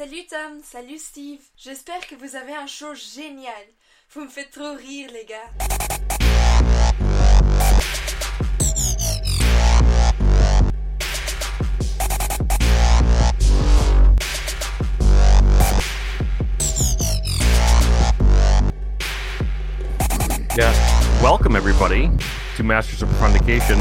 Salut Tom, salut Steve. J'espère que vous avez un show génial. Vous me faites trop rire, les gars. Yeah. Welcome everybody to Masters of Profundation.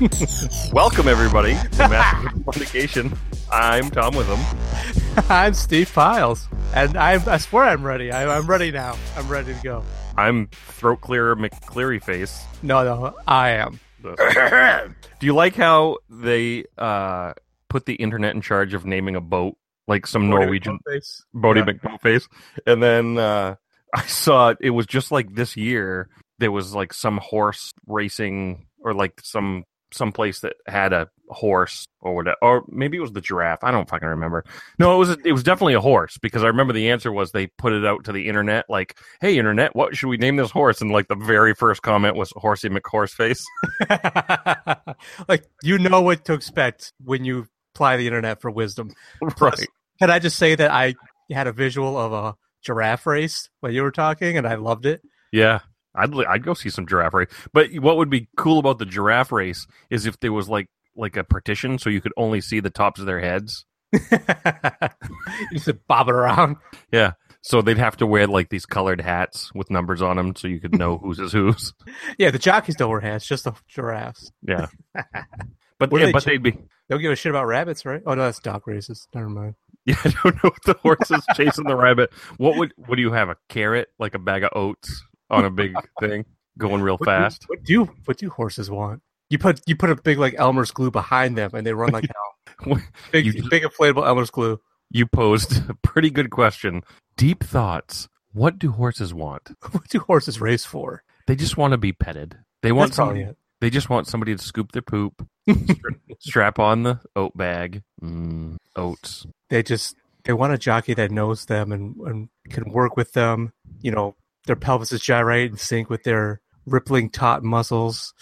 Welcome everybody to Masters of Profundation. I'm Tom Witham. I'm Steve Files, and I, I swear I'm ready. I, I'm ready now. I'm ready to go. I'm throat clear McCleary face. No, no, I am. Do you like how they uh, put the internet in charge of naming a boat, like some Norwegian Face. Boaty Yeah. McBoatface? And then uh, I saw it was just like this year. There was like some horse racing, or like some some place that had a horse or whatever, or maybe it was the giraffe. I don't fucking remember. No, it was it was definitely a horse because I remember the answer was they put it out to the internet, like, "Hey, internet, what should we name this horse?" And like the very first comment was "Horsey McHorseface." like you know what to expect when you apply the internet for wisdom. right? Can I just say that I had a visual of a giraffe race when you were talking, and I loved it. Yeah. I'd I'd go see some giraffe race. But what would be cool about the giraffe race is if there was like like a partition so you could only see the tops of their heads. you said bob it around. Yeah. So they'd have to wear like these colored hats with numbers on them so you could know whose is whose. Yeah, the jockeys don't wear hats, just the giraffes. Yeah. But yeah, they but ch- they'd be Don't give a shit about rabbits, right? Oh no, that's dog races. Never mind. Yeah, I don't know if the horse is chasing the rabbit. What would what do you have? A carrot? Like a bag of oats on a big thing? Going real What do- fast? what do what do horses want? You put you put a big like Elmer's glue behind them, and they run like hell. Big You- big inflatable Elmer's glue. You posed a pretty good question. Deep thoughts. What do horses want? What do horses race for? They just want to be petted. They want That's somebody, they just want somebody to scoop their poop, strap on the oat bag, mm, oats. They just they want a jockey that knows them and, and can work with them. You know, their pelvises gyrate in sync with their rippling taut muscles.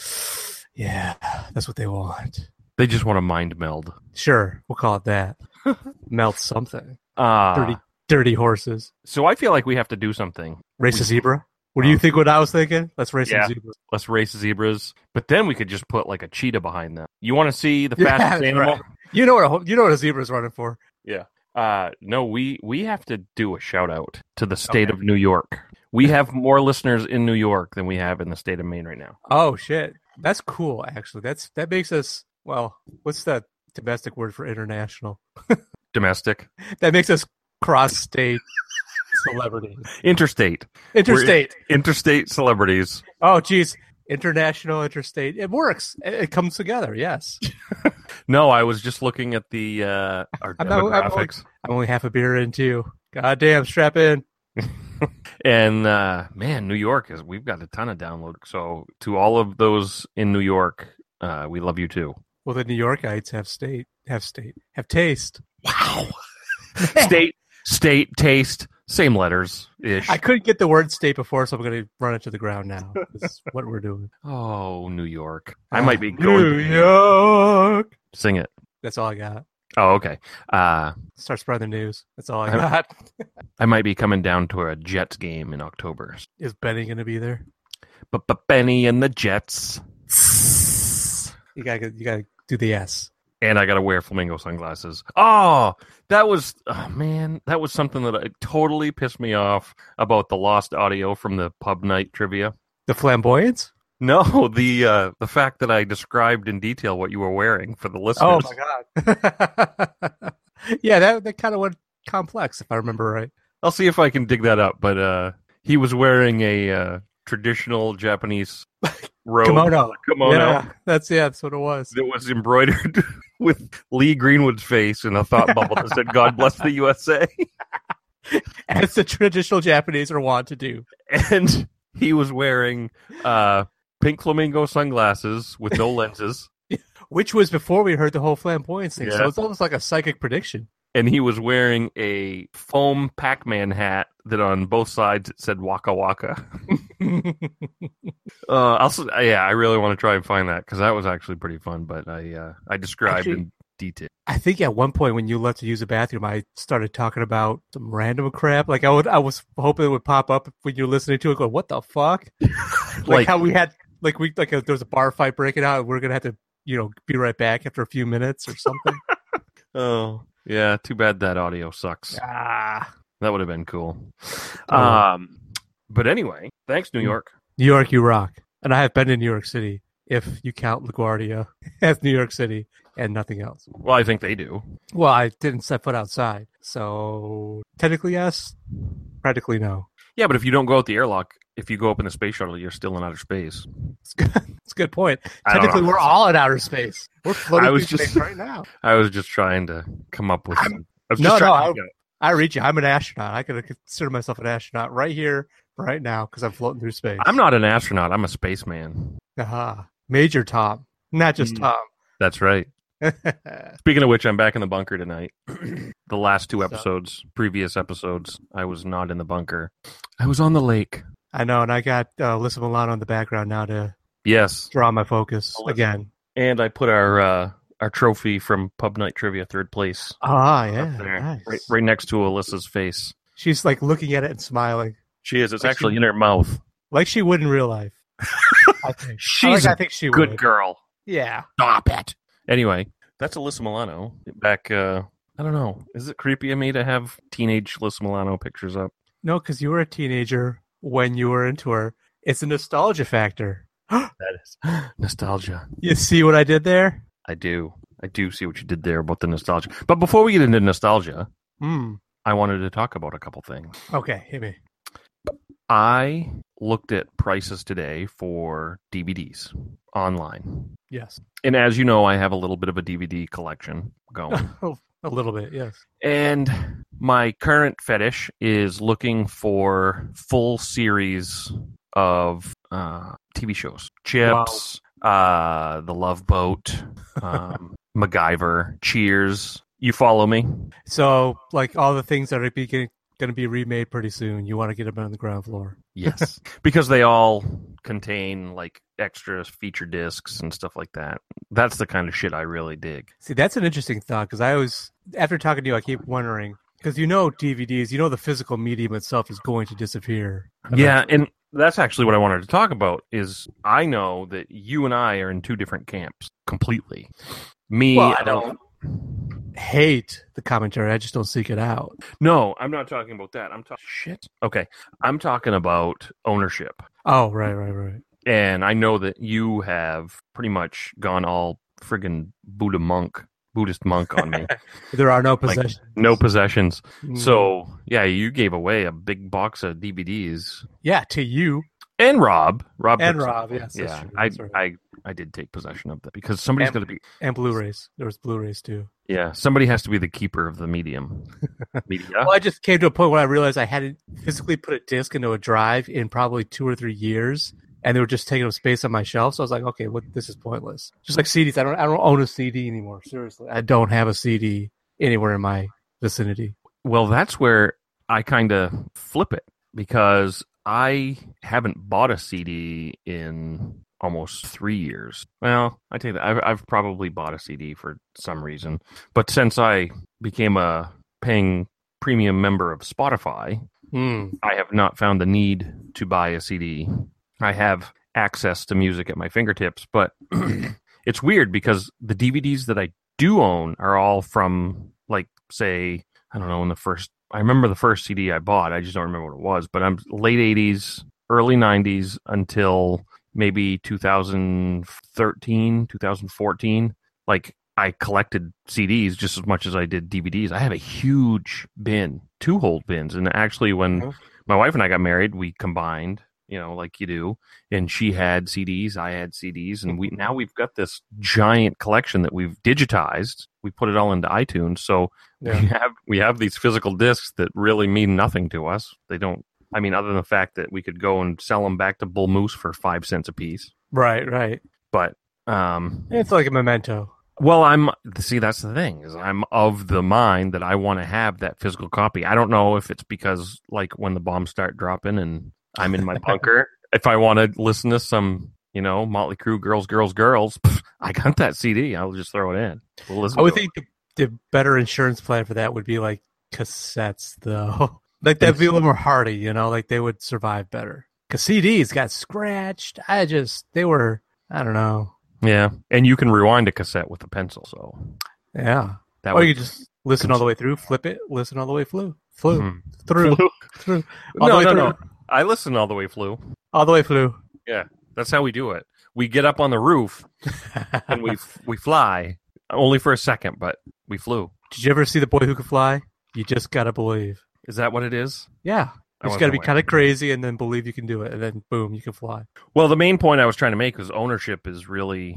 Yeah, that's what they want. They just want to mind meld. Sure, we'll call it that. Melt something. Ah, Dirty, dirty horses. so I feel like we have to do something. Race We- a zebra. What do you Um, think? What I was thinking? Let's race Yeah. some zebras. Let's race zebras, but then we could just put like a cheetah behind them. You want to see the Yeah, fastest animal? right. You know what? A, you know what a zebra's running for. Yeah. Uh, no, we we have to do a shout out to the state Okay. of New York. We have more listeners in New York than we have in the state of Maine right now. Oh shit, that's cool. Actually, that's that makes us well. What's the domestic word for international? Domestic, That makes us cross-state celebrities, interstate, interstate. interstate celebrities. Oh, geez, international, interstate. It works. It, it comes together. Yes. No, I was just looking at the uh, our I'm not- I'm demographics, I'm only half a beer in too. God damn, strap in. and uh, man, New York is we've got a ton of download. So to all of those in New York, uh, we love you too. Well, the New Yorkites have state, have state, have taste. Wow, state, state, taste, same letters ish. I couldn't get the word state before, so I'm going to run it to the ground now. This is what we're doing. Oh, New York. I might be Ah, going New York. sing it. That's all I got. Oh, okay. Uh, Start spreading the news. That's all I got. I might be coming down to a Jets game in October. Is Benny going to be there? But but Benny and the Jets, You got to you got to do the S. and I got to wear flamingo sunglasses. Oh, that was oh, man, that was something that totally pissed me off about the lost audio from the pub night trivia. The flamboyance? No, the uh, the fact that I described in detail what you were wearing for the listeners. Oh my god. yeah, that that kind of went complex if I remember right. I'll see if I can dig that up. But uh, he was wearing a uh, traditional Japanese robe, Kimono. kimono. Yeah, that's yeah, that's what it was. It was embroidered with Lee Greenwood's face and a thought bubble that said "God bless the USA," As the traditional Japanese are wont to do. and he was wearing uh, pink flamingo sunglasses with no lenses, Which was before we heard the whole flamboyance thing. Yeah. So it's almost like a psychic prediction. and he was wearing a foam Pac-Man hat that on both sides it said "Waka Waka." Uh, I'll, yeah, I really want to try and find that because that was actually pretty fun. But I uh, I described Actually- in detail. I think at one point when you left to use the bathroom, I started talking about some random crap. Like I would, I was hoping it would pop up when you're listening to it. Going, what the fuck? like, Like- how we had, like we, like a, there was a bar fight breaking out, and we're gonna have to, you know, be right back after a few minutes or something. Oh, yeah. Too bad that audio sucks. ah, That would have been cool. Oh. Um, but anyway, thanks, New Mm. York. New York, you rock. And I have been to New York City, if you count LaGuardia as New York City and nothing else. Well, I think they do. Well, I didn't set foot outside, so technically yes, practically no. Yeah, but if you don't go out the airlock, if you go up in the space shuttle, you're still in outer space. It's good. It's a good point. Technically, we're all in outer space. We're floating I was through just- space right now. I was just trying to come up with. Some, I was No, no, I- I read you. I'm an astronaut. I could consider myself an astronaut right here, right now, because I'm floating through space. I'm not an astronaut. I'm a spaceman. Aha. Major Tom, not just Mm. That's right. Speaking of which, I'm back in the bunker tonight. the last two So- episodes, previous episodes, I was not in the bunker. I was on the lake. I know, and I got uh, Alyssa Milano in the background now to Yes, draw my focus Alyssa. again. and I put our uh, our trophy from Pub Night Trivia third place Ah, yeah, nice. right, right next to Alyssa's face. She's like looking at it and smiling, She is. It's Like actually she- in her mouth. like she would in real life. I think. She's I, a I think she good would. girl. Yeah. Stop it. Anyway, that's Alyssa Milano. Back, uh, I don't know. Is it creepy of me to have teenage Alyssa Milano pictures up? No, because you were a teenager when you were into her. It's a nostalgia factor. That is nostalgia. You see what I did there? I do. I do see what you did there about the nostalgia. But before we get into nostalgia, Hmm. I wanted to talk about a couple things. Okay, hit me. I looked at prices today for DVDs online. Yes. And as you know, I have a little bit of a DVD collection going. Oh, a little bit, yes. And my current fetish is looking for full series of uh, TV shows. Chips, uh, The Love Boat, um, MacGyver, Cheers. You follow me? So, like all the things that are be going to be remade pretty soon, you want to get them on the ground floor. Yes. because they all contain like extra feature discs and stuff like that. That's the kind of shit I really dig. See, that's an interesting thought because I always, after talking to you, I keep wondering because you know DVDs, you know the physical medium itself is going to disappear. Yeah, and that's actually what I wanted to talk about is I know that you and I are in two different camps completely. Me, Well, I don't hate the commentary. I just don't seek it out. No, I'm not talking about that. I'm talking shit. Okay. I'm talking about ownership. Oh, right, right, right. And I know that you have pretty much gone all friggin' Buddha monk, Buddhist monk on me. There are no Like, possessions. no possessions. So, mm-hmm. yeah, you gave away a big box of DVDs. yeah, to you And Rob. Rob and. Rob, yes, Yeah, true, I, right. I I did take possession of that because somebody's going to be and Blu-rays. There was Blu-rays too. yeah somebody has to be the keeper of the medium media. Well, I just came to a point where I realized I hadn't physically put a disc into a drive in probably two or three years, and they were just taking up space on my shelf. So I was like, okay, what? This is pointless. Just like CDs, I don't, I don't own a CD anymore. Seriously, I don't have a CD anywhere in my vicinity. Well, that's where I kind of flip it because I haven't bought a CD in almost three years. Well, I take that I've, I've probably bought a CD for some reason, but since I became a paying premium member of Spotify, Hmm. I have not found the need to buy a CD. I have access to music at my fingertips, but it's weird because the DVDs that I do own are all from like say I don't know in the first I remember the first CD I bought. I just don't remember what it was, but I'm late 80s, early 90s until maybe 2013, 2014. Like I collected CDs just as much as I did DVDs. I have a huge bin, two hold bins, and actually when my wife and I got married, we combined, you know, like you do, and she had CDs, I had CDs, and we now we've got this giant collection that we've digitized. We put it all into iTunes, so Yeah. we have we have these physical discs that really mean nothing to us. They don't. I mean, other than the fact that we could go and sell them back to Bull Moose for five cents a piece. Right, right. But um, It's like a memento. well, I'm see that's the thing is I'm of the mind that I want to have that physical copy. I don't know if it's because like when the bombs start dropping and I'm in my bunker, if I want to listen to some you know, Motley Crue, Girls, Girls, Girls. Pff, I got that CD. I'll just throw it in. We'll I would think the, the better insurance plan for that would be like cassettes, though. like that'd be a little more hardy, you know, like they would survive better. Because CDs got scratched. I just, they were, I don't know. Yeah, and you can rewind a cassette with a pencil, so Yeah. that or you could just listen all the way through, flip it, listen all the way through, flew, Mhm. through, Flew. through, all the No, way no, through, no. I listen all the way flew. all the way flew. That's how we do it. We get up on the roof and we we fly only for a second, but we flew. Did you ever see the boy who could fly? You just gotta believe. Is that what it is? Yeah. I you just got to be kind of crazy and then believe you can do it, and then boom, you can fly. Well, the main point I was trying to make was ownership is really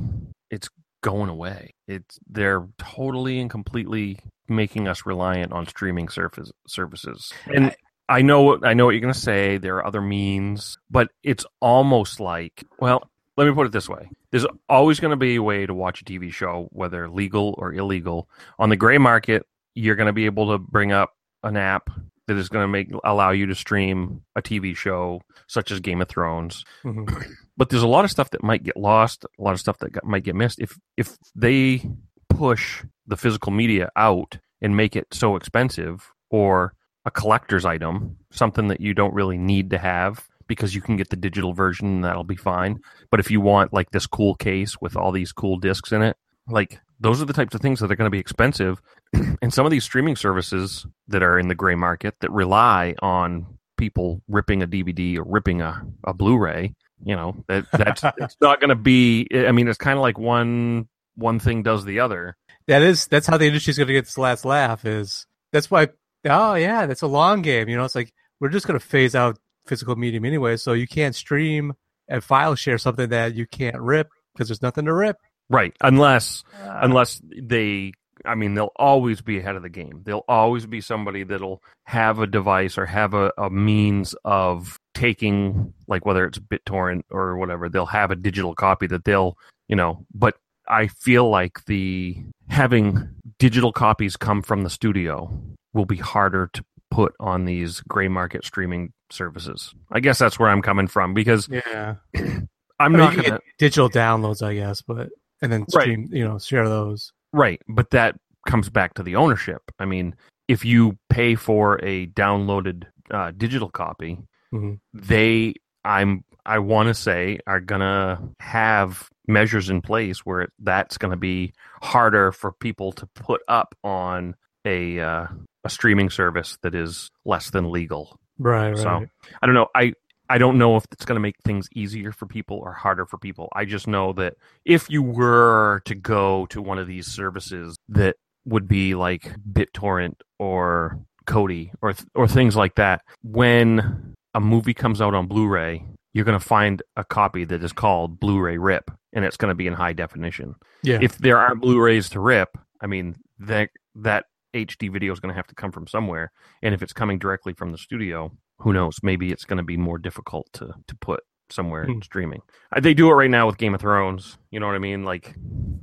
it's going away. It's they're totally and completely making us reliant on streaming surface services. And I know I know what you're going to say. There are other means, but it's almost like well, let me put it this way: there's always going to be a way to watch a TV show, whether legal or illegal. On the gray market, you're going to be able to bring up an app that is going to make allow you to stream a TV show such as Game of Thrones Mhm. but there's a lot of stuff that might get lost, a lot of stuff that got, might get missed if if they push the physical media out and make it so expensive or a collector's item, something that you don't really need to have because you can get the digital version and that'll be fine. But if you want like this cool case with all these cool discs in it, like those are the types of things that are going to be expensive. and some of these streaming services that are in the gray market that rely on people ripping a DVD or ripping a, a Blu-ray, you know, that that's it's not going to be I mean it's kind of like one one thing does the other. That is that's how the industry's gonna get its last laugh. Is that's why? Oh yeah, that's a long game. You know, it's like we're just gonna phase out physical medium anyway, so you can't stream and file share something that you can't rip because there's nothing to rip. Right. Unless Uh, unless they I mean they'll always be ahead of the game. They'll always be somebody that'll have a device or have a, a means of taking like whether it's BitTorrent or whatever, they'll have a digital copy that they'll you know, but I feel like the having digital copies come from the studio will be harder to put on these gray market streaming services. I guess that's where I'm coming from because yeah, I'm I mean, not gonna digital downloads, I guess, but and then Right. stream, you know, share those. Right, but that comes back to the ownership. I mean, if you pay for a downloaded uh, digital copy, Mhm. they I'm I want to say are gonna have measures in place where that's going to be harder for people to put up on a uh, a streaming service that is less than legal. Right, right. So I don't know. I I don't know if it's going to make things easier for people or harder for people. I just know that if you were to go to one of these services that would be like BitTorrent or Kodi or or things like that, when a movie comes out on Blu-ray, you're going to find a copy that is called Blu-ray Rip, and it's going to be in high definition yeah, if there aren't Blu-rays to rip, I mean that that HD video is going to have to come from somewhere, and if it's coming directly from the studio, who knows? Maybe it's going to be more difficult to to put somewhere in Hmm. streaming. Uh, They do it right now with Game of Thrones. You know what I mean? Like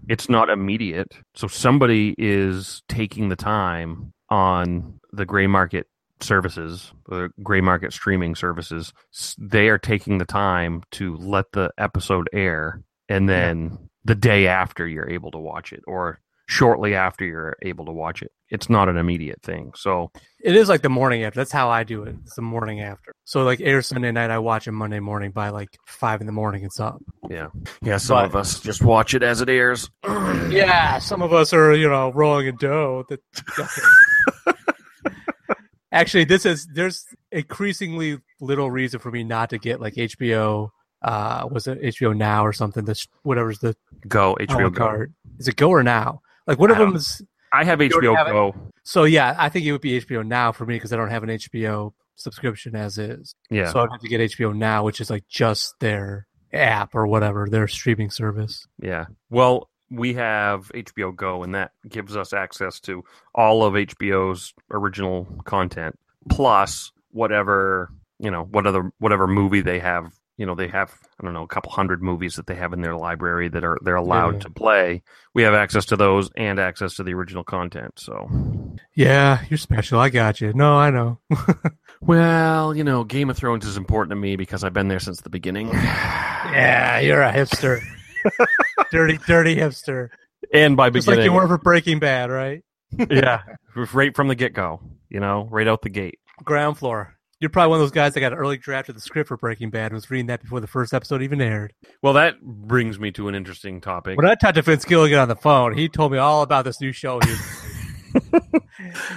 it's not immediate, so somebody is taking the time on the gray market services, the gray market streaming services. They are taking the time to let the episode air, and then the day after you're able to watch it, or shortly after you're able to watch it. It's not an immediate thing. So it is like the morning after. That's how I do it. It's the morning after. So like air Sunday night, I watch it Monday morning by like five in the morning. It's up. yeah, yeah. Some But- of us just watch it as it airs. Yeah, some of us are, you know, rolling in dough. That actually, this is there's increasingly little reason for me not to get like HBO. Uh, was it HBO Now or something? This whatever's the Go HBO la Go. carte. Is it Go or Now? Like one of them is. I have You HBO have it? Go. So yeah, I think it would be HBO Now for me because I don't have an HBO subscription as is. Yeah, So I'd have to get HBO Now, which is like just their app or whatever their streaming service. yeah. Well, we have HBO Go, and that gives us access to all of HBO's original content, plus whatever you know, what other whatever movie they have. You know, they have I don't know a couple hundred movies that they have in their library that are they're allowed Yeah. to play. We have access to those and access to the original content. So Yeah, you're special. I got you. No, I know. Well, you know, Game of Thrones is important to me because I've been there since the beginning. Yeah, you're a hipster. dirty, dirty hipster. And by Just like you were for Breaking Bad, right? yeah, right from the get go. You know, right out the gate. Ground floor. You're probably one of those guys that got an early draft of the script for Breaking Bad and was reading that before the first episode even aired. Well, that brings me to an interesting topic. When I talked to Vince Gilligan on the phone, he told me all about this new show.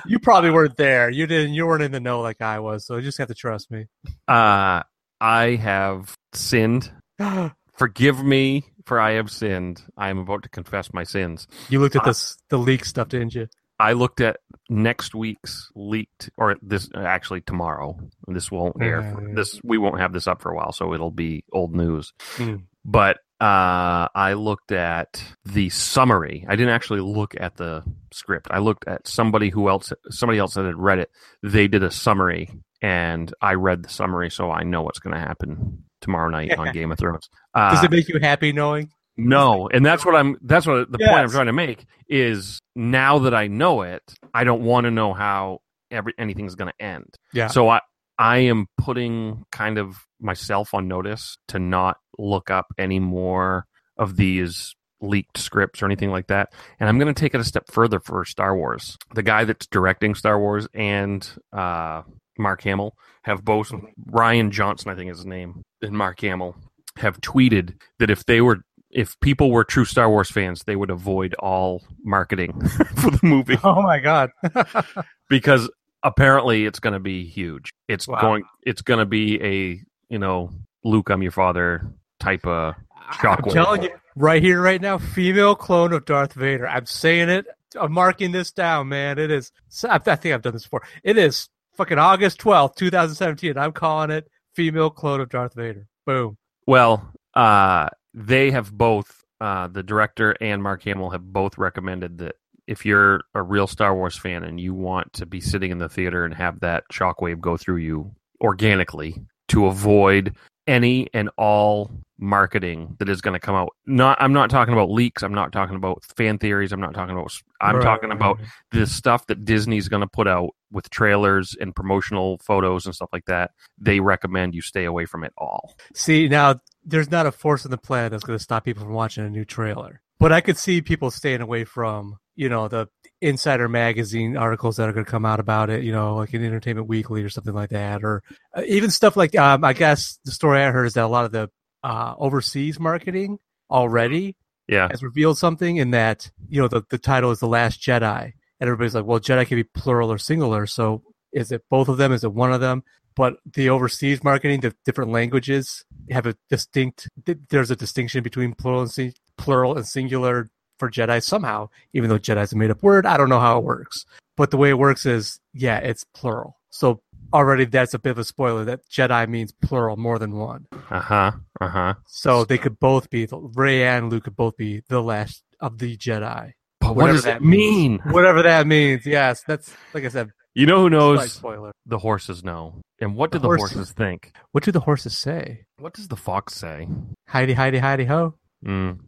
You probably weren't there. You didn't. You weren't in the know like I was. So you just have to trust me. Uh, I have sinned. Forgive me for I have sinned. I am about to confess my sins. You looked at this the leak stuff, didn't you? I looked at next week's leaked, or this actually tomorrow. This won't air. For, Uh. this we won't have this up for a while, so it'll be old news. Hmm. But uh, I looked at the summary. I didn't actually look at the script. I looked at somebody who else, somebody else that had read it. They did a summary, and I read the summary, so I know what's going to happen tomorrow night on Game of Thrones. Uh, Does it make you happy knowing? No, and that's what I'm. That's what the point I'm trying to make is now that I know it, I don't want to know how every anything's going to end. Yeah. So I I am putting kind of myself on notice to not look up any more of these leaked scripts or anything like that. And I'm going to take it a step further for Star Wars. The guy that's directing Star Wars and uh, Mark Hamill have both Rian Johnson, I think is his name, and Mark Hamill have tweeted that if they were if people were true Star Wars fans, they would avoid all marketing for the movie Oh my god. because apparently it's going to be huge. It's Wow. going it's going to be a, you know, Luke I'm your father type of I'm telling you, right here, right now, female clone of Darth Vader. I'm saying it. I'm marking this down, man. It is. I I think I've done this before. It is fucking August 12th, 2017. I'm calling it female clone of Darth Vader. Boom. Well, uh they have both uh the director and Mark Hamill have both recommended that if you're a real Star Wars fan and you want to be sitting in the theater and have that shockwave go through you organically to avoid any and all marketing that is going to come out. Not I'm not talking about leaks, I'm not talking about fan theories, I'm not talking about I'm Right, talking right, about right. the stuff that Disney's going to put out with trailers and promotional photos and stuff like that. They recommend you stay away from it all. See, now there's not a force in the planet that's going to stop people from watching a new trailer. But I could see people staying away from, you know, the Insider Magazine articles that are going to come out about it, you know, like in Entertainment Weekly or something like that, or uh, even stuff like, um, I guess the story I heard is that a lot of the uh, overseas marketing already Yeah. has revealed something in that, you know, the, the title is The Last Jedi. And everybody's like, well, Jedi can be plural or singular. So is it both of them? Is it one of them? But the overseas marketing, the different languages have a distinct, th- there's a distinction between plural and, plural and singular for Jedi somehow, even though Jedi is a made up word. I don't know how it works. But the way it works is, yeah, it's plural. So already that's a bit of a spoiler that Jedi means plural more than one. Uh huh. Uh huh. So they could both be, Rey and Luke could both be the last of the Jedi. But what Whatever does that that mean? Whatever that means. Yes, that's like I said. You know who knows? spoiler. The horses know. And what The do the horses- horses think? What do the horses say? What does the fox say? Heidi, Heidi, Heidi, ho. Mm,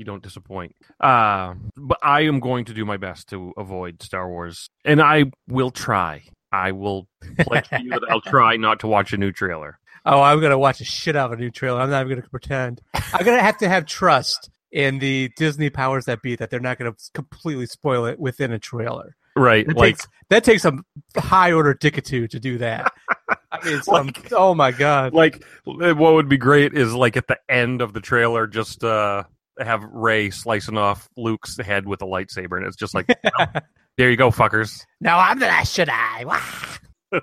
you don't disappoint. Uh, but I am going to do my best to avoid Star Wars, and I will try. I will pledge to you that I'll try not to watch a new trailer. Oh, I'm gonna watch a shit out of a new trailer. I'm not even gonna pretend. I'm gonna have to have trust in the Disney powers that be that they're not gonna completely spoil it within a trailer. Right, That like takes that takes some high order dickitude to do that. I mean, some, Like- oh my god. like what would be great is like at the end of the trailer, just uh have Rey slicing off Luke's head with a lightsaber, and it's just like, well, oh, there you go, fuckers. No, I'm the last Jedi.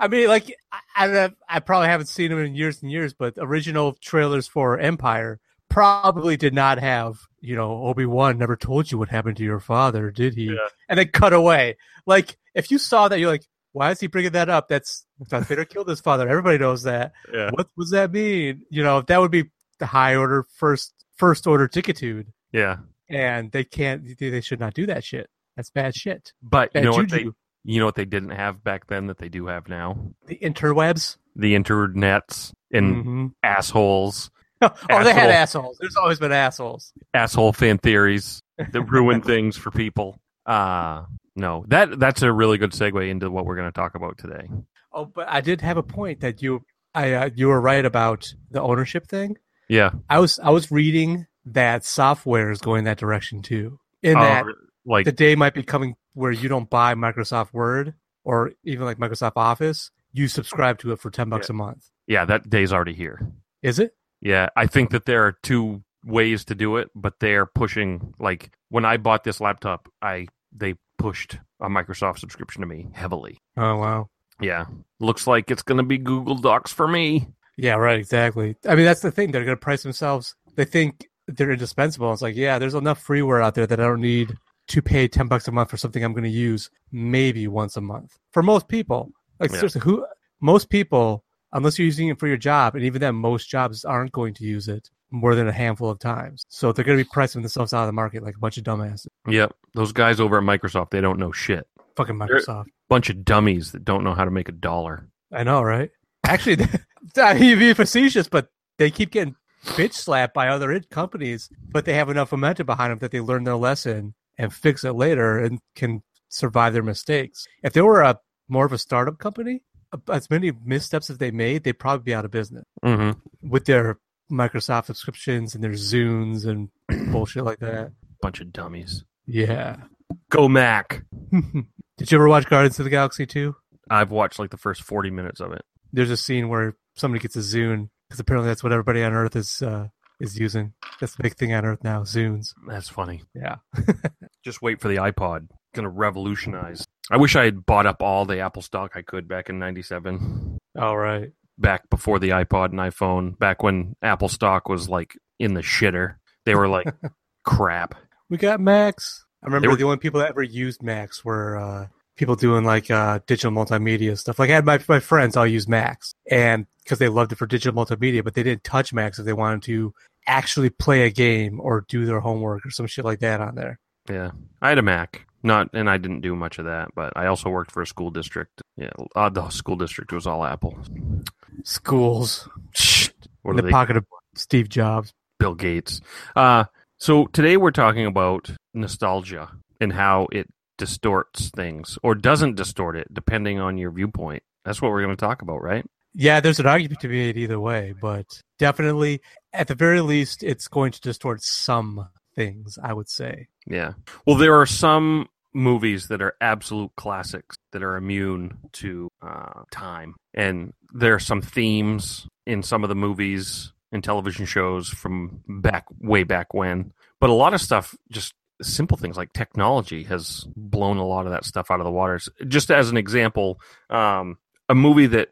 I mean, like I, I, I probably haven't seen him in years and years, but original trailers for Empire probably did not have, you know, Obi Wan never told you what happened to your father, did he? Yeah. And then cut away. Like if you saw that, you're like, why is he bringing that up? That's Darth Vader killed his father. Everybody knows that. Yeah, What does that mean? You know, that would be the high order first first order tickitude, yeah. and they can't. They should not do that shit. That's bad shit. But you Bad know what they, you know what they didn't have back then that they do have now? the interwebs. The internets and Mhm. assholes, oh, they had assholes. There's always been assholes. asshole fan theories that ruin things for people. Uh no. That that's a really good segue into what we're going to talk about today. Oh, but I did have a point that you I uh, you were right about the ownership thing. Yeah. I was I was reading that software is going that direction too. In Uh, that like the day might be coming where you don't buy Microsoft Word or even like Microsoft Office, you subscribe to it for ten bucks a month. yeah, that day's already here. Is it? Yeah, I think that there are two ways to do it, but they're pushing like when I bought this laptop, I they pushed a Microsoft subscription to me heavily. Oh wow. Yeah. Looks like it's going to be Google Docs for me. Yeah, right, exactly. I mean, that's the thing. They're going to price themselves. They think they're indispensable. It's like, yeah, there's enough freeware out there that I don't need to pay 10 bucks a month for something I'm going to use maybe once a month. For most people, like Yeah. seriously, who most people, unless you're using it for your job, and even then, most jobs aren't going to use it more than a handful of times. So they're going to be pricing themselves out of the market like a bunch of dumbasses. Yep. Those guys over at Microsoft, they don't know shit. Fucking Microsoft. Bunch of dummies that don't know how to make a dollar. I know, right? Actually, I mean, be facetious, but they keep getting bitch slapped by other companies, but they have enough momentum behind them that they learn their lesson and fix it later and can survive their mistakes. If they were a more of a startup company, as many missteps as they made, they'd probably be out of business Mm-hmm. with their Microsoft subscriptions and their Zunes and bullshit like that. Bunch of dummies. Yeah. Go Mac. Did you ever watch Guardians of the Galaxy 2? I've watched like the first 40 minutes of it. there's a scene where somebody gets a Zune because apparently that's what everybody on Earth is uh, is using. That's the big thing on Earth now, Zunes. That's funny. Yeah. Just wait for the iPod. Going to revolutionize. I wish I had bought up all the Apple stock I could back in 97. All right. Back before the iPod and iPhone. Back when Apple stock was like in the shitter. They were like crap. We got Macs. I remember were- the only people that ever used Macs were uh, people doing like uh, digital multimedia stuff. Like I had my my friends all use Macs, and because they loved it for digital multimedia, but they didn't touch Macs if they wanted to actually play a game or do their homework or some shit like that on there. Yeah. I had a Mac. Not, and I didn't do much of that, but I also worked for a school district. Yeah, uh, the school district was all Apple. Schools What in the they? pocket of Steve Jobs. Bill Gates. Uh, so today we're talking about nostalgia and how it distorts things or doesn't distort it, depending on your viewpoint. That's what we're going to talk about, right? Yeah, there's an argument to be made either way, but definitely, at the very least, it's going to distort some things. I would say. Yeah. Well, there are some movies that are absolute classics that are immune to uh, time, and there are some themes in some of the movies and television shows from back way back when. But a lot of stuff, just simple things like technology, has blown a lot of that stuff out of the waters. Just as an example, um, a movie that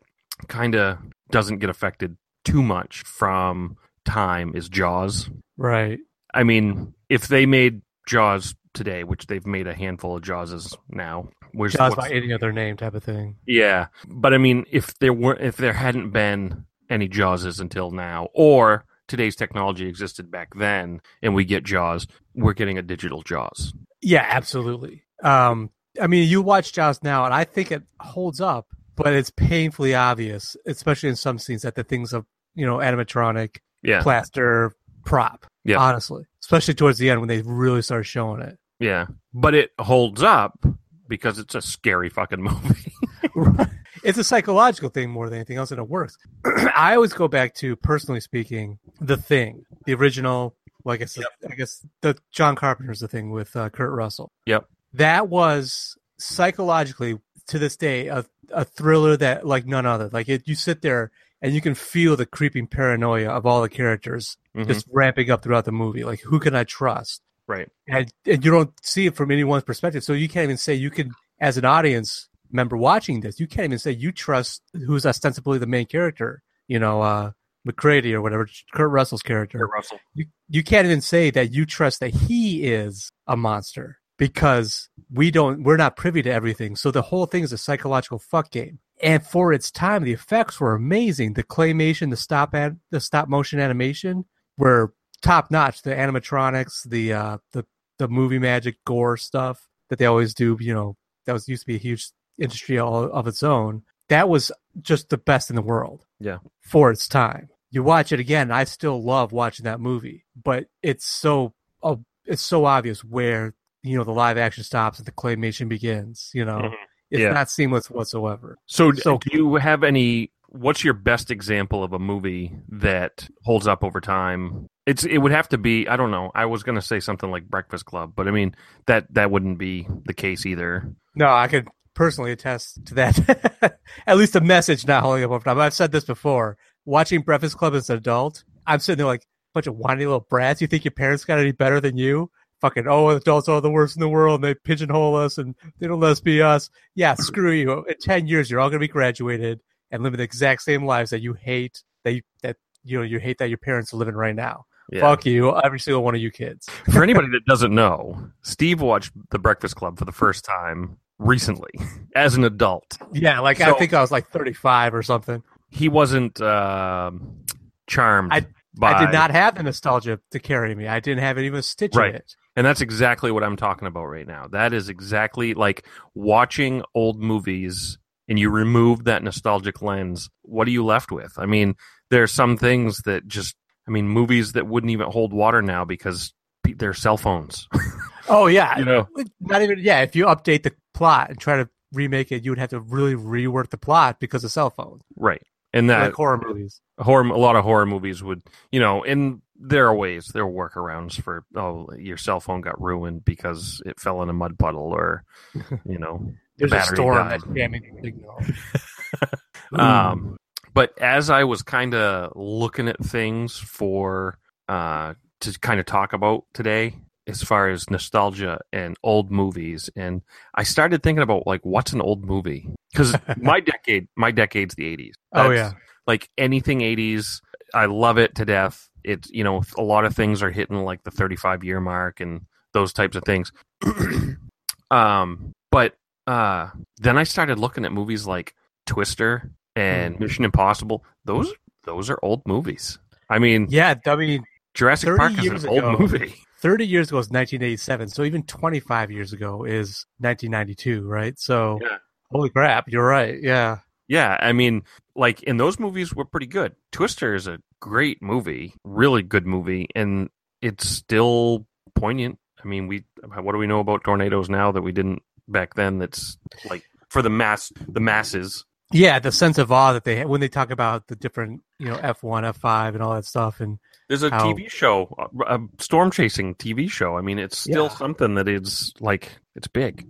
kind of doesn't get affected too much from time is Jaws. Right. I mean, if they made Jaws today, which they've made a handful of Jawses now, where's Jaws by any other name type of thing. yeah, but I mean, if there weren't, if there hadn't been any Jawses until now, or today's technology existed back then, and we get Jaws, we're getting a digital Jaws. Yeah, absolutely. Um, I mean, you watch Jaws now, and I think it holds up, but it's painfully obvious, especially in some scenes, that the things of you know animatronic, Yeah, plaster, prop. Yeah. honestly, especially towards the end when they really start showing it. yeah, but it holds up because it's a scary fucking movie. it's a psychological thing more than anything else, and it works. I always go back to, personally speaking, the thing, the original. Well, I guess I guess the John Carpenter's the thing with uh, Kurt Russell. Yep. That was psychologically to this day a a thriller that like none other. Like it, you sit there and you can feel the creeping paranoia of all the characters Mhm. just ramping up throughout the movie. Like who can I trust? right. and, and you don't see it from anyone's perspective. So you can't even say you can, as an audience member watching this, you can't even say you trust who's ostensibly the main character. You know, uh, MacReady or whatever, Kurt Russell's character. Kurt Russell. You you can't even say that you trust that he is a monster because we don't. We're not privy to everything. So the whole thing is a psychological fuck game. And for its time, the effects were amazing. The claymation, the stop ad, the stop motion animation were top notch. The animatronics, the uh, the the movie magic gore stuff that they always do. You know, that was used to be a huge industry all of its own. That was just the best in the world. Yeah. For its time, you watch it again. I still love watching that movie, but it's so oh, it's so obvious where you know the live action stops and the claymation begins. You know, Mhm. it's Yeah. not seamless whatsoever. So, So- do you have any? What's your best example of a movie that holds up over time? It's it would have to be I don't know. I was going to say something like Breakfast Club, but I mean that that wouldn't be the case either. No, I could personally attest to that. At least the message not holding up over time. I've said this before. Watching Breakfast Club as an adult, I'm sitting there like a bunch of whiny little brats. You think your parents got any better than you? Fucking oh, adults are the worst in the world. And they pigeonhole us and they don't let us be us. Yeah, screw you. In ten years, you're all gonna be graduated and living the exact same lives that you hate. That you, that you know you hate that your parents are living right now. Yeah. Fuck you, every single one of you kids. For anybody that doesn't know, Steve watched The Breakfast Club for the first time recently as an adult. Yeah, like I think I was like 35 or something. He wasn't um charmed. I- by, I did not have the nostalgia to carry me. I didn't have even a stitch Right. in it. And that's exactly what I'm talking about right now. That is exactly like watching old movies and you remove that nostalgic lens. What are you left with? I mean, there are some things that just, I mean, movies that wouldn't even hold water now because they're cell phones. Oh yeah, you know, not even yeah. If you update the plot and try to remake it, you would have to really rework the plot because of cell phones, right? And that like horror movies. horror, a lot of horror movies would, you know, and there are ways, there are workarounds for, oh, your cell phone got ruined because it fell in a mud puddle or, you know, There's a battery storm died. that's jamming the signal. Um, but as I was kind of looking at things for uh, to kind of talk about today, as far as nostalgia and old movies, and I started thinking about like what's an old movie because my decade, my decade's the '80s. Oh, yeah. like anything '80s, I love it to death. It's you know a lot of things are hitting like the 35 year mark and those types of things. um, but uh, then I started looking at movies like Twister and Mm-hmm. Mission Impossible. Those those are old movies. I mean, yeah, I mean, Jurassic Park is an old ago. movie. 30 years ago is 1987, so even 25 years ago is 1992, right? So, Yeah. holy crap, you're right. Yeah, Yeah, I mean, like, and those movies were pretty good. Twister is a great movie, really good movie, and it's still poignant. I mean, we what do we know about tornadoes now that we didn't back then? That's like for the mass, the masses. yeah. The sense of awe that they have when they talk about the different, you know, F1, F5, and all that stuff, and There's a How- TV show, a, storm chasing TV show. I mean, it's still Yeah. something that is like it's big.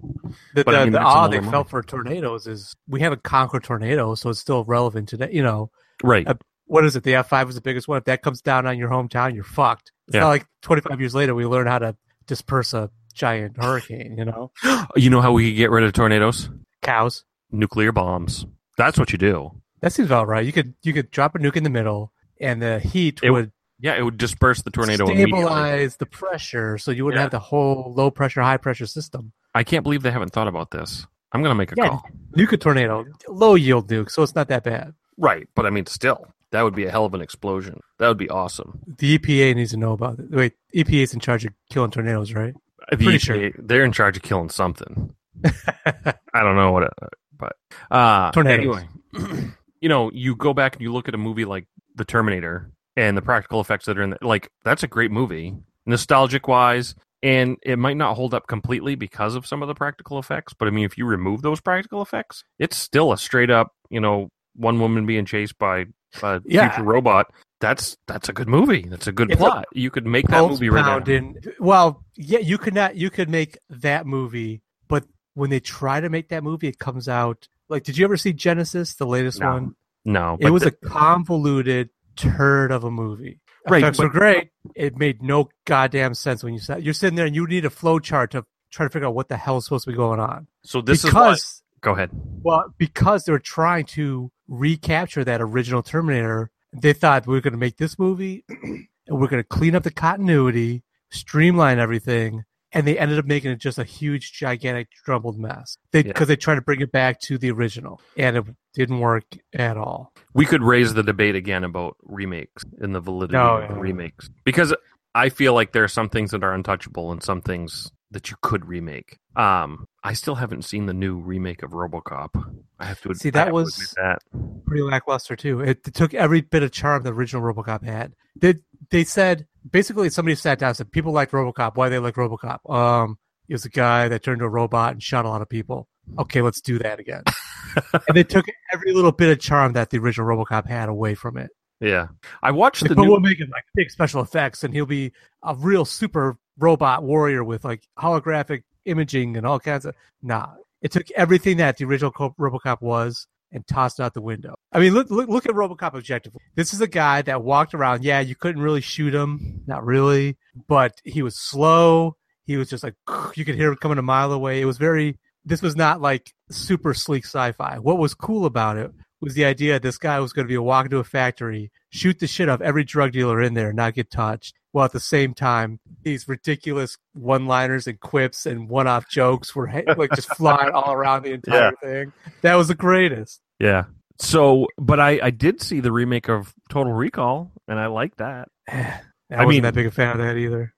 the, But I mean, the awe they felt for tornadoes is we haven't conquered tornadoes, so it's still relevant today. You know, Right. Uh, what is it? The F five was the biggest one. If that comes down on your hometown, you're fucked. It's Yeah. not like 25 years later we learn how to disperse a giant hurricane. You know, you know how we get rid of tornadoes? cows. Nuclear bombs. That's what you do. That seems about right. You could you could drop a nuke in the middle, and the heat It- would Yeah, it would disperse the tornado stabilize the pressure, so you wouldn't Yeah. have the whole low pressure, high pressure system. I can't believe they haven't thought about this. I'm gonna make a Yeah. call. Nuke a tornado, low yield nuke, so it's not that bad. Right, but I mean, still, that would be a hell of an explosion. That would be awesome. The EPA needs to know about it. Wait, EPA is in charge of killing tornadoes, right? The Pretty EPA, they're in charge of killing something. I don't know what, it, but uh, Tornadoes. Anyway, you know, you go back and you look at a movie like The Terminator and the practical effects that are in it. Like that's a great movie, nostalgic wise, and it might not hold up completely because of some of the practical effects. But I mean, if you remove those practical effects, it's still a straight up, you know, one woman being chased by a Yeah. future robot. That's that's a good movie. That's a good It's a plot. you could make that movie right now. pounding. Well, yeah, you could not. You could make that movie, but when they try to make that movie, it comes out like. Did you ever see Genisys, the latest No, one? No, It was the- a convoluted turd of a movie. Right, Effects but- were great. It made no goddamn sense when you sat. You're sitting there and you need a flow chart to try to figure out what the hell is supposed to be going on. so this is why. because Go ahead. well, because they're trying to recapture that original Terminator, they thought we're going to make this movie and we're going to clean up the continuity, streamline everything, and they ended up making it just a huge, gigantic, jumbled mess. They Yeah. because they tried to bring it back to the original, and it didn't work at all. we could raise the debate again about remakes and the validity Oh, of yeah. remakes because I feel like there are some things that are untouchable and some things that you could remake. Um, I still haven't seen the new remake of RoboCop. I have to See, that was- that. Pretty lackluster too. It, it took every bit of charm the original RoboCop had. They they said basically somebody sat down and said people like RoboCop. Why they like RoboCop? Um, He was a guy that turned into a robot and shot a lot of people. Okay, let's do that again. and they took every little bit of charm that the original RoboCop had away from it. Yeah, I watched Like, the but new. we'll make it like big special effects, and he'll be a real super robot warrior with like holographic imaging and all kinds of. Nah, it took everything that the original RoboCop was and tossed out the window. I mean, look, look look at RoboCop objectively. This is a guy that walked around. Yeah, you couldn't really shoot him, not really, but he was slow. He was just like you could hear him coming a mile away. It was very. This was not like super sleek sci-fi. What was cool about it was the idea this guy was going to be a walk into a factory, shoot the shit of every drug dealer in there, not get touched, while at the same time these ridiculous one-liners and quips and one-off jokes were like just flying all around the entire thing. That was the greatest. Yeah. So, but I I did see the remake of Total Recall, and I like that. I, I wasn't mean- that big a fan of that either.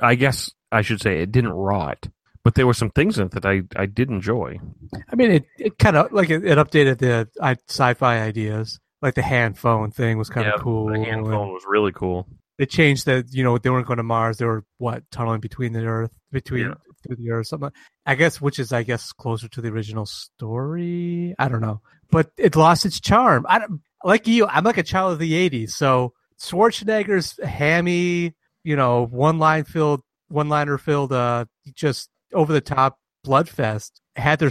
I guess I should say it didn't rot, but there were some things in it that I I did enjoy. I mean, it, it kind of like it, it updated the uh, sci-fi ideas. Like the hand phone thing was kind of Yeah, cool. The hand phone was really cool. They changed that. You know, they weren't going to Mars. They were what tunneling between the Earth, between Yeah. through the Earth, something. I guess, which is I guess closer to the original story. I don't know, but it lost its charm. I don't, like you. I'm like a child of the '80s, so Schwarzenegger's hammy, you know, one line filled, one liner filled, uh, just over the top bloodfest had their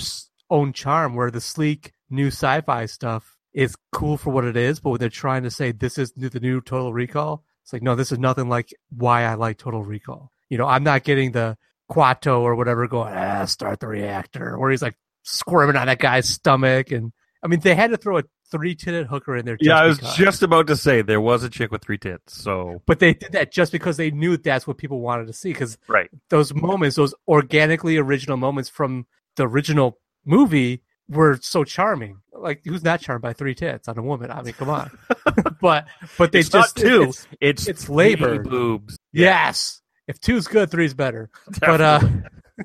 own charm. Where the sleek new sci-fi stuff is cool for what it is, but when they're trying to say this is the new Total Recall, it's like no, this is nothing like why I like Total Recall. You know, I'm not getting the Kuato or whatever going ah start the reactor, where he's like squirming on that guy's stomach, and I mean they had to throw a three-titted hooker in there. Just yeah, I was because. just about to say there was a chick with three tits. So But they did that just because they knew that's what people wanted to see. Because right, those moments, those organically original moments from the original movie, were so charming. Like, who's not charmed by three tits on a woman? I mean, come on. but but they It's just two. it's- it's it's labored. boobs. yes, if two's good, three's better. But uh,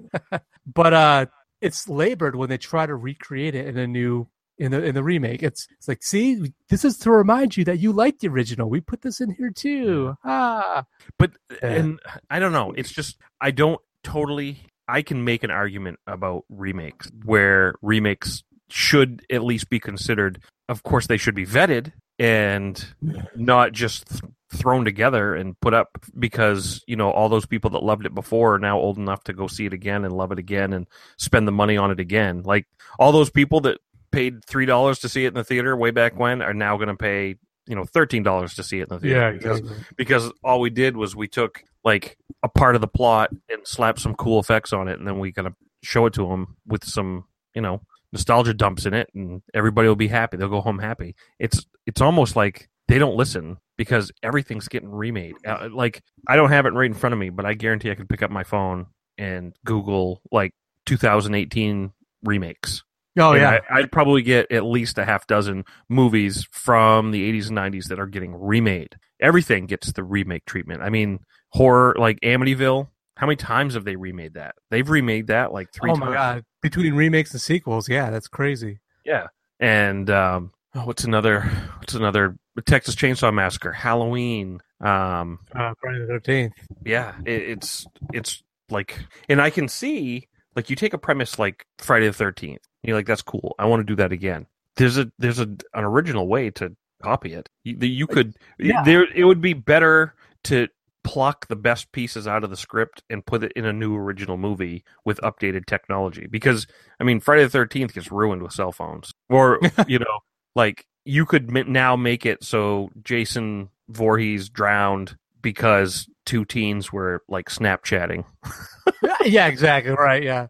but uh, it's labored when they try to recreate it in a new in the in the remake. It's it's like, see, this is to remind you that you like the original. We put this in here too. Ah, but and I don't know. It's just I don't totally. I can make an argument about remakes where remakes should at least be considered. Of course, they should be vetted and not just th- thrown together and put up because you know all those people that loved it before are now old enough to go see it again and love it again and spend the money on it again. Like all those people that paid three dollars to see it in the theater way back when are now going to pay you know thirteen dollars to see it in the theater Yeah, because because all we did was we took like a part of the plot and slapped some cool effects on it, and then we kind of show it to them with some you know nostalgia dumps in it, and everybody will be happy. They'll go home happy. It's it's almost like they don't listen because everything's getting remade. Uh, like I don't have it right in front of me, but I guarantee I could pick up my phone and Google like 2018 remakes. Oh And yeah, I, I'd probably get at least a half dozen movies from the 80s and 90s that are getting remade. Everything gets the remake treatment. I mean, horror like Amityville. How many times have they remade that? They've remade that like three oh times. my god! Between remakes and sequels, yeah, that's crazy. Yeah. And um, oh, what's another? What's another? Texas Chainsaw Massacre, Halloween. Um, Uh, Friday the Thirteenth. yeah, it, it's it's like, and I can see like you take a premise like Friday the Thirteenth, you're like, that's cool. I want to do that again. There's a there's a an original way to copy it. You, you could Yeah. there. It would be better to pluck the best pieces out of the script and put it in a new original movie with updated technology. Because I mean, Friday the Thirteenth gets ruined with cell phones, or you know, like you could now make it so Jason Voorhees drowned because two teens were like Snapchatting, yeah, exactly. Right. Yeah.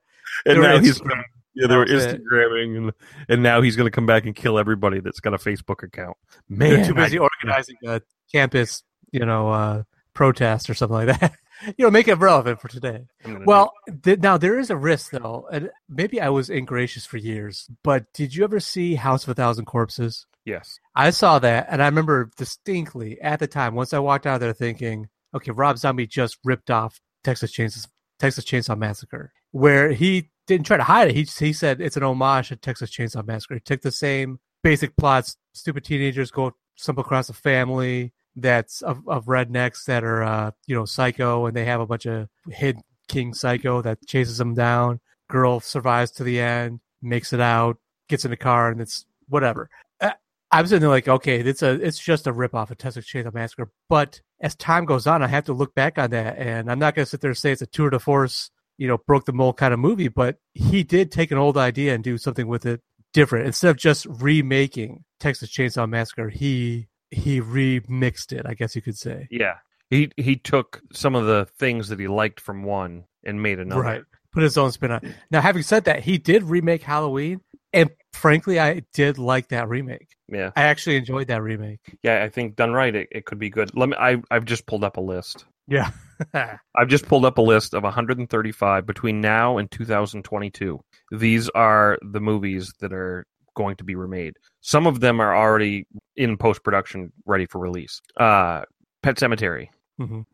and They were now he's Instagram- yeah they were Instagramming, and and now he's going to come back and kill everybody that's got a Facebook account. They're Man, too busy I- organizing a campus, you know, uh, protest or something like that. you know, make it relevant for today. I'm Well, th- now there is a risk though, and maybe I was ingracious for years. But did you ever see House of a Thousand Corpses? yes, I saw that, and I remember distinctly at the time. Once I walked out of there, thinking, "Okay, Rob Zombie just ripped off Texas Chainsaw Texas Chainsaw Massacre," where he didn't try to hide it. He he said it's an homage to Texas Chainsaw Massacre. He took the same basic plots: stupid teenagers go stumble across a family that's of, of rednecks that are uh, you know psycho, and they have a bunch of hid King Psycho that chases them down. Girl survives to the end, makes it out, gets in the car, and it's whatever. Uh, I'm sitting there like, okay, it's a it's just a rip off of Texas Chainsaw Massacre. But as time goes on, I have to look back on that, and I'm not going to sit there and say it's a tour de force, you know, broke the mold kind of movie. But he did take an old idea and do something with it different. Instead of just remaking Texas Chainsaw Massacre, he he remixed it. I guess you could say. Yeah. He he took some of the things that he liked from one and made another. Right. Put his own spin on. it. Now, having said that, he did remake Halloween, and frankly, I did like that remake. Yeah. I actually enjoyed that remake. Yeah, I think done right it, it could be good. Let me I I've just pulled up a list. Yeah. I've just pulled up a list of 135 between now and 2022. These are the movies that are going to be remade. Some of them are already in post production, ready for release. Uh, Pet Sematary, Mhm.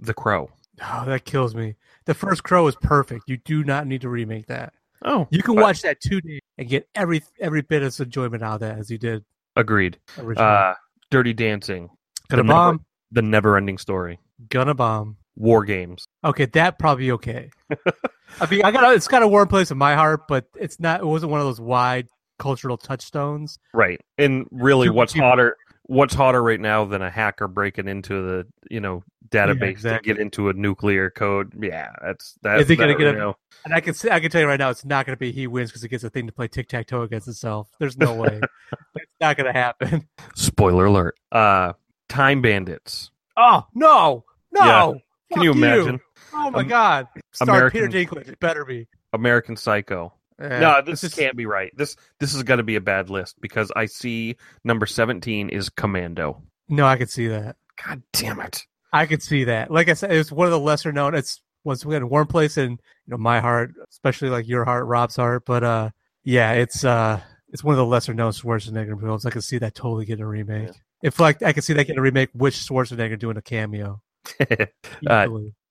The Crow. Oh, that kills me. The first Crow is perfect. You do not need to remake that. Oh, You can but- watch that two days and get every every bit of enjoyment out of that as you did agreed. originally. Uh, Dirty Dancing, Gonna the bomb, The Never Ending Story, gonna bomb. War Games. Okay, that probably okay. I mean, I got it's got a warm place in my heart, but it's not. It wasn't one of those wide cultural touchstones. Right. And really, what's hotter? What's hotter right now than a hacker breaking into the you know database exactly. to get into a nuclear code? Yeah, that's that. Is he gonna that, get a- you know, And I can say, I can tell you right now, it's not going to be he wins because he gets a thing to play tic tac toe against himself. There's no way. it's not going to happen. Spoiler alert. Uh, Time Bandits. Oh no, no! Yeah. Can you imagine? Oh my Am- god! Star American- Peter Dinklage. It better be. American Psycho. Eh, no, this, is- can't be right. This this is going to be a bad list because I see number seventeen is Commando. No, I could see that. God damn it! I could see that. Like I said, it's one of the lesser known. It's once again a warm place in you know my heart, especially like your heart, Rob's heart. But uh, yeah, it's uh, it's one of the lesser known Schwarzenegger films. I could see that totally getting a remake. If like I could see that getting a remake, which Schwarzenegger doing a cameo. Uh,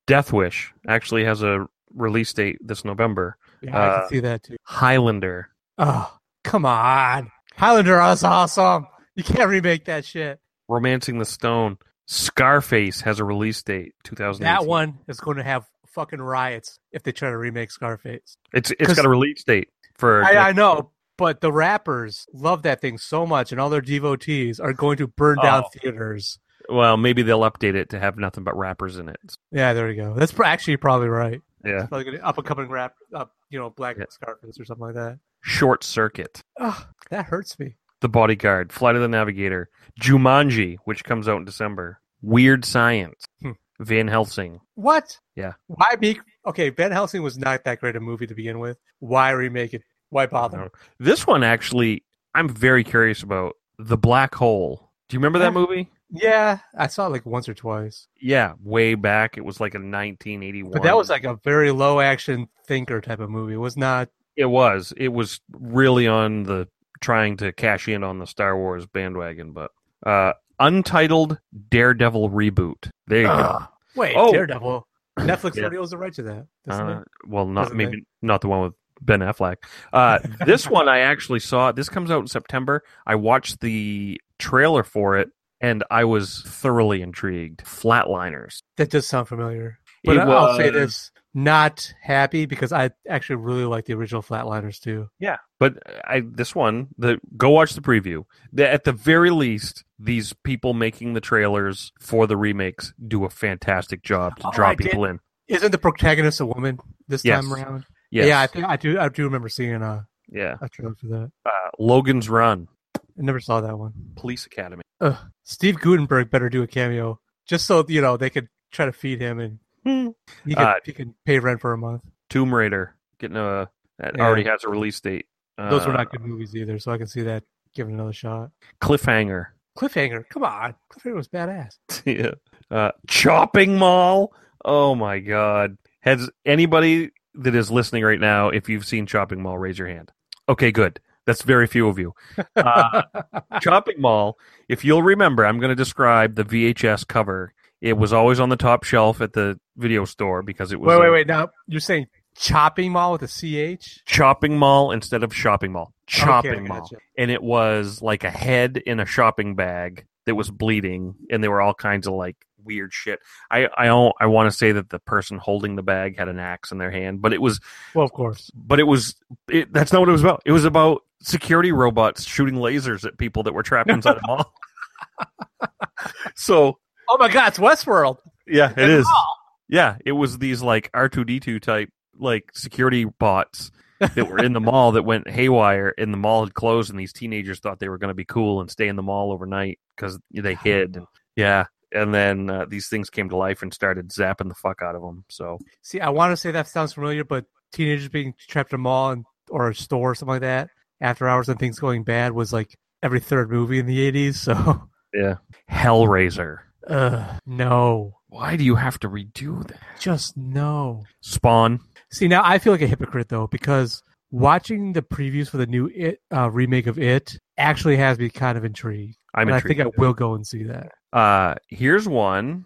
Death Wish actually has a release date this November. Yeah, I uh, can see that too. Highlander. Oh, come on, Highlander is awesome. You can't remake that shit. Romancing the Stone. Scarface has a release date 2018. That one is going to have fucking riots if they try to remake Scarface. It's it's got a release date for I, I know, but the rappers love that thing so much, and all their devotees are going to burn down Oh. theaters. well, maybe they'll update it to have nothing but rappers in it. Yeah, there you go. That's actually probably right. Yeah. Probably gonna up and coming rap, up you know, black Yeah. Scarface or something like that. Short Circuit. Oh, that hurts me. The Bodyguard, Flight of the Navigator, Jumanji, which comes out in December, Weird Science, Hmm. Van Helsing. What? Yeah. Why be okay? Van Helsing was not that great a movie to begin with. Why remake it? Why bother? This one actually, I'm very curious about. The Black Hole. Do you remember that movie? Yeah, I saw it like once or twice, Yeah, way back. It was like a 1981. but that was like a very low action thinker type of movie. It was not. It was. It was really on the trying to cash in on the Star Wars bandwagon, but uh Untitled Daredevil reboot. There you Ugh. Wait, Oh. Daredevil. Netflix Yeah. already owns the right to that. Uh, well, not Doesn't maybe not the one with Ben Affleck. Uh, this one I actually saw. This comes out in September. I watched the trailer for it, and I was thoroughly intrigued. Flatliners. That does sound familiar. But It I'll say this: not happy because I actually really like the original Flatliners too. Yeah, but I this one the go watch the preview. The, at the very least, these people making the trailers for the remakes do a fantastic job to Oh, draw I did- people in. Isn't the protagonist a woman this Yes. time around? Yes. Yeah, I think I do. I do remember seeing a, yeah. a trailer for that. Uh, Logan's Run, I never saw that one. Police Academy. Ugh. Steve Guttenberg better do a cameo just so you know they could try to feed him and he could Uh, he can pay rent for a month. Tomb Raider getting a that Yeah. already has a release date. Those were Uh, not good movies either, so I can see that giving another shot. Cliffhanger. Cliffhanger, come on, Cliffhanger was badass. yeah. Uh, Chopping Mall. Oh my God. Has anybody that is listening right now, if you've seen Chopping Mall, raise your hand. Okay, good. That's very few of you. Uh, Chopping Mall, if you'll remember, I'm going to describe the VHS cover. It was always on the top shelf at the video store because it was wait, a wait, wait. Now you're saying chopping mall with a ch? Chopping Mall instead of Shopping Mall. Chopping Okay, Mall. gotcha. And it was like a head in a shopping bag that was bleeding, and there were all kinds of like weird shit. I I don't, I want to say that the person holding the bag had an axe in their hand, but it was Well, of course. but it was it, that's not what it was about. It was about security robots shooting lasers at people that were trapped inside a mall. so Oh my God, it's Westworld. yeah, it is. Yeah, it was these like R two D two type like security bots that were in the mall that went haywire, and the mall had closed, and these teenagers thought they were going to be cool and stay in the mall overnight because they hid. And, yeah, and then uh, these things came to life and started zapping the fuck out of them. So See, I want to say that sounds familiar, but teenagers being trapped in a mall and, or a store or something like that after hours and things going bad was like every third movie in the 80s. So, yeah, Hellraiser. uh, no, Why do you have to redo that? just no. Spawn. See, now I feel like a hypocrite though, because watching the previews for the new It uh, remake of It actually has me kind of intrigued. I'm and I intrigued. think I will go and see that. Uh, here's one,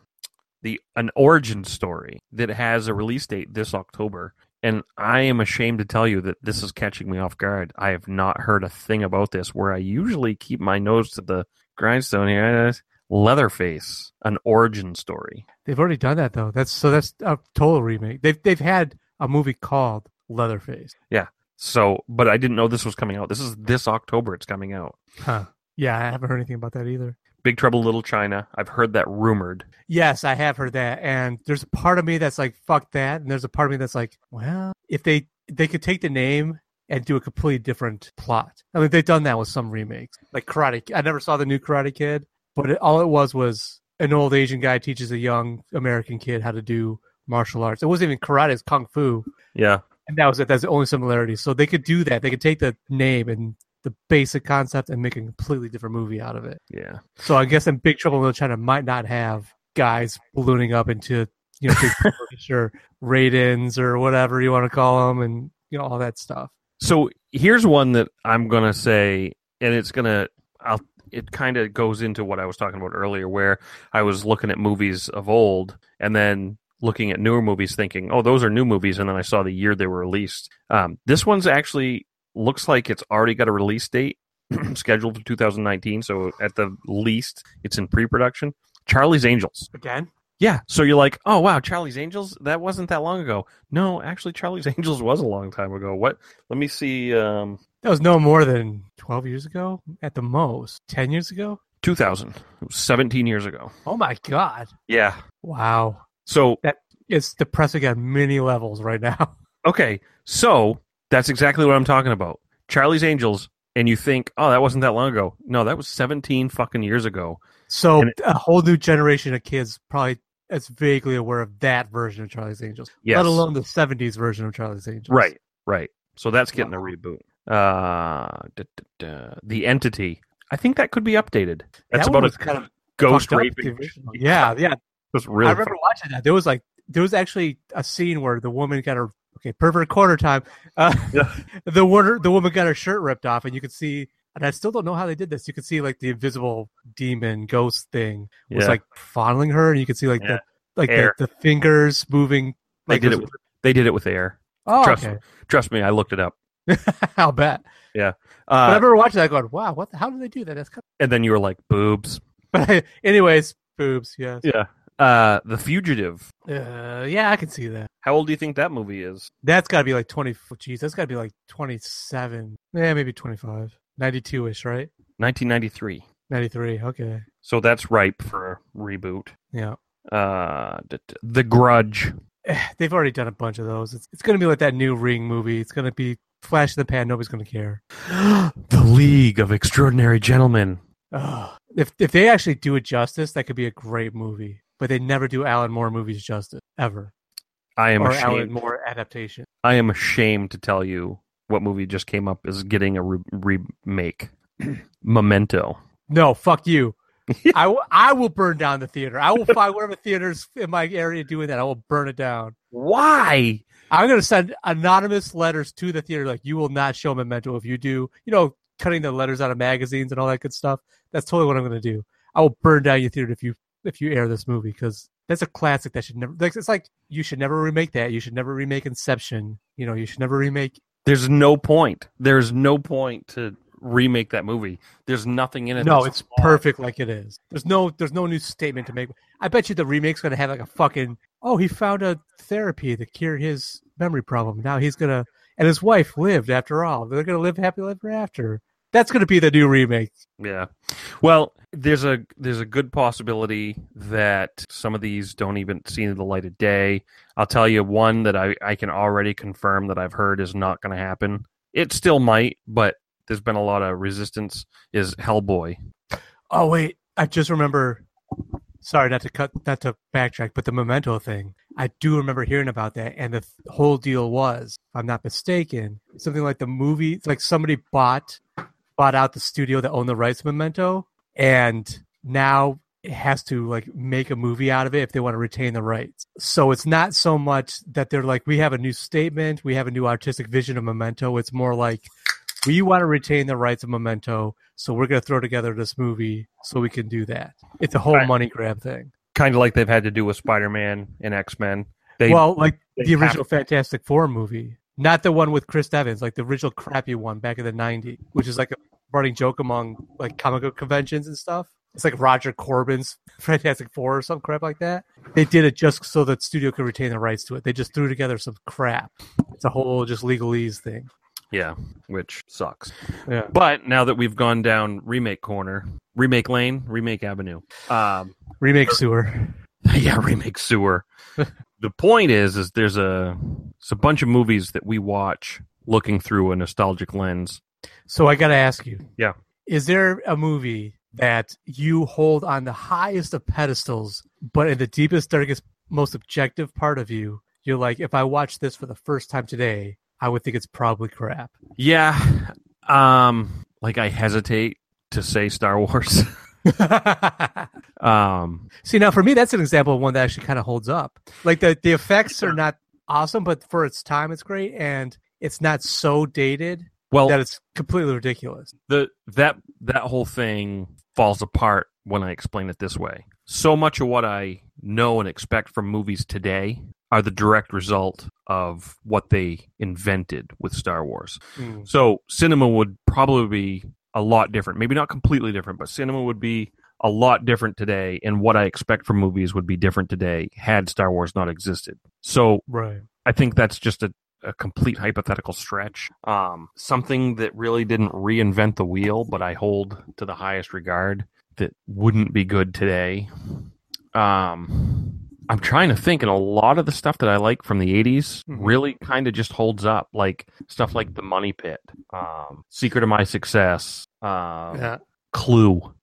the an origin story that has a release date this October, and I am ashamed to tell you that this is catching me off guard. I have not heard a thing about this. Where I usually keep my nose to the grindstone here. Leatherface, an origin story. They've already done that though. That's so that's a total remake. They've they've had a movie called Leatherface. Yeah. So, but I didn't know this was coming out. This is this October. It's coming out. Huh. Yeah, I haven't heard anything about that either. Big Trouble Little China. I've heard that rumored. Yes, I have heard that, and there's a part of me that's like, "Fuck that," and there's a part of me that's like, "Well, if they they could take the name and do a completely different plot." I mean, they've done that with some remakes, like Karate. I never saw the new Karate Kid, but it, all it was was an old Asian guy teaches a young American kid how to do martial arts. It wasn't even karate; it's kung fu, Yeah, and that was it. That's the only similarity. So they could do that. They could take the name and the basic concept and make a completely different movie out of it. yeah. So I guess in Big Trouble in Little China might not have guys ballooning up into you know big or Raidens or whatever you want to call them, and you know all that stuff. So here's one that I'm gonna say, and it's gonna, I'll, it kind of goes into what I was talking about earlier, where I was looking at movies of old, and then looking at newer movies, thinking, oh, those are new movies, and then I saw the year they were released. Um, this one's actually looks like it's already got a release date scheduled for 2019, so at the least, it's in pre-production. Charlie's Angels. Again, Yeah, so you're like, oh wow, Charlie's Angels. That wasn't that long ago. No, actually, Charlie's Angels was a long time ago. What? Let me see. Um, that was no more than twelve years ago, at the most, ten years ago. 2000. It was 17 years ago. Oh my god! Yeah. Wow, So that it's depressing on many levels right now. okay, so that's exactly what I'm talking about. Charlie's Angels, and you think, oh, that wasn't that long ago. No, that was 17 fucking years ago. So And a whole new generation of kids probably is vaguely aware of that version of Charlie's Angels, Yes. let alone the '70s version of Charlie's Angels. Right, right. So that's getting Wow. a reboot. Uh, da, da, da. the entity. I think that could be updated. That's that about a kind of ghost raping. Yeah, yeah. That's really I remember watching that. There was like there was actually a scene where the woman got her okay pervert corner time. Uh, Yeah. the woman the woman got her shirt ripped off, and you could see. And I still don't know how they did this. You could see like the invisible demon ghost thing was Yeah. like fondling her, and you could see like Yeah. the like the, the fingers moving. They Like did it it. With, they did it with air. Oh, Trust okay. me. Trust me, I looked it up. I'll bet. Yeah, Uh, but I remember watching that, going, "Wow, what? The, how did they do that?" That's kind of- and then you were like boobs. but anyways, boobs. Yes. Yeah. Uh, the Fugitive. Uh, yeah, I can see that. How old do you think that movie is? That's got to be like 20. Geez, that's got to be like 27. Yeah, maybe 25. 92 ish, right? 1993. 93. Okay. So that's ripe for a reboot. Yeah. Uh, The Grudge. Eh, They've already done a bunch of those. It's, it's going to be like that new Ring movie. It's going to be flash in the pan. Nobody's going to care. the League of Extraordinary Gentlemen. If, if they actually do it justice, that could be a great movie. But they never do Alan Moore movies justice, ever. I am or Alan. Moore adaptation. I am ashamed to tell you what movie just came up is getting a re- remake. Memento. No, fuck you. I will, I will burn down the theater. I will find whatever theaters in my area doing that. I will burn it down. Why? I'm going to send anonymous letters to the theater. Like, you will not show Memento if you do. You know, cutting the letters out of magazines and all that good stuff. That's totally what I'm going to do. I will burn down your theater if you if you air this movie because that's a classic that should never. Like, it's like you should never remake that. You should never remake Inception. You know, you should never remake. There's no point. There's no point to remake that movie. There's nothing in it. No, it's flawed. perfect like it is. There's no there's no new statement to make. I bet you the remake's gonna have like a fucking oh he found a therapy to cure his memory problem. Now he's gonna and his wife lived after all. They're gonna live happily ever after. That's gonna be the new remake. Yeah. Well, there's a there's a good possibility that some of these don't even see the light of day. I'll tell you one that I, I can already confirm that I've heard is not going to happen. It still might, but there's been a lot of resistance. Is Hellboy? Oh wait, I just remember. Sorry, not to cut, not to backtrack, but the memento thing. I do remember hearing about that, and the whole deal was, if I'm not mistaken, something like the movie, it's like somebody bought bought out the studio that owned the rights to Memento, and now it has to like make a movie out of it if they want to retain the rights. So it's not so much that they're like, we have a new statement, we have a new artistic vision of Memento. It's more like we want to retain the rights of Memento, so we're going to throw together this movie so we can do that. It's a whole Right. money grab thing. Kind of like they've had to do with Spider Man and X Men. They well, like the original Fantastic Four movie, not the one with Chris Evans, like the original crappy one back in the '90s, which is like a running joke among like comic book conventions and stuff. It's like Roger Corman's Fantastic Four or some crap like that. They did it just so that studio could retain the rights to it. They just threw together some crap. It's a whole just legalese thing. yeah, which sucks. Yeah. But now that we've gone down remake corner, remake lane, remake avenue. Um, Remake sewer. yeah, remake sewer. the point is, is there's a it's a bunch of movies that we watch looking through a nostalgic lens. So I got to ask you. Yeah. Is there a movie that you hold on the highest of pedestals, but in the deepest, darkest, most objective part of you, you're like, if I watch this for the first time today, I would think it's probably crap. Yeah, um, like I hesitate to say Star Wars. um, See, now for me, that's an example of one that actually kind of holds up. Like the the effects are not awesome, but for its time, it's great, and it's not so dated well, that it's completely ridiculous. the that that whole thing falls apart when I explain it this way. So much of what I know and expect from movies today are the direct result of what they invented with Star Wars. Mm. So cinema would probably be a lot different. Maybe not completely different, but cinema would be a lot different today and what I expect from movies would be different today had Star Wars not existed. So Right. I think that's just a, a complete hypothetical stretch. Um, something that really didn't reinvent the wheel, but I hold to the highest regard that wouldn't be good today. Um, I'm trying to think, and a lot of the stuff that I like from the 80s Mhm. really kind of just holds up. Like stuff like The Money Pit, um, Secret of My Success, um, Yeah. Clue.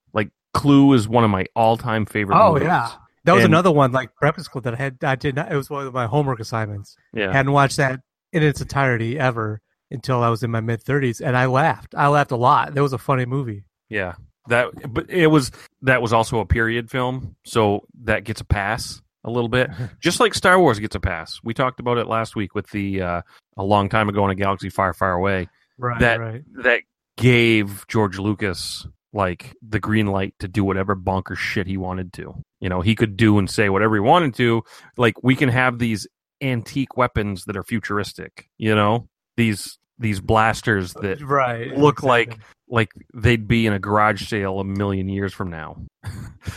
Clue is one of my all-time favorite. Oh, movies. yeah. That was And- another one like breakfast school that I had. I did not. It was one of my homework assignments. yeah. hadn't watched that in its entirety ever until I was in my mid thirties, and I laughed. I laughed a lot. That was a funny movie. Yeah. That but it was that was also a period film, so that gets a pass a little bit. Just like Star Wars gets a pass. We talked about it last week with the uh a long time ago in a galaxy far, far away. Right. That- right. That gave George Lucas like the green light to do whatever bonkers shit he wanted to. You know, he could do and say whatever he wanted to. Like we can have these antique weapons that are futuristic, you know? These these blasters that Right. look like like they'd be in a garage sale a million years from now.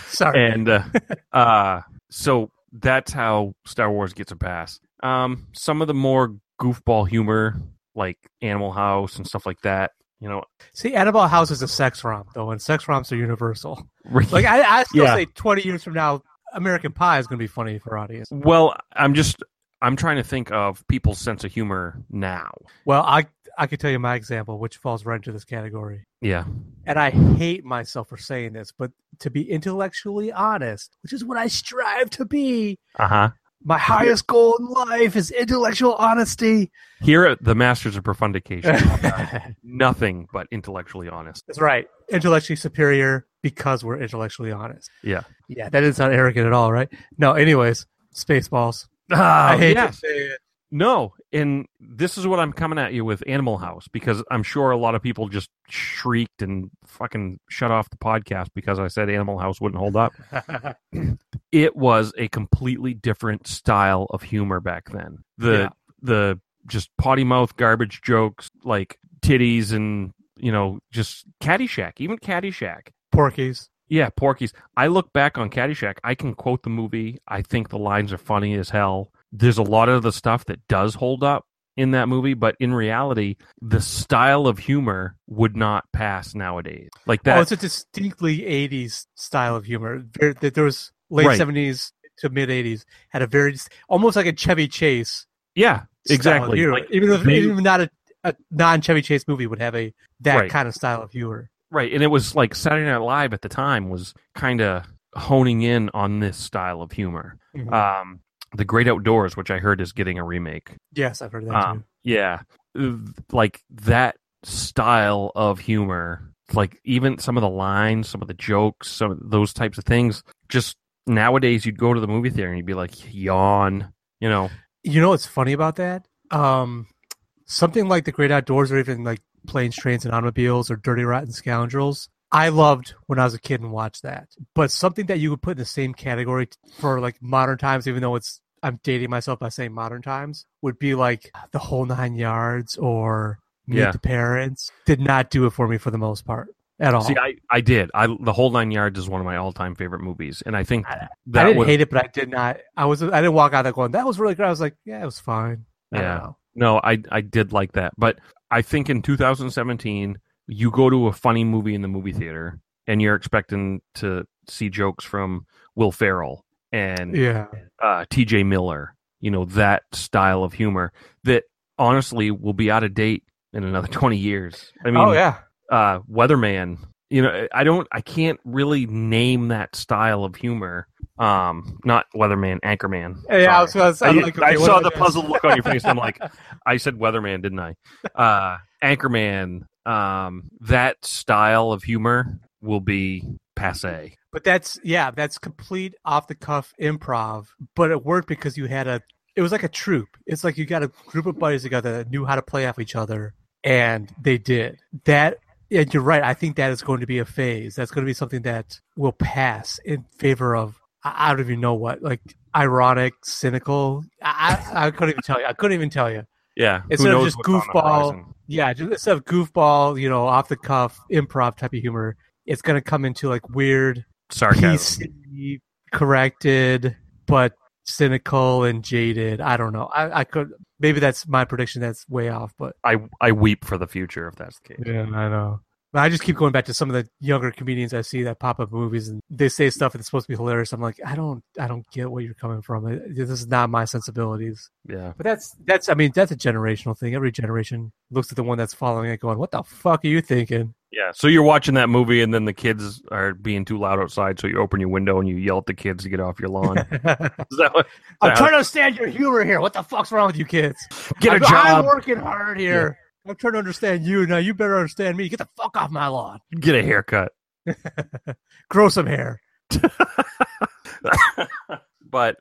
Sorry. And uh, uh so that's how Star Wars gets a pass. Um some of the more goofball humor like Animal House and stuff like that, you know. See, Animal House is a sex romp though, and sex romps are universal. Like I, I still Yeah. say, twenty years from now, American Pie is going to be funny for audience. well, I'm just I'm trying to think of people's sense of humor now. Well, I I could tell you my example, which falls right into this category. Yeah. And I hate myself for saying this, but to be intellectually honest, which is what I strive to be, Uh-huh. My highest goal in life is intellectual honesty. Here at the Masters of Profundication, nothing but intellectually honest. That's right. Intellectually superior because we're intellectually honest. Yeah. Yeah, that didn't sound arrogant at all, right? No, anyways, Spaceballs. Ah, I hate yeah. to say it. No, and this is what I'm coming at you with Animal House because I'm sure a lot of people just shrieked and fucking shut off the podcast because I said Animal House wouldn't hold up. It was a completely different style of humor back then. The Yeah. the just potty mouth garbage jokes like titties and you know, just Caddyshack, even Caddyshack. Porky's. Yeah, Porky's. I look back on Caddyshack. I can quote the movie. I think the lines are funny as hell. There's a lot of the stuff that does hold up in that movie, but in reality, the style of humor would not pass nowadays. Like that. Oh, it's a distinctly '80s style of humor. There, there was late Right. '70s to mid '80s had a very almost like a Chevy Chase. yeah, exactly. Like, even if they- even not a, a non Chevy Chase movie would have a that Right. kind of style of humor. Right, and it was like Saturday Night Live at the time was kind of honing in on this style of humor. Mhm. Um, the Great Outdoors, which I heard is getting a remake. yes, I've heard that Um, too. yeah, like that style of humor, like even some of the lines, some of the jokes, some of those types of things. Just nowadays, you'd go to the movie theater and you'd be like, yawn. You know, You know what's funny about that? Um, something like The Great Outdoors, or even like Planes, Trains, and Automobiles, or Dirty Rotten Scoundrels. I loved when I was a kid and watched that. But something that you would put in the same category for like modern times, even though it's I'm dating myself by saying modern times, would be like The Whole Nine Yards or Meet Yeah. the Parents. Did not do it for me for the most part at all. see, I, I did. I the whole nine yards is one of my all time favorite movies, and I think I- that I didn't was, hate it, but I did not. I was. I didn't walk out there going, "That was really good." I was like, "Yeah, it was fine." I Yeah. know. No, I I did like that, but I think in 2017, you go to a funny movie in the movie theater, and you're expecting to see jokes from Will Ferrell and Yeah. uh, T.J. Miller. You know that style of humor that honestly will be out of date in another 20 years. I mean, oh yeah. uh, Weatherman. You know, I don't, I can't really name that style of humor. Um, not Weatherman, Anchorman. Yeah, I was. I, was, I, like, okay, what saw the I puzzled look on your face. I'm like, I said Weatherman, didn't I? Uh, Anchorman. Um, that style of humor will be passe. But that's yeah, that's complete off the cuff improv. But it worked because you had a. It was like a troupe. It's like you got a group of buddies together that knew how to play off each other, and they did that. And you're right. I think that is going to be a phase. That's going to be something that will pass in favor of. I don't even know what, like ironic, cynical. I, I, I couldn't even tell you. I couldn't even tell you. Yeah, Instead of just what's on the goofball. Yeah, just instead of goofball, you know, off the cuff, improv type of humor, it's going to come into like weird sarcasm. PC corrected, but cynical and jaded. I don't know. I, I could maybe that's my prediction. That's way off, but I I weep for the future if that's the case. yeah, I know. But I just keep going back to some of the younger comedians I see that pop up movies, and they say stuff that's supposed to be hilarious. I'm like, I don't, I don't get where you're coming from. This is not my sensibilities. Yeah. But that's that's. I mean, that's a generational thing. Every generation looks at the one that's following it, going, "What the fuck are you thinking?" Yeah. So you're watching that movie, and then the kids are being too loud outside, so you open your window and you yell at the kids to get off your lawn. Is that what? I'm that- trying to understand your humor here. What the fuck's wrong with you kids? Get a I'm, job. I'm working hard here. I'm trying to understand you. Now you better understand me. Get the fuck off my lawn. Get a haircut. Grow some hair. but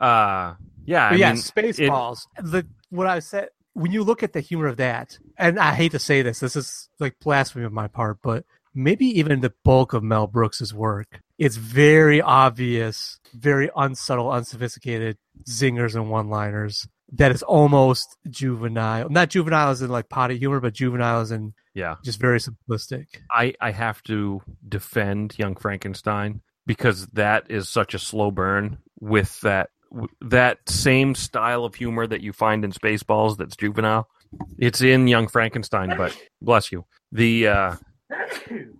uh yeah, I But yeah, mean, Spaceballs. The what I said when you look at the humor of that, and I hate to say this, this is like blasphemy on my part, but maybe even the bulk of Mel Brooks's work, it's very obvious, very unsubtle, unsophisticated zingers and one-liners that is almost juvenile. Not juvenile as in like potty humor, but juvenile as in yeah. just very simplistic. I I have to defend Young Frankenstein because that is such a slow burn with that that same style of humor that you find in Spaceballs that's juvenile. It's in Young Frankenstein, but bless you. The uh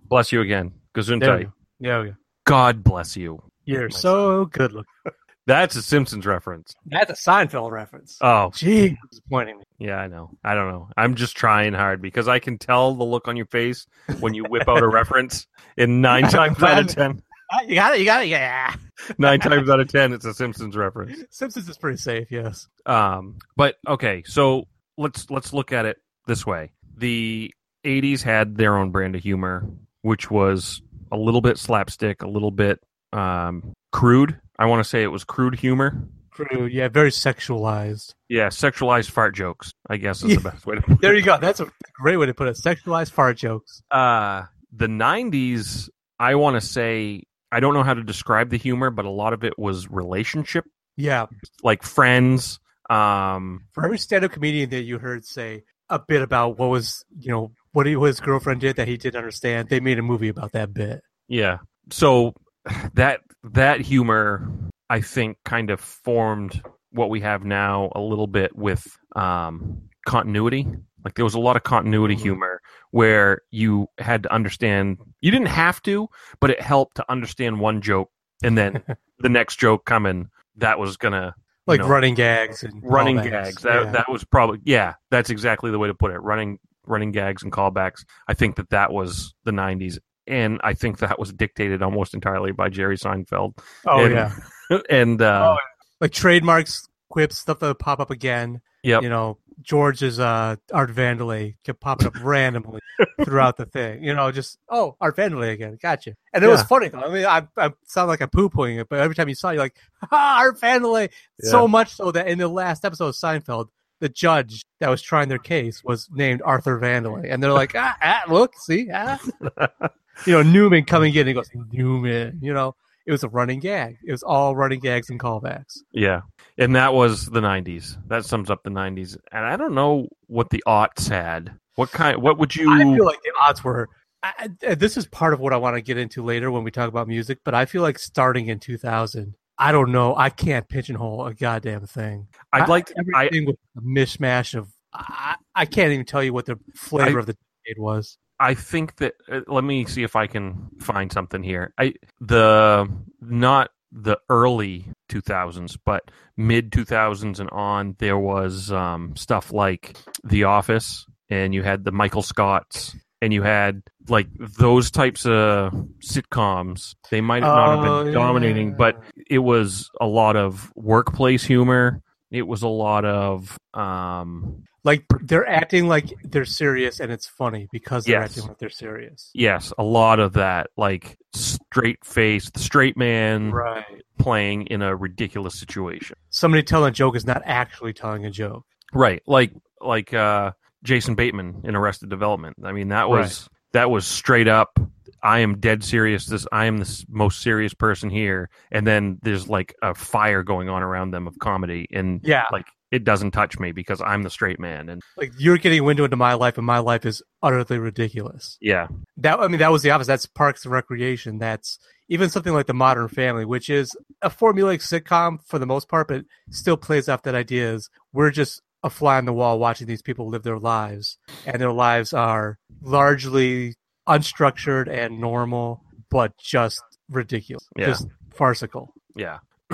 bless you again. Gesundheit. Yeah. God bless you. You're so good looking. That's a Simpsons reference. That's a Seinfeld reference. Oh, Gee, disappointing me. yeah, I know. I don't know. I'm just trying hard because I can tell the look on your face when you whip out a reference. In nine times out of ten, You got it. You got it. Yeah. nine times out of ten, it's a Simpsons reference. Simpsons is pretty safe. Yes. Um, but okay, so let's let's look at it this way. The '80s had their own brand of humor, which was a little bit slapstick, a little bit um, crude. I want to say it was crude humor. Crude. Yeah. Very sexualized. Yeah, sexualized fart jokes. I guess is Yeah. the best way to put it. There you go. That's a great way to put it. Sexualized fart jokes. Uh, the '90s. I want to say I don't know how to describe the humor, but a lot of it was relationship, Yeah. like friends. Um, For every stand-up comedian that you heard say a bit about what was, you know, what, he, what his girlfriend did that he didn't understand. They made a movie about that bit. Yeah. So that that humor, I think, kind of formed what we have now a little bit with um, continuity. Like there was a lot of continuity Mhm. humor where you had to understand. You didn't have to, but it helped to understand one joke, and then the next joke coming that was gonna Like know, running gags and running gags. That Yeah. that was probably yeah. That's exactly the way to put it. Running running gags and callbacks. I think that that was the '90s, and I think that was dictated almost entirely by Jerry Seinfeld. oh and- yeah, and uh, Oh, like trademarks, quips, stuff that would pop up again. Yeah, You know, George's uh, Art Vandelay kept popping up randomly throughout the thing. You know, just oh, Art Vandelay again. Gotcha. And it was funny though. I mean, I, I sound like I'm poo pooing it, but every time you saw, it, you're like, ah, Art Vandelay. So much so that in the last episode of Seinfeld, the judge that was trying their case was named Arthur Vandelay, and they're like, ah, ah look, see, ah. you know, Newman coming in and goes, Newman. You know, it was a running gag. It was all running gags and callbacks. yeah, and that was the '90s. That sums up the '90s. And I don't know what the aughts had. What kind? What would you? I feel like the odds were. I, I- this is part of what I want to get into later when we talk about music, but I feel like starting in 2000, I don't know. I can't pigeonhole a goddamn thing. I'd like. To, I everything with a mishmash of. I, I can't even tell you what the flavor I- of the decade was. I think that uh, let me see if I can find something here. I the not the early 2000s, but mid 2000s and on, there was um, stuff like The Office, and you had the Michael Scotts, and you had like those types of sitcoms. They might not have Oh, been dominating, yeah. but it was a lot of workplace humor. It was a lot of um, Like they're acting like they're serious and it's funny because they're Yes. acting like they're serious. yes, a lot of that, like straight faced, straight man Right. playing in a ridiculous situation. Somebody telling a joke is not actually telling a joke. Right. Like like uh Jason Bateman in Arrested Development. I mean that was that was straight up I am dead serious this I am the most serious person here and then there's like a fire going on around them of comedy and Yeah. like it doesn't touch me because I'm the straight man and Like you're getting a window into my life and my life is utterly ridiculous. yeah. That I mean, that was the opposite. That's Parks and Recreation. That's even something like The Modern Family, which is a formulaic sitcom for the most part, but still plays off that idea is we're just a fly on the wall watching these people live their lives, and their lives are largely unstructured and normal, but just ridiculous, Yeah. just farcical. Yeah.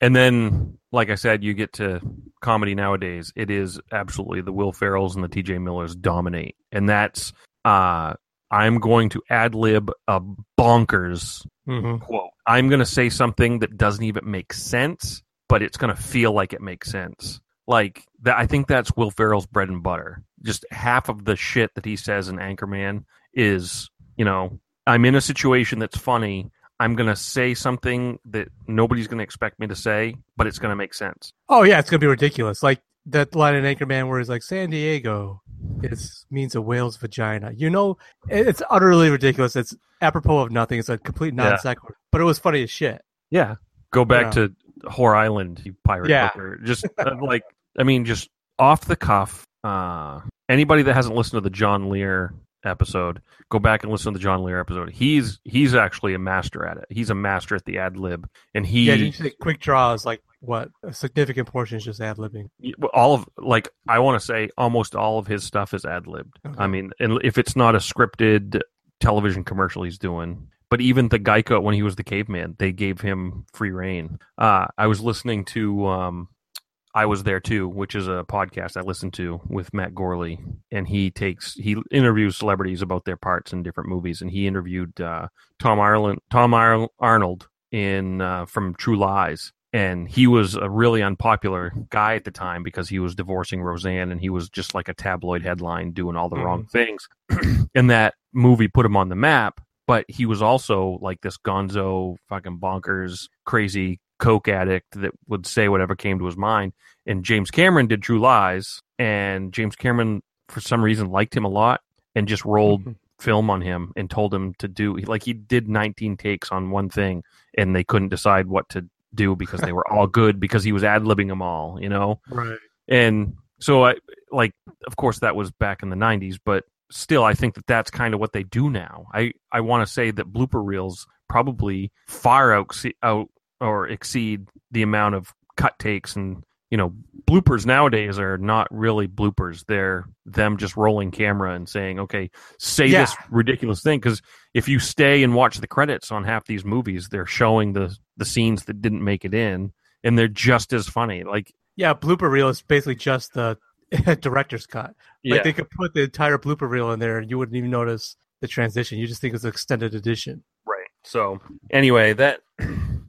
and then, like I said, you get to comedy nowadays. It is absolutely the Will Ferrells and the T.J. Millers dominate, and that's uh, I'm going to ad lib a bonkers hmm quote. I'm going to say something that doesn't even make sense, but it's going to feel like it makes sense. Like that, I think that's Will Ferrell's bread and butter. Just half of the shit that he says in Anchorman is, you know, I'm in a situation that's funny. I'm going to say something that nobody's going to expect me to say, but it's going to make sense. Oh yeah, it's gonna be ridiculous. Like that line in Anchorman where he's like, "San Diego is means a whale's vagina." You know, it's utterly ridiculous. It's apropos of nothing. It's a complete non Yeah. sequitur, but it was funny as shit. Yeah. Go back Yeah. to Whore Island, you pirate Yeah. hooker. Just uh, like, I mean, just off the cuff. Uh, anybody that hasn't listened to the John Lehr episode, go back and listen to the John Lehr episode. He's he's actually a master at it. He's a master at the ad lib, and he yeah, you say quick draws like what a significant portion is just ad libbing. all of like I want to say almost all of his stuff is ad libbed. Okay. I mean, and if it's not a scripted television commercial he's doing, but even the Geico when he was the caveman, they gave him free reign. Uh, I was listening to um, I was there too, which is a podcast I listen to with Matt Gourley, and he takes he interviews celebrities about their parts in different movies, and he interviewed uh, Tom Ireland, Tom Ar- Arnold in uh, from True Lies, and he was a really unpopular guy at the time because he was divorcing Roseanne, and he was just like a tabloid headline doing all the wrong things, and that movie put him on the map. But he was also like this gonzo, fucking bonkers, crazy coke addict that would say whatever came to his mind. And James Cameron did True Lies, and James Cameron, for some reason, liked him a lot and just rolled Mhm. film on him and told him to do like he did 19 takes on one thing, and they couldn't decide what to do because they were all good because he was ad libbing them all, you know. Right. And so I like, of course, that was back in the '90s, but still, I think that that's kind of what they do now. I I want to say that blooper reels probably far out out or exceed the amount of cut takes and you know bloopers nowadays are not really bloopers they're them just rolling camera and saying okay say Yeah. this ridiculous thing because if you stay and watch the credits on half these movies they're showing the the scenes that didn't make it in and they're just as funny like Yeah, blooper reel is basically just the director's cut. Like they could put the entire blooper reel in there and you wouldn't even notice the transition. You just think it's an extended edition. right so anyway that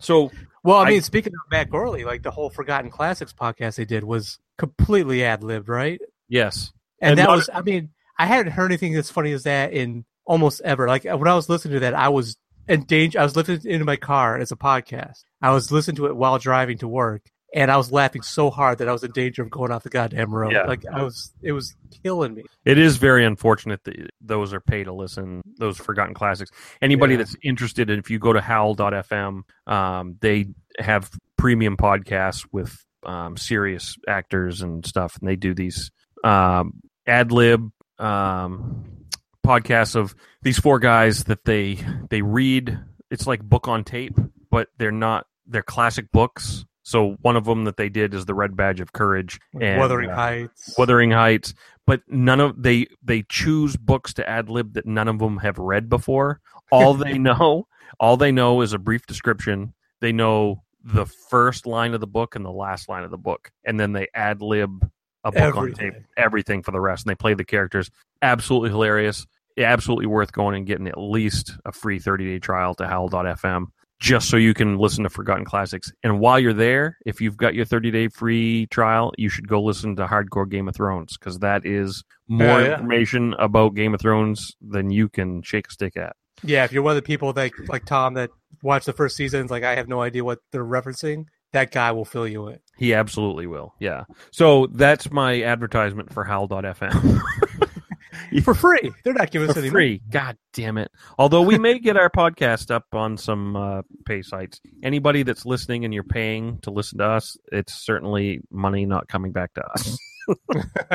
so Well, I I- mean, speaking of Matt Gourley, like the whole Forgotten Classics podcast they did was completely ad libbed, right? yes And, And that not- was, I mean, I hadn't heard anything as funny as that in almost ever. Like when I was listening to that, I was in danger. I was listening into my car as a podcast. I was listening to it while driving to work, and I was laughing so hard that I was in danger of going off the goddamn road. Yeah. Like I was, it was killing me. It is very unfortunate that those are pay to listen, those forgotten classics. Anybody Yeah. that's interested, in, if you go to howl.fm, um, they have premium podcasts with um, serious actors and stuff, and they do these um, ad lib um, podcasts of these four guys that they they read. It's like book on tape, but they're not. They're classic books. So one of them that they did is the Red Badge of Courage and Wuthering uh, Heights. Wuthering Heights, but none of they they choose books to ad lib that none of them have read before. All they know, all they know is a brief description. They know the first line of the book and the last line of the book, and then they ad lib a book on tape, Everything. everything for the rest, and they play the characters. Absolutely hilarious. Absolutely worth going and getting at least a free 30 day trial to howl.fm just so you can listen to Forgotten Classics. And while you're there, if you've got your 30 day free trial, you should go listen to Hardcore Game of Thrones because that is more Yeah, yeah. information about Game of Thrones than you can shake a stick at. Yeah, if you're one of the people that like Tom that watched the first seasons, like I have no idea what they're referencing, that guy will fill you in. He absolutely will. Yeah. So that's my advertisement for howl.fm. For free. They're not giving us for any free. God damn it. Although we may get our podcast up on some uh, pay sites. Anybody that's listening and you're paying to listen to us, it's certainly money not coming back to us. you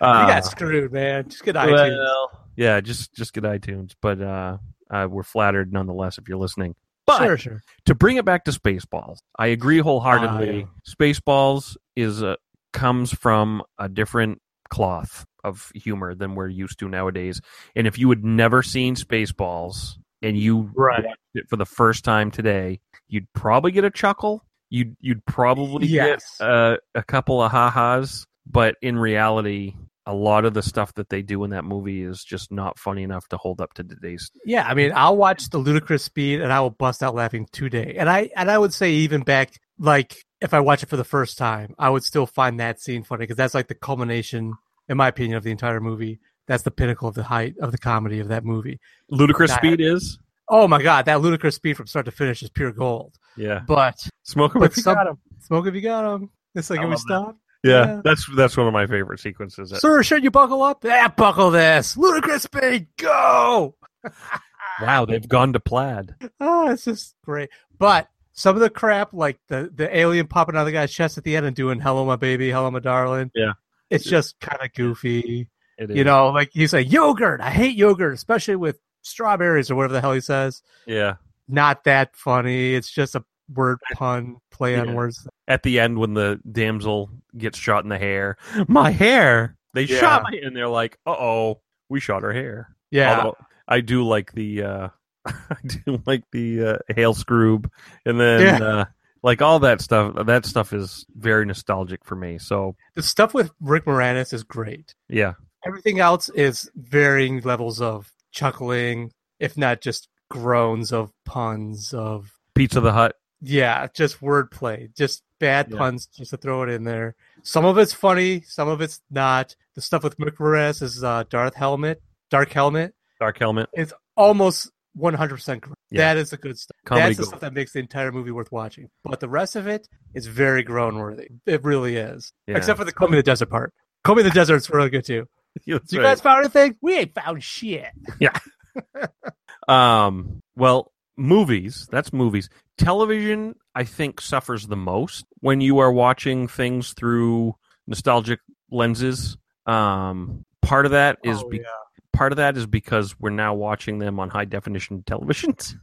Uh, got screwed, man. Just get iTunes. Well, yeah, just just get iTunes, but uh, uh, we're flattered nonetheless if you're listening. But sure, sure. to bring it back to Spaceballs, I agree wholeheartedly. Ah, yeah. Spaceballs is a, comes from a different cloth of humor than we're used to nowadays. And if you had never seen Spaceballs and you Right. watched it for the first time today, you'd probably get a chuckle. You'd you'd probably Yes. get uh, a couple of ha-has, but in reality, a lot of the stuff that they do in that movie is just not funny enough to hold up to today's. Yeah, I mean, I'll watch the ludicrous speed and I will bust out laughing today. And I and I would say even back like if I watch it for the first time, I would still find that scene funny because that's like the culmination, in my opinion, of the entire movie. That's the pinnacle of the height of the comedy of that movie. Ludicrous. Speed is Oh my god, that ludicrous speed from start to finish is pure gold. yeah. But Smoke but if you some- got 'em. smoke if you got him. It's like I can we that. stop? Yeah, Yeah. that's that's one of my favorite sequences. Sir, should you buckle up? Yeah, buckle this. Ludicrous speed, go! Wow, they've gone to plaid. Oh, it's just great. But some of the crap, like the the alien popping out of the guy's chest at the end and doing "Hello, my baby," "Hello, my darling," Yeah. It's just kind of goofy. It is. You know, like he's like yogurt. I hate yogurt, especially with strawberries or whatever the hell he says. yeah. Not that funny. It's just a word pun, play on Yeah. words. At the end, when the damsel gets shot in the hair, my hair. They Yeah. shot my, and they're like, "Uh oh, we shot her hair." Yeah, Although I do like the, uh I do like the uh, hail Skroob, and then Yeah. uh, like all that stuff. That stuff is very nostalgic for me. So the stuff with Rick Moranis is great. yeah, Everything else is varying levels of chuckling, if not just groans of puns of Pizza the Hut. Yeah, just wordplay, just bad Yeah. puns, just to throw it in there. Some of it's funny, some of it's not. The stuff with Mick Moranis is uh, Darth Helmet, Dark Helmet. Dark Helmet. It's almost 100% correct. Yeah. That is the good stuff. Comedy That's the stuff that makes the entire movie worth watching. But the rest of it is very groan worthy. It really is. Yeah. Except for the Comb the Desert part. Comb the Desert's really good too. You right. guys found anything? We ain't found shit. Yeah. um, well, movies, that's movies. Television, I think, suffers the most when you are watching things through nostalgic lenses. Um, part of that is Oh, be- yeah. Part of that is because we're now watching them on high definition televisions,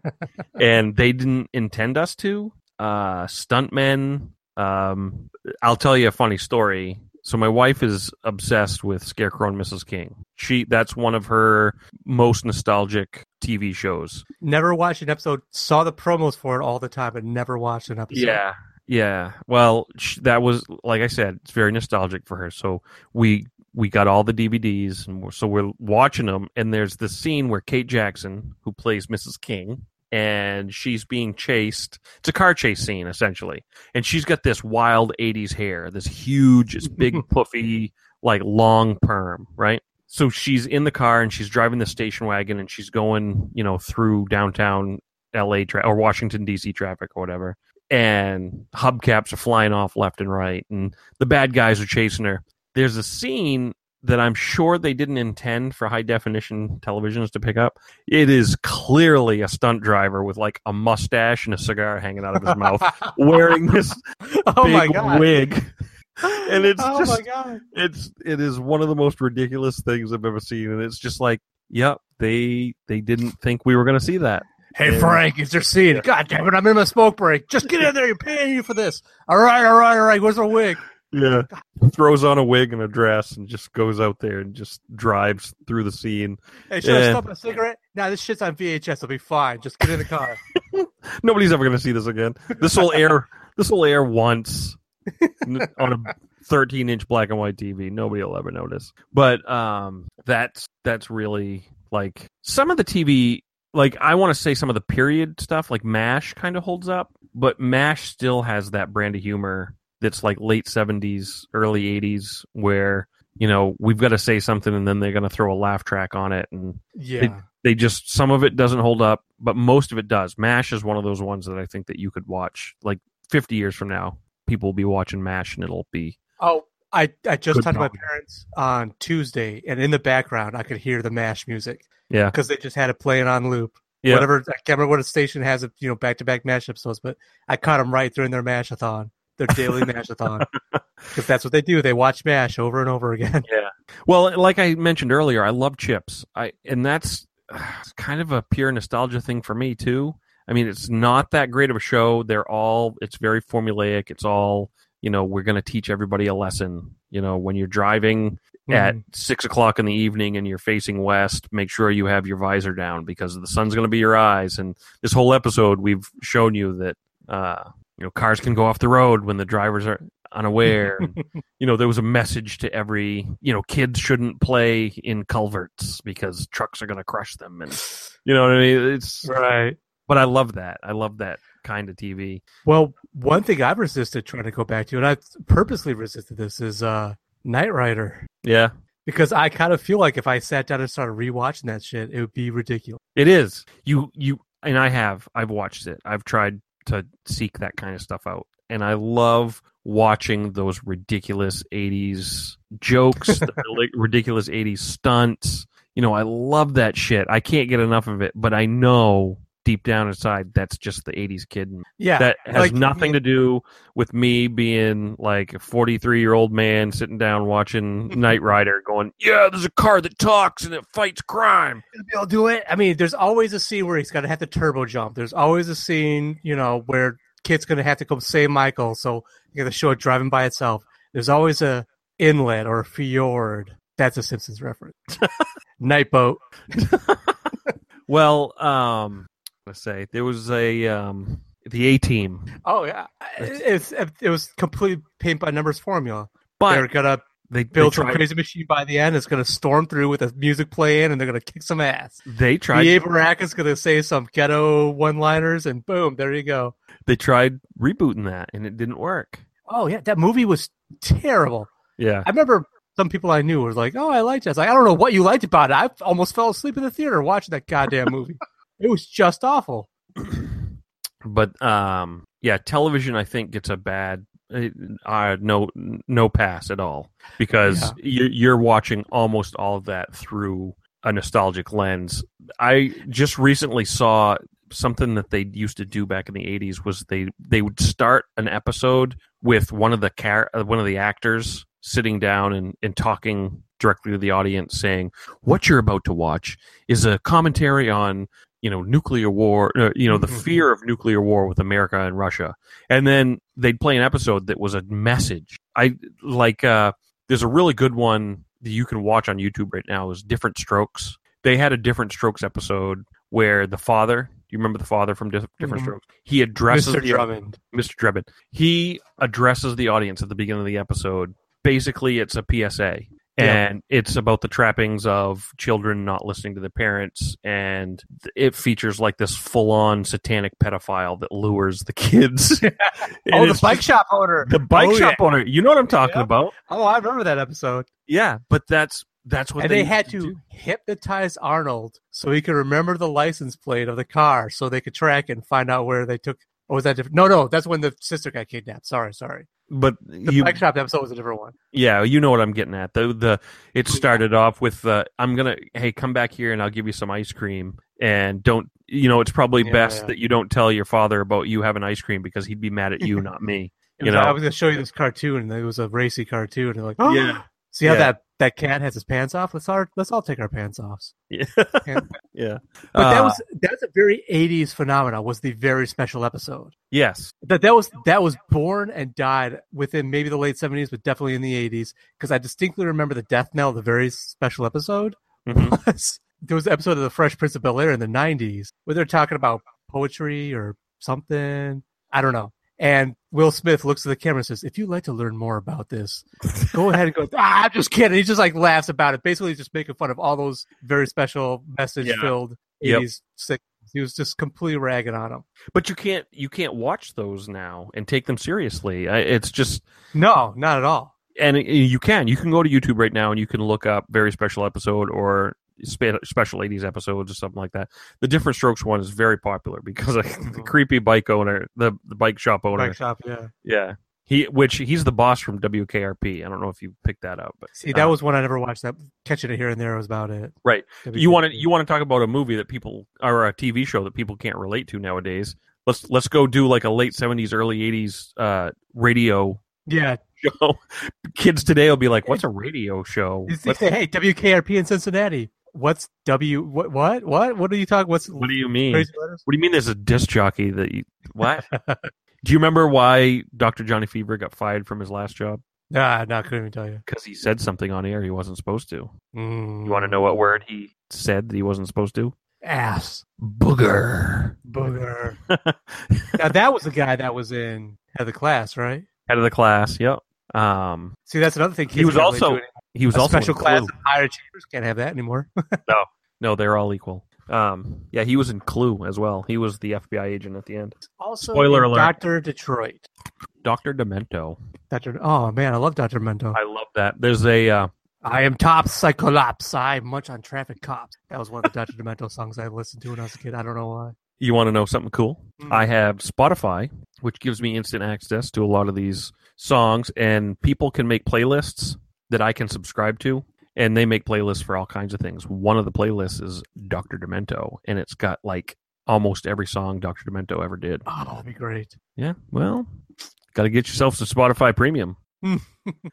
and they didn't intend us to. Uh, stuntmen. Um, I'll tell you a funny story. So my wife is obsessed with Scarecrow and Mrs. King. She that's one of her most nostalgic TV shows. Never watched an episode. Saw the promos for it all the time, but never watched an episode. Yeah, yeah. Well, that was like I said, it's very nostalgic for her. So we we got all the DVDs, and we're, so we're watching them. And there's this scene where Kate Jackson, who plays Mrs. King, and she's being chased. It's a car chase scene essentially, and she's got this wild '80s hair, this huge, this big, puffy, like long perm, right? So she's in the car and she's driving the station wagon and she's going, you know, through downtown LA tra- or Washington DC traffic or whatever. And hubcaps are flying off left and right, and the bad guys are chasing her. There's a scene that I'm sure they didn't intend for high definition televisions to pick up. It is clearly a stunt driver with like a mustache and a cigar hanging out of his mouth, wearing this oh big my god! wig. And it's oh just it's it is one of the most ridiculous things I've ever seen, and it's just like, yep, they they didn't think we were going to see that. Hey Yeah. Frank, is there scene? God damn it! I'm in my smoke break. Just get in there. You're paying you for this. All right, all right, all right. Where's our wig? Yeah, throws on a wig and a dress and just goes out there and just drives through the scene. Hey, should I Yeah. stop a cigarette? Nah, this shit's on VHS. It'll be fine. Just get in the car. Nobody's ever going to see this again. This will air. This will air once on a 13 inch black and white TV. Nobody will ever notice. But um, that's that's really like some of the TV. Like I want to say some of the period stuff, like Mash, kind of holds up, but Mash still has that brand of humor that's like late 70s, early 80s, where you know we've got to say something and then they're going to throw a laugh track on it and Yeah. they just some of it doesn't hold up, but most of it does. Mash is one of those ones that I think that you could watch like 50 years from now. People will be watching Mash and it'll be Oh, I I just Good talked to my parents on Tuesday, and in the background I could hear the Mash music yeah because they just had it playing on loop. yeah Whatever I can't remember what a station has it, you know, back to back Mash episodes, but I caught them right during their Mashathon, their daily Mashathon, because that's what they do. They watch Mash over and over again. Yeah. Well, like I mentioned earlier, I love CHiPs. I and that's uh, kind of a pure nostalgia thing for me too. I mean, it's not that great of a show. They're all it's very formulaic. It's all you know. We're going to teach everybody a lesson. You know, when you're driving at Mhm. six o'clock in the evening and you're facing west, make sure you have your visor down because the sun's going to be your eyes. And this whole episode, we've shown you that uh, you know cars can go off the road when the drivers are unaware. and, you know, there was a message to every you know kids shouldn't play in culverts because trucks are going to crush them, and you know what I mean. It's right. but I love that. I love that kind of TV. Well, one thing I've resisted trying to go back to, and I've purposely resisted this, is uh, Knight Rider. Yeah, Because I kind of feel like if I sat down and started rewatching that shit, it would be ridiculous. it is. You you and I have. I've watched it. I've tried to seek that kind of stuff out, and I love watching those ridiculous '80s jokes, the ridiculous '80s stunts. You know, I love that shit. I can't get enough of it, but I know deep down inside that's just the '80s kid. Yeah, That has like, nothing to do with me being like a 43 year old man sitting down watching Knight Rider, going, "Yeah, there's a car that talks and it fights crime." They'll do it. I mean, there's always a scene where he's got to have the turbo jump. There's always a scene, you know, where KITT's going to have to come save Michael, so you got to show it driving by itself. There's always a inlet or a fjord. That's a Simpsons reference. Knight Boat. Well, um, let's say there was a um, the A team, Oh yeah, it's it was complete paint by numbers formula. but they're gonna they build they some crazy machine by the end. It's gonna storm through with the music playing, and they're gonna kick some ass. they tried The Baracus is gonna say some ghetto one-liners, and boom, there you go. they tried rebooting that and it didn't work. Oh yeah, that movie was terrible. Yeah, I remember some people I knew was like, "Oh, I liked it." I was like, "I don't know what you liked about it. I almost fell asleep in the theater watching that goddamn movie. it was just awful." but um, yeah, television I think gets a bad. Uh, no, no pass at all because Yeah. you, you're watching almost all of that through a nostalgic lens. I just recently saw something that they used to do back in the 80s was they they would start an episode with one of the car uh, one of the actors sitting down and, and talking directly to the audience saying, "What you're about to watch is a commentary on." You know, nuclear war. Uh, you know, the Mhm. fear of nuclear war with America and Russia, and then they'd play an episode that was a message. I like. uh There's a really good one that you can watch on YouTube right now. Is Different Strokes. They had a Different Strokes episode where the father. Do you remember the father from Dif- Different Mhm. Strokes? He addresses Mr. the Drummond. Mr. Drebin. He addresses the audience at the beginning of the episode. Basically, it's a PSA. Yeah. And it's about the trappings of children not listening to their parents, and it features like this full-on satanic pedophile that lures the kids. Oh, the bike shop owner. the bike Oh, shop owner. You know what I'm talking Yeah. about? Oh, I remember that episode. Yeah, but that's that's what and they used had to do. hypnotize Arnold so he could remember the license plate of the car, so they could track and find out where they took. Or was that different? No, no, that's when the sister got kidnapped. Sorry, sorry. But The you, bike shop episode was a different one. Yeah, you know what I'm getting at. The the it started off with uh, I'm gonna hey come back here and I'll give you some ice cream and don't you know it's probably Yeah, best yeah. that you don't tell your father about you having ice cream because he'd be mad at you, not me. You was- I was going to show you this cartoon, and it was a racy cartoon. And they're like, oh, Yeah. See how Yeah. that, that cat has his pants off? Let's all let's all take our pants off. yeah, yeah. But that Uh, was that's a very '80s phenomenon. Was the very special episode yes, that that was that was born and died within maybe the late '70s, but definitely in the '80s. Because I distinctly remember the death knell, of the very special episode. Mhm. was there was an episode of the Fresh Prince of Bel Air in the '90s where they're talking about poetry or something. I don't know. And Will Smith looks at the camera and says, "If you'd like to learn more about this, go ahead and go." Ah, I'm just kidding. He just like laughs about it. Basically, just making fun of all those very special message-filled Yep. '80s sitcoms. He was just completely ragging on them. but you can't you can't watch those now and take them seriously. It's just No, not at all. and you can you can go to YouTube right now and you can look up very special episode or special 80s episodes or something like that. The different strokes one is very popular because like, the Mhm. creepy bike owner, the the bike shop owner, Bike shop, yeah. yeah, he which he's the boss from WKRP. I don't know if you picked that up, but See, that uh, was one I never watched. That catching it here and there was about it. right. You want to you want to talk about a movie that people or a TV show that people can't relate to nowadays. Let's let's go do like a late 70s early 80s uh radio Yeah. show. Kids today will be like, "What's a radio show?" Say, hey, WKRP in Cincinnati. What's W? What? What? What? What are you talking? What's what do you mean? What do you mean? There's a disc jockey that you what? do you remember why Dr. Johnny Fever got fired from his last job? Nah, not couldn't even tell you. Because he said something on air he wasn't supposed to. Mm, You want to know what word he said that he wasn't supposed to? ass Booger. booger? now that was the guy that was in head of the class, right? Head of the class. Yep. Um, See, that's another thing. He was kids can't relate also- to he was a also special in class Clue. of higher achievers. Can't have that anymore. No, no, they're all equal. Um, yeah, he was in Clue as well. He was the FBI agent at the end. also, Spoiler alert. Doctor Detroit. Doctor Demento. Doctor. Oh man, I love Doctor Mento. I love that. There's a uh, I am top psycholops. I munch on traffic cops. That was one of the Dr. Demento songs I listened to when I was a kid. I don't know why. You want to know something cool? Mm. I have Spotify, which gives me instant access to a lot of these songs, and people can make playlists that I can subscribe to, and they make playlists for all kinds of things. One of the playlists is Dr. Demento, and it's got like almost every song Dr. Demento ever did. Oh, that'd be great. Yeah, well, got to get yourself some Spotify Premium.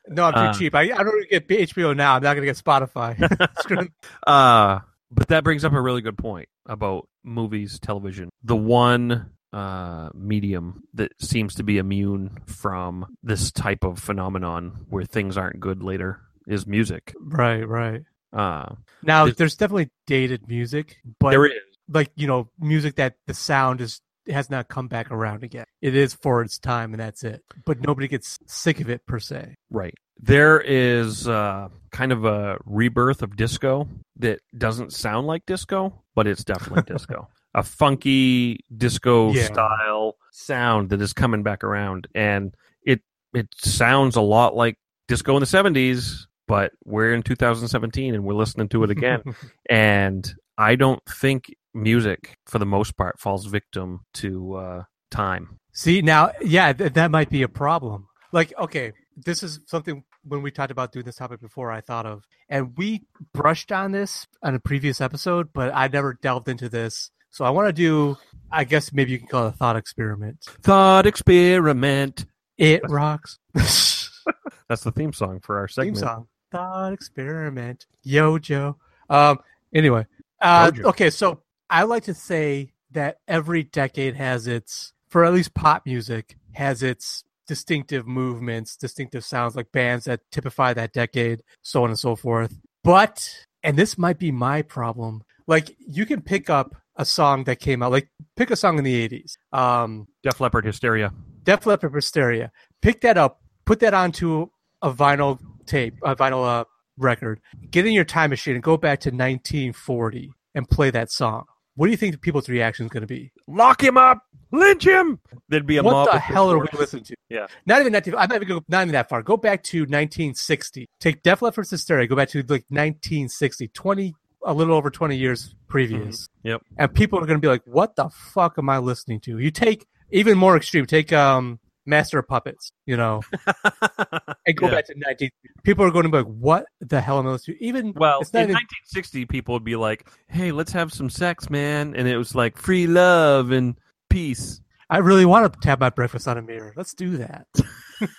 No, I'm too Uh, cheap. I, I don't get HBO now. I'm not going to get Spotify. Uh, but that brings up a really good point about movies, television. The one uh, medium that seems to be immune from this type of phenomenon where things aren't good later is music. right, right. Uh, Now, There's- there's definitely dated music, but there is. like, you know, music that the sound is has not come back around again. It is for its time and that's it. But nobody gets sick of it per se. Right. There is uh, kind of a rebirth of disco that doesn't sound like disco, but it's definitely disco. A funky disco Yeah. style sound that is coming back around, and it it sounds a lot like disco in the seventies. But we're in 2017 and we're listening to it again, and I don't think music, for the most part, falls victim to uh, time. See now, yeah, th- that might be a problem. Like, okay, this is something when we talked about doing this topic before, I thought of, and we brushed on this on a previous episode, but I never delved into this. So I want to do, I guess maybe you can call it a thought experiment. Thought experiment. It rocks. That's the theme song for our segment. Theme song. thought experiment. Yo, Joe. Um. Anyway. Uh. Okay. So I like to say that every decade has its, for at least pop music, has its distinctive movements, distinctive sounds, like bands that typify that decade, so on and so forth. But, and this might be my problem, like you can pick up a song that came out, like pick a song in the 80s. Um, Def Leppard Hysteria. Def Leppard Hysteria. Pick that up, put that onto a vinyl tape, a vinyl uh, record. Get in your time machine and go back to 1940 and play that song. What do you think people's reaction is going to be? Lock him up. Lynch him. There'd be a what mob the hell are we listening to? Yeah. Not even 19. I'm not even, not even that far. Go back to 1960. Take Def Leppard Hysteria. Go back to like 1960, 20, a little over 20 years previous. Yep. And people are going to be like, "What the fuck am I listening to?" You take even more extreme. Take um Master of Puppets. You know, and go Yeah. back to 19. People are going to be like, "What the hell am I listening to?" Even Well, in even, 1960, people would be like, "Hey, let's have some sex, man," and it was like free love and peace. I really want to tap my breakfast on a mirror. Let's do that.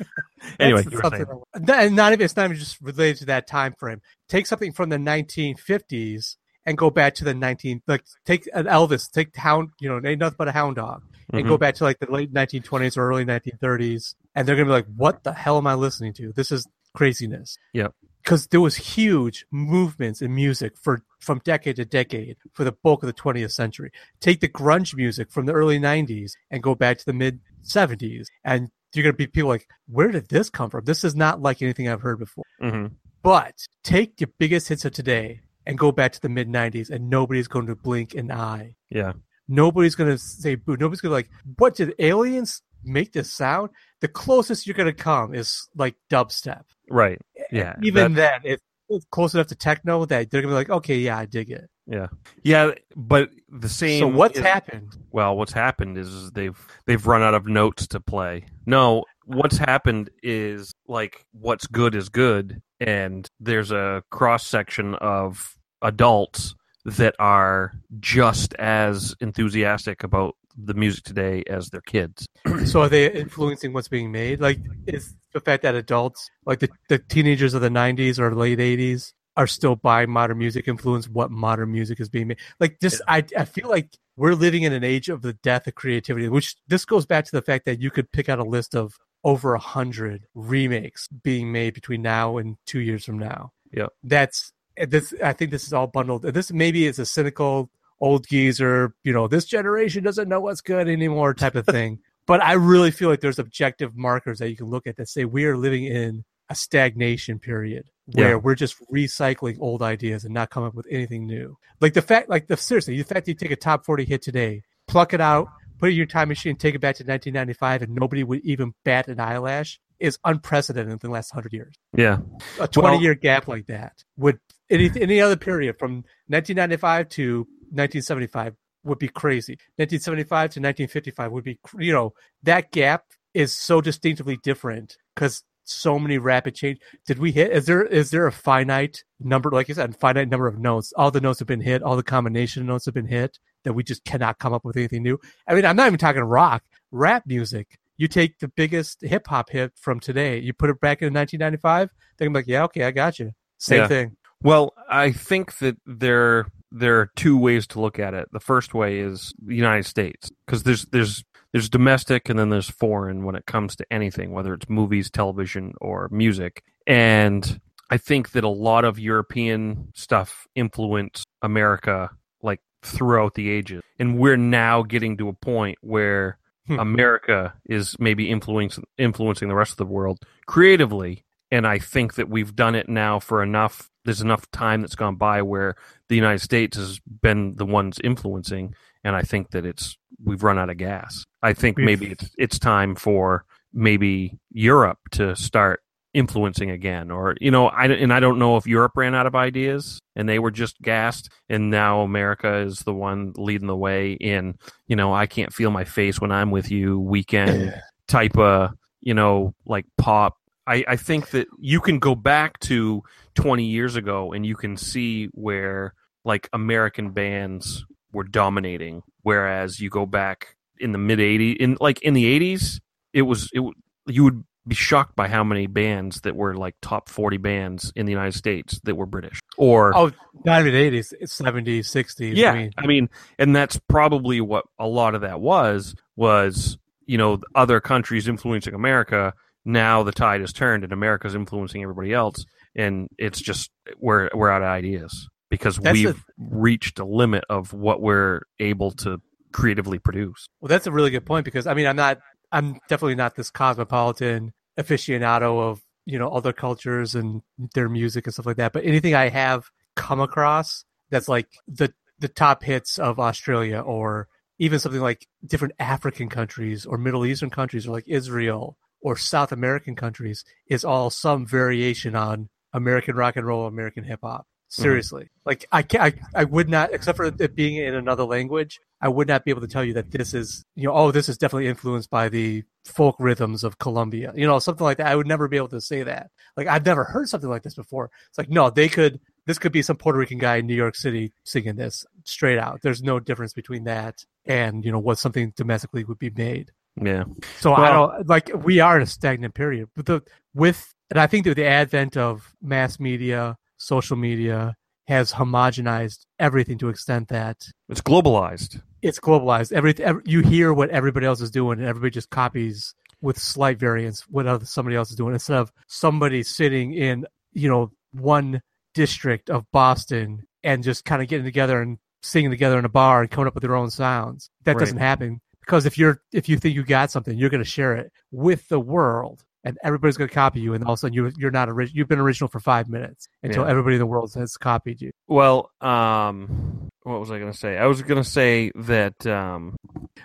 Anyway, That's you were saying. I- and not even it's not even just related to that time frame. Take something from the 1950s and go back to the 19 like take an Elvis, take hound, you know, ain't nothing but a hound dog, and Mm-hmm. go back to like the late 1920s or early 1930s, and they're gonna be like, "What the hell am I listening to? This is craziness." Yep. Because there was huge movements in music for from decade to decade for the bulk of the 20th century. Take the grunge music from the early 90s and go back to the mid 70s, and you're gonna be people like, "Where did this come from? This is not like anything I've heard before." hmm But take your biggest hits of today and go back to the mid 90s, and nobody's going to blink an eye. Yeah. Nobody's going to say boo. Nobody's going to like, what did aliens make this sound? The closest you're going to come is like dubstep. Right. Yeah. Even that- then, it's close enough to techno that they're going to be like, okay, yeah, I dig it. Yeah. Yeah. But the same. so what's is- happened? Well, what's happened is they've they've run out of notes to play. No, what's happened is like what's good is good, and there's a cross section of adults that are just as enthusiastic about the music today as their kids. so are they influencing what's being made? Like, is the fact that adults, like the, the teenagers of the 90s or late 80s, are still by modern music influence what modern music is being made? Like, this, I, I feel like we're living in an age of the death of creativity, which this goes back to the fact that you could pick out a list of over a hundred remakes being made between now and two years from now. yeah That's this. I think this is all bundled. This maybe is a cynical old geezer, you know, this generation doesn't know what's good anymore type of thing. but I really feel like there's objective markers that you can look at that say we are living in a stagnation period where Yeah. we're just recycling old ideas and not coming up with anything new. Like the fact, like the seriously, the fact that you take a top 40 hit today, pluck it out, put it in your time machine, take it back to 1995, and nobody would even bat an eyelash is unprecedented in the last 100 years Yeah. a 20 Well- year gap like that would any any other period from 1995 to 1975 would be crazy 1975 to 1955 would be you know that gap is so distinctively different because so many rapid change did we hit is there is there a finite number like you said a finite number of notes all the notes have been hit all the combination of notes have been hit that we just cannot come up with anything new i mean i'm not even talking rock rap music you take the biggest hip hop hit from today, you put it back in 1995. They're gonna be like, yeah, okay, I got you. Same Yeah. thing. Well, I think that there there are two ways to look at it. The first way is the United States because there's there's there's domestic and then there's foreign when it comes to anything, whether it's movies, television, or music. And I think that a lot of European stuff influenced America like throughout the ages, and we're now getting to a point where Hmm. America is maybe influencing influencing the rest of the world creatively and I think that we've done it now for enough. There's enough time that's gone by where the United States has been the ones influencing, and I think that it's we've run out of gas. I think maybe it's it's time for maybe Europe to start influencing again, or you know, I and I don't know if Europe ran out of ideas and they were just gassed, and now America is the one leading the way in. You know, I can't feel my face when I'm with you. Weeknd type of you know like pop I, I think that you can go back to 20 years ago and you can see where like American bands were dominating, whereas you go back in the mid 80s, in like in the 80s, it was it you would be shocked by how many bands that were like top 40 bands in the United States that were British or Oh, not even eighties, it's seventies, sixties. yeah, I mean, I mean, and that's probably what a lot of that was was you know other countries influencing America. Now the tide has turned, and America's influencing everybody else, and it's just we're we're out of ideas because That's we've reached a limit of what we're able to creatively produce. well, that's a really good point because I mean, I'm not, I'm definitely not this cosmopolitan aficionado of you know other cultures and their music and stuff like that. But anything I have come across that's like the the top hits of Australia or even something like different African countries or Middle Eastern countries or like Israel or South American countries is all some variation on American rock and roll, American hip hop. Mm-hmm. Seriously, like I can I, I would not, except for it being in another language, I would not be able to tell you that this is, you know, oh, this is definitely influenced by the folk rhythms of Colombia, you know, something like that. I would never be able to say that. Like I've never heard something like this before. It's like no, they could. This could be some Puerto Rican guy in New York City singing this straight out. There's no difference between that and you know what something domestically would be made. Yeah, So I don't like we are in a stagnant period. But the with and I think that the advent of mass media, social media has homogenized everything to extent that it's globalized. it's globalized. Every, every you hear what everybody else is doing, and everybody just copies with slight variance what other somebody else is doing instead of somebody sitting in you know one district of Boston and just kind of getting together and singing together in a bar and coming up with their own sounds. That Right. doesn't happen because if you're if you think you got something, you're going to share it with the world. And everybody's going to copy you, and all of a sudden you you're not original. You've been original for five minutes until Yeah. everybody in the world has copied you. Well, um, what was I going to say? I was going to say that um,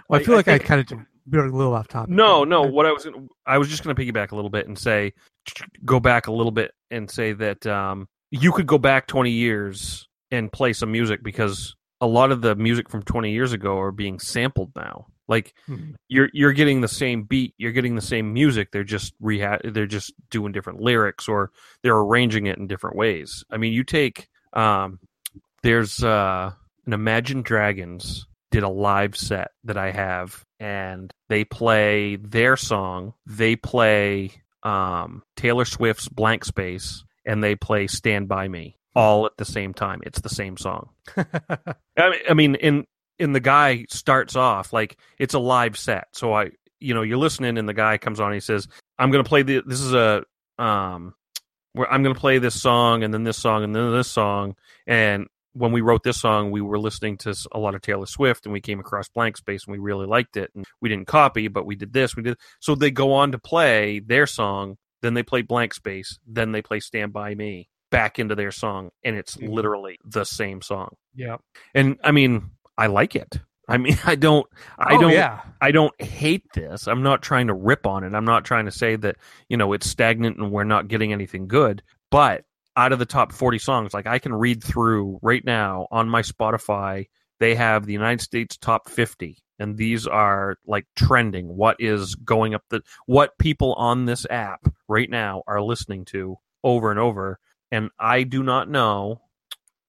Well, I I- feel I like I, kind of we're a little off topic. No, no. What I was gonna, I was just going to piggyback a little bit and say, go back a little bit and say that um, you could go back twenty years and play some music because a lot of the music from twenty years ago are being sampled now. Like Mhm. you're you're getting the same beat, you're getting the same music. They're just reha- They're just doing different lyrics or they're arranging it in different ways. I mean, you take um, there's uh, an Imagine Dragons did a live set that I have, and they play their song. They play um, Taylor Swift's Blank Space, and they play Stand By Me all at the same time. It's the same song. I mean, in in the guy starts off like it's a live set. So I, you know, you're listening, and the guy comes on. And he says, "I'm going to play the. This is a um, where I'm going to play this song, and then this song, and then this song." And when we wrote this song, we were listening to a lot of Taylor Swift, and we came across Blank Space, and we really liked it. And we didn't copy, but we did this, we did. So they go on to play their song, then they play Blank Space, then they play Stand By Me back into their song, and it's Mhm. literally the same song. yeah. And I mean, I like it. I mean, I don't, I oh, don't, Yeah. I don't hate this. I'm not trying to rip on it. I'm not trying to say that, you know, it's stagnant and we're not getting anything good. But out of the top 40 songs, like I can read through right now on my Spotify, they have the United States top 50. And these are like trending. What is going up the, what people on this app right now are listening to over and over. And I do not know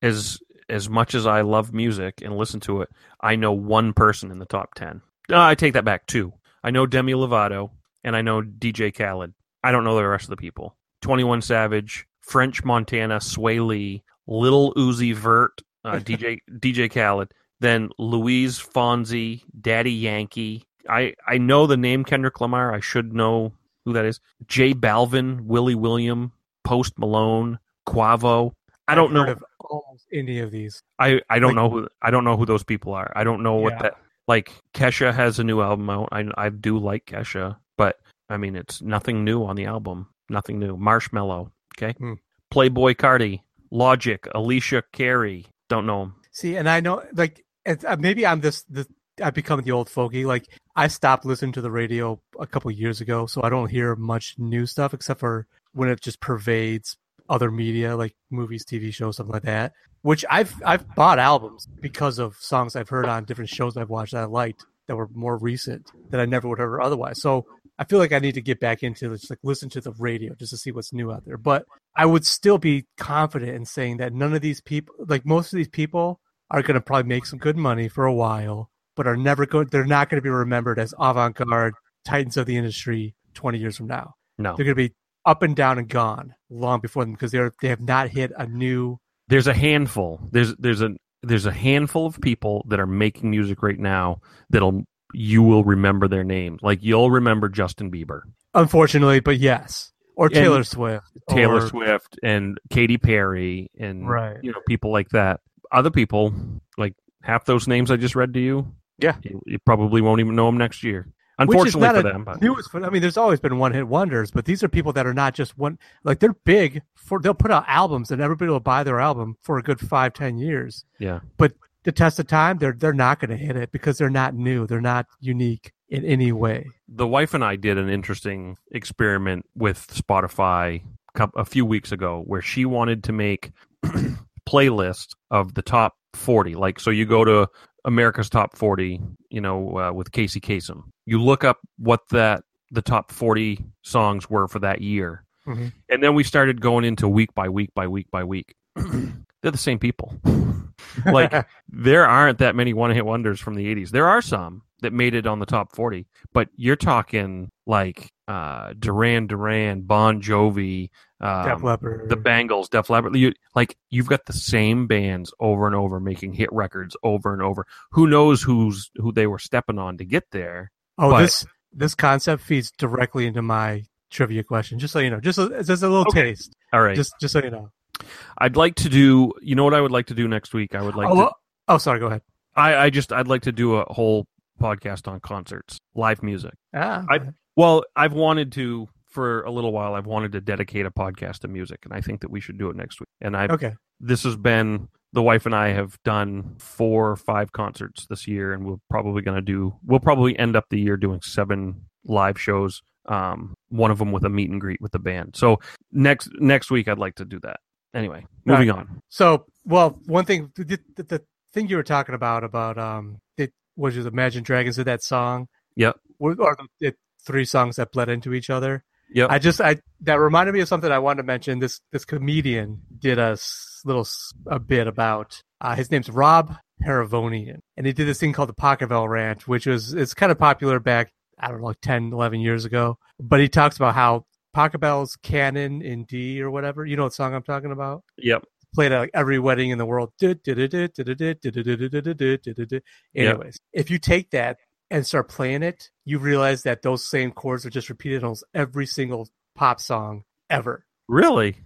as, as much as I love music and listen to it, I know one person in the top 10. Uh, I take that back, two. I know Demi Lovato and I know DJ Khaled. I don't know the rest of the people. 21 Savage, French Montana, Swae Lee, Lil Uzi Vert, uh, DJ DJ Khaled, then Luis Fonsi, Daddy Yankee. I, I know the name Kendrick Lamar. I should know who that is. J Balvin, Willy William, Post Malone, Quavo. I don't I've know. of almost any of these. I, I don't Like- know who I don't know who those people are. I don't know what Yeah. that like. Kesha has a new album out. I I do like Kesha, but I mean it's nothing new on the album. Nothing new. Marshmello, okay. Hmm. Playboi Carti, Logic, Alessia Cara. Don't know him. See, and I know, like, it's, uh, maybe I'm this, the I've become the old fogey. Like, I stopped listening to the radio a couple years ago, so I don't hear much new stuff except for when it just pervades other media, like movies, TV shows, something like that. Which I've I've bought albums because of songs I've heard on different shows I've watched that I liked that were more recent that I never would have heard otherwise. So I feel like I need to get back into just like listen to the radio just to see what's new out there. But I would still be confident in saying that none of these people, like most of these people, are going to probably make some good money for a while, but are never going. They're not going to be remembered as avant-garde titans of the industry twenty years from now. No. They're going to be up and down and gone long before them because they're they have not hit a new. There's a handful. There's there's a there's a handful of people that are making music right now that'll you will remember their names. Like you'll remember Justin Bieber, Unfortunately, but yes, or And Taylor Swift, Taylor or- Swift, and Katy Perry, and Right. you know people like that. Other people, like half those names I just read to you, Yeah. you, you probably won't even know them next year. Which is Unfortunately not for them, but I mean, there's always been one hit wonders, but these are people that are not just one. Like they're big for. They'll put out albums, and everybody will buy their album for a good five, ten years. yeah, But the test of time, they're they're not going to hit it because they're not new. They're not unique in any way. the wife and I did an interesting experiment with Spotify a few weeks ago where she wanted to make playlist of the top 40 like so you go to America's top 40 you know uh, with Casey Kasem you look up what that the top 40 songs were for that year Mhm. and then we started going into week by week by week by week they're the same people like there aren't that many one hit wonders from the 80s. There are some that made it on the top 40, but you're talking like uh, Duran Duran, Bon Jovi, um, Def Leppard. the Bangles, Def Leppard. You, like you've got the same bands over and over making hit records over and over. Who knows who's who they were stepping on to get there? oh, but- this this concept feeds directly into my trivia question. Just so you know, just a, just a little Okay. taste. All right, Just just so you know. I'd like to do. You know what I would like to do next week? I would like oh, to. oh, sorry. Go ahead. I, I just I'd like to do a whole podcast on concerts, live music. Ah, I- Well, I've wanted to for a little while. I've wanted to dedicate a podcast to music, and I think that we should do it next week. And I, okay. this has been the wife and I have done four or five concerts this year, and we're probably going to do. We'll probably end up the year doing seven live shows. Um, one of them with a meet and greet with the band. So next next week, I'd like to do that. Anyway, moving on. So, well, one thing, the, the, the thing you were talking about about um, it was just Imagine Dragons did that song. Yep. Or, the three songs that bled into each other. Yep. I just I that reminded me of something I wanted to mention. This this comedian did a little a bit about uh, his name's Rob Paravonian, and he did this thing called the Pachelbel Rant, which was it's kind of popular back I don't know like 10, 11 years ago. But he talks about how Pachelbel's canon in D or whatever. You know what song I'm talking about? Yep. Played at like every wedding in the world. Anyways, if you take that and start playing it, you realize that those same chords are just repeated in almost every single pop song ever. Really?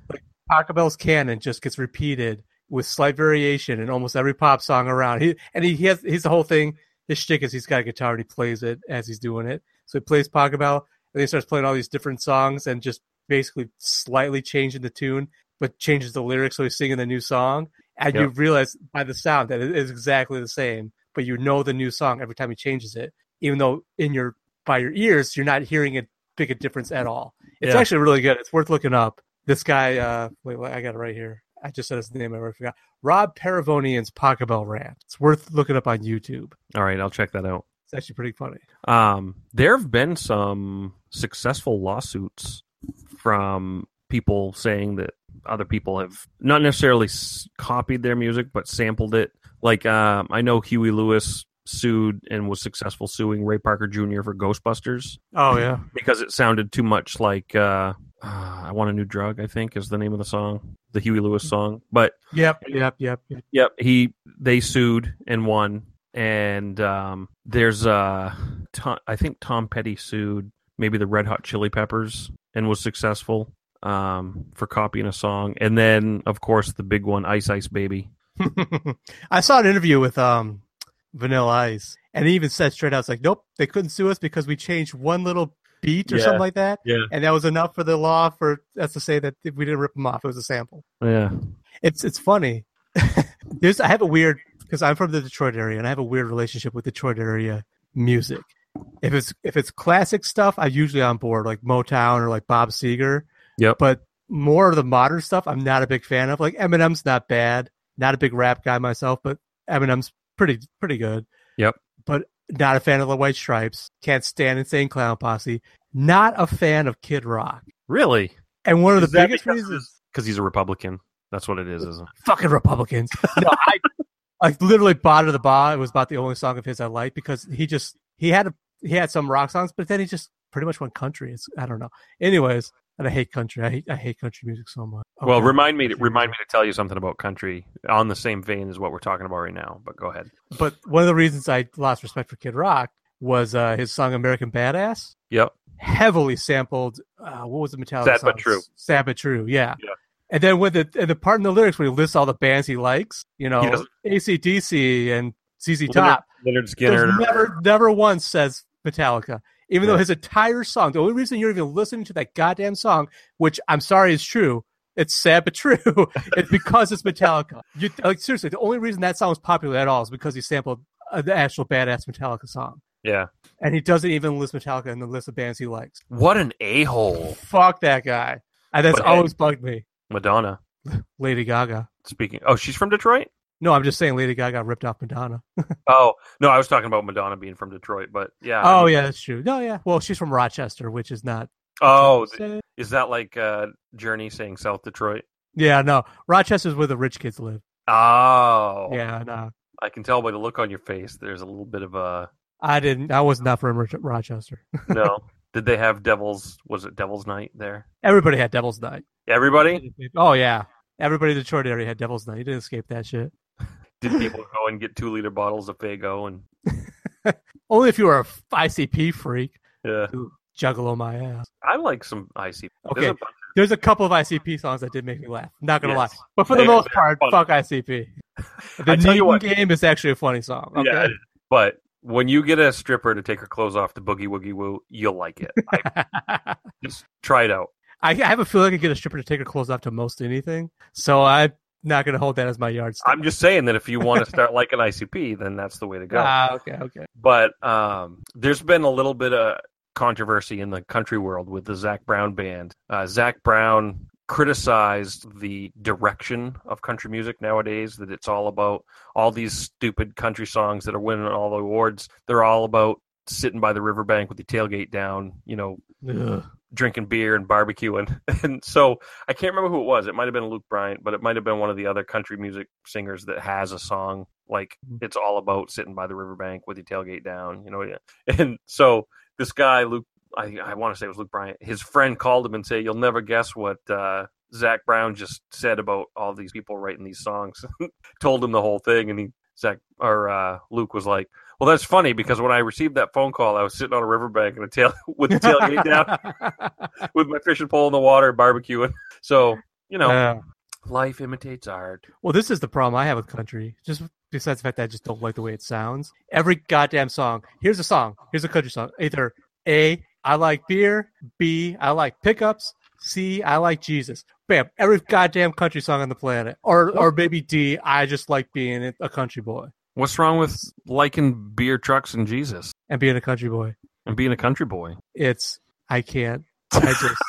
Bell's canon just gets repeated with slight variation in almost every pop song around. He and he, he has he's the whole thing. His shtick is he's got a guitar and he plays it as he's doing it. So he plays Bell and he starts playing all these different songs and just basically slightly changing the tune, but changes the lyrics so he's singing the new song. And you realize by the sound that it is exactly the same, but you know the new song every time he changes it, even though in your by your ears you're not hearing it big a difference at all. It's Yeah. actually really good. It's worth looking up. This guy, uh, wait, wait, I got it right here. I just said his name. I already forgot. Rob Paravonian's Pachelbel rant. It's worth looking up on YouTube. All right, I'll check that out. It's actually pretty funny. Um, there have been some successful lawsuits from people saying that other people have not necessarily s- copied their music, but sampled it. Like, um, I know Huey Lewis sued and was successful suing Ray Parker Jr. for Ghostbusters Oh yeah, because it sounded too much like uh, uh, "I Want a New Drug." I think is the name of the song, the Huey Lewis song. But yep, yep, yep. yep. Yep, he they sued and won, and um, there's uh, Tom, I think Tom Petty sued maybe the Red Hot Chili Peppers and was successful um, for copying a song, and then of course the big one, Ice Ice Baby. I saw an interview with um Vanilla Ice, and he even said straight out, "It's like, nope, they couldn't sue us because we changed one little beat or Yeah. something like that, Yeah, and that was enough for the law for us to say that we didn't rip them off. It was a sample." yeah, it's it's funny. There's I have a weird because I'm from the Detroit area and I have a weird relationship with Detroit area music. If it's if it's classic stuff, I'm usually on board, like Motown or like Bob Seger. Yep. But more of the modern stuff, I'm not a big fan of. Like Eminem's not bad. Not a big rap guy myself, but Eminem's pretty pretty good. Yep. But not a fan of the White Stripes. Can't stand Insane Clown Posse. Not a fan of Kid Rock. really. And one of the Is that biggest because reasons Because he's a Republican. That's what it is, isn't it? fucking Republicans. No, I, I literally bought it the bar. It was about the only song of his I liked because he just he had a, he had some rock songs, but then he just pretty much went country. It's I don't know. Anyways, and I hate country. I hate I hate country music so much. Well, remind me to, remind me to tell you something about country on the same vein as what we're talking about right now. But go ahead. But one of the reasons I lost respect for Kid Rock was uh, his song "American Badass." Yep. heavily sampled. Uh, what was the Metallica? Sad But? True. Sad but true. Yeah. Yeah. And then with the and the part in the lyrics where he lists all the bands he likes, you know, doesn't- ACDC and ZZ Lynyrd, Top. Lynyrd Skynyrd. There's never never once says Metallica. Even though his entire song, the only reason you're even listening to that goddamn song, which I'm sorry is true, it's sad but true, it's because it's Metallica. You, like seriously, the only reason that song was popular at all is because he sampled uh, the actual badass Metallica song, Yeah. and he doesn't even list Metallica in the list of bands he likes. What an a hole, Fuck that guy. And that's But always bugged me. Madonna. Lady Gaga. Speaking. Oh, she's from Detroit. No, I'm just saying Lady Gaga got ripped off Madonna. Oh no, I was talking about Madonna being from Detroit. But yeah. I oh mean- yeah, that's true. No, yeah. Well, she's from Rochester, which is not. Oh, is that like uh, Journey saying South Detroit? Yeah, no. Rochester's where the rich kids live. Oh. Yeah, no. I can tell by the look on your face. There's a little bit of a I didn't. I was not from Rochester. no. Did they have Devil's? Was it Devil's Night there? Everybody had Devil's Night. Everybody? Oh yeah, everybody in the Detroit area had Devil's Night. You didn't escape that shit. Did people go and get two liter bottles of Faygo and Only if you were a ICP freak. yeah? Juggalo my ass. I like some IC. Okay. There's a There's a couple of ICP songs that did make me laugh. Not gonna Yes. lie, but for the most part, funny. fuck ICP. The I Newton game is actually a funny song. Okay? Yeah, but when you get a stripper to take her clothes off to boogie woogie woo, you'll like it. I, just try it out. I, I have a feeling I could get a stripper to take her clothes off to most anything, so I'm not going to hold that as my yardstick. I'm just saying that if you want to start like an ICP, then that's the way to go. Ah, okay, okay. but um, there's been a little bit of controversy in the country world with the Zac Brown band. Uh, Zac Brown criticized the direction of country music nowadays. That it's all about all these stupid country songs that are winning all the awards. They're all about sitting by the riverbank with the tailgate down, you know, Ugh. Drinking beer and barbecuing. And so I can't remember who it was. It might have been Luke Bryant, but it might have been one of the other country music singers that has a song like it's all about sitting by the riverbank with your tailgate down, you know. yeah. And so this guy, Luke, I, I want to say it was Luke Bryant, his friend called him and said, You'll never guess what uh, Zac Brown just said about all these people writing these songs. Told him the whole thing. And he, Zach, or uh, Luke was like, well, that's funny because when I received that phone call, I was sitting on a riverbank and a tail with the tailgate down with my fishing pole in the water, barbecuing. So you know, Uh, life imitates art. well, this is the problem I have with country. Just besides the fact that I just don't like the way it sounds. Every goddamn song. Here's a song. Here's a country song. Either A, I like beer. B, I like pickups. C, I like Jesus. Bam. Every goddamn country song on the planet. Or or maybe D, I just like being a country boy What's wrong with liking beer trucks and Jesus and being a country boy. and being a country boy? It's I can't. I just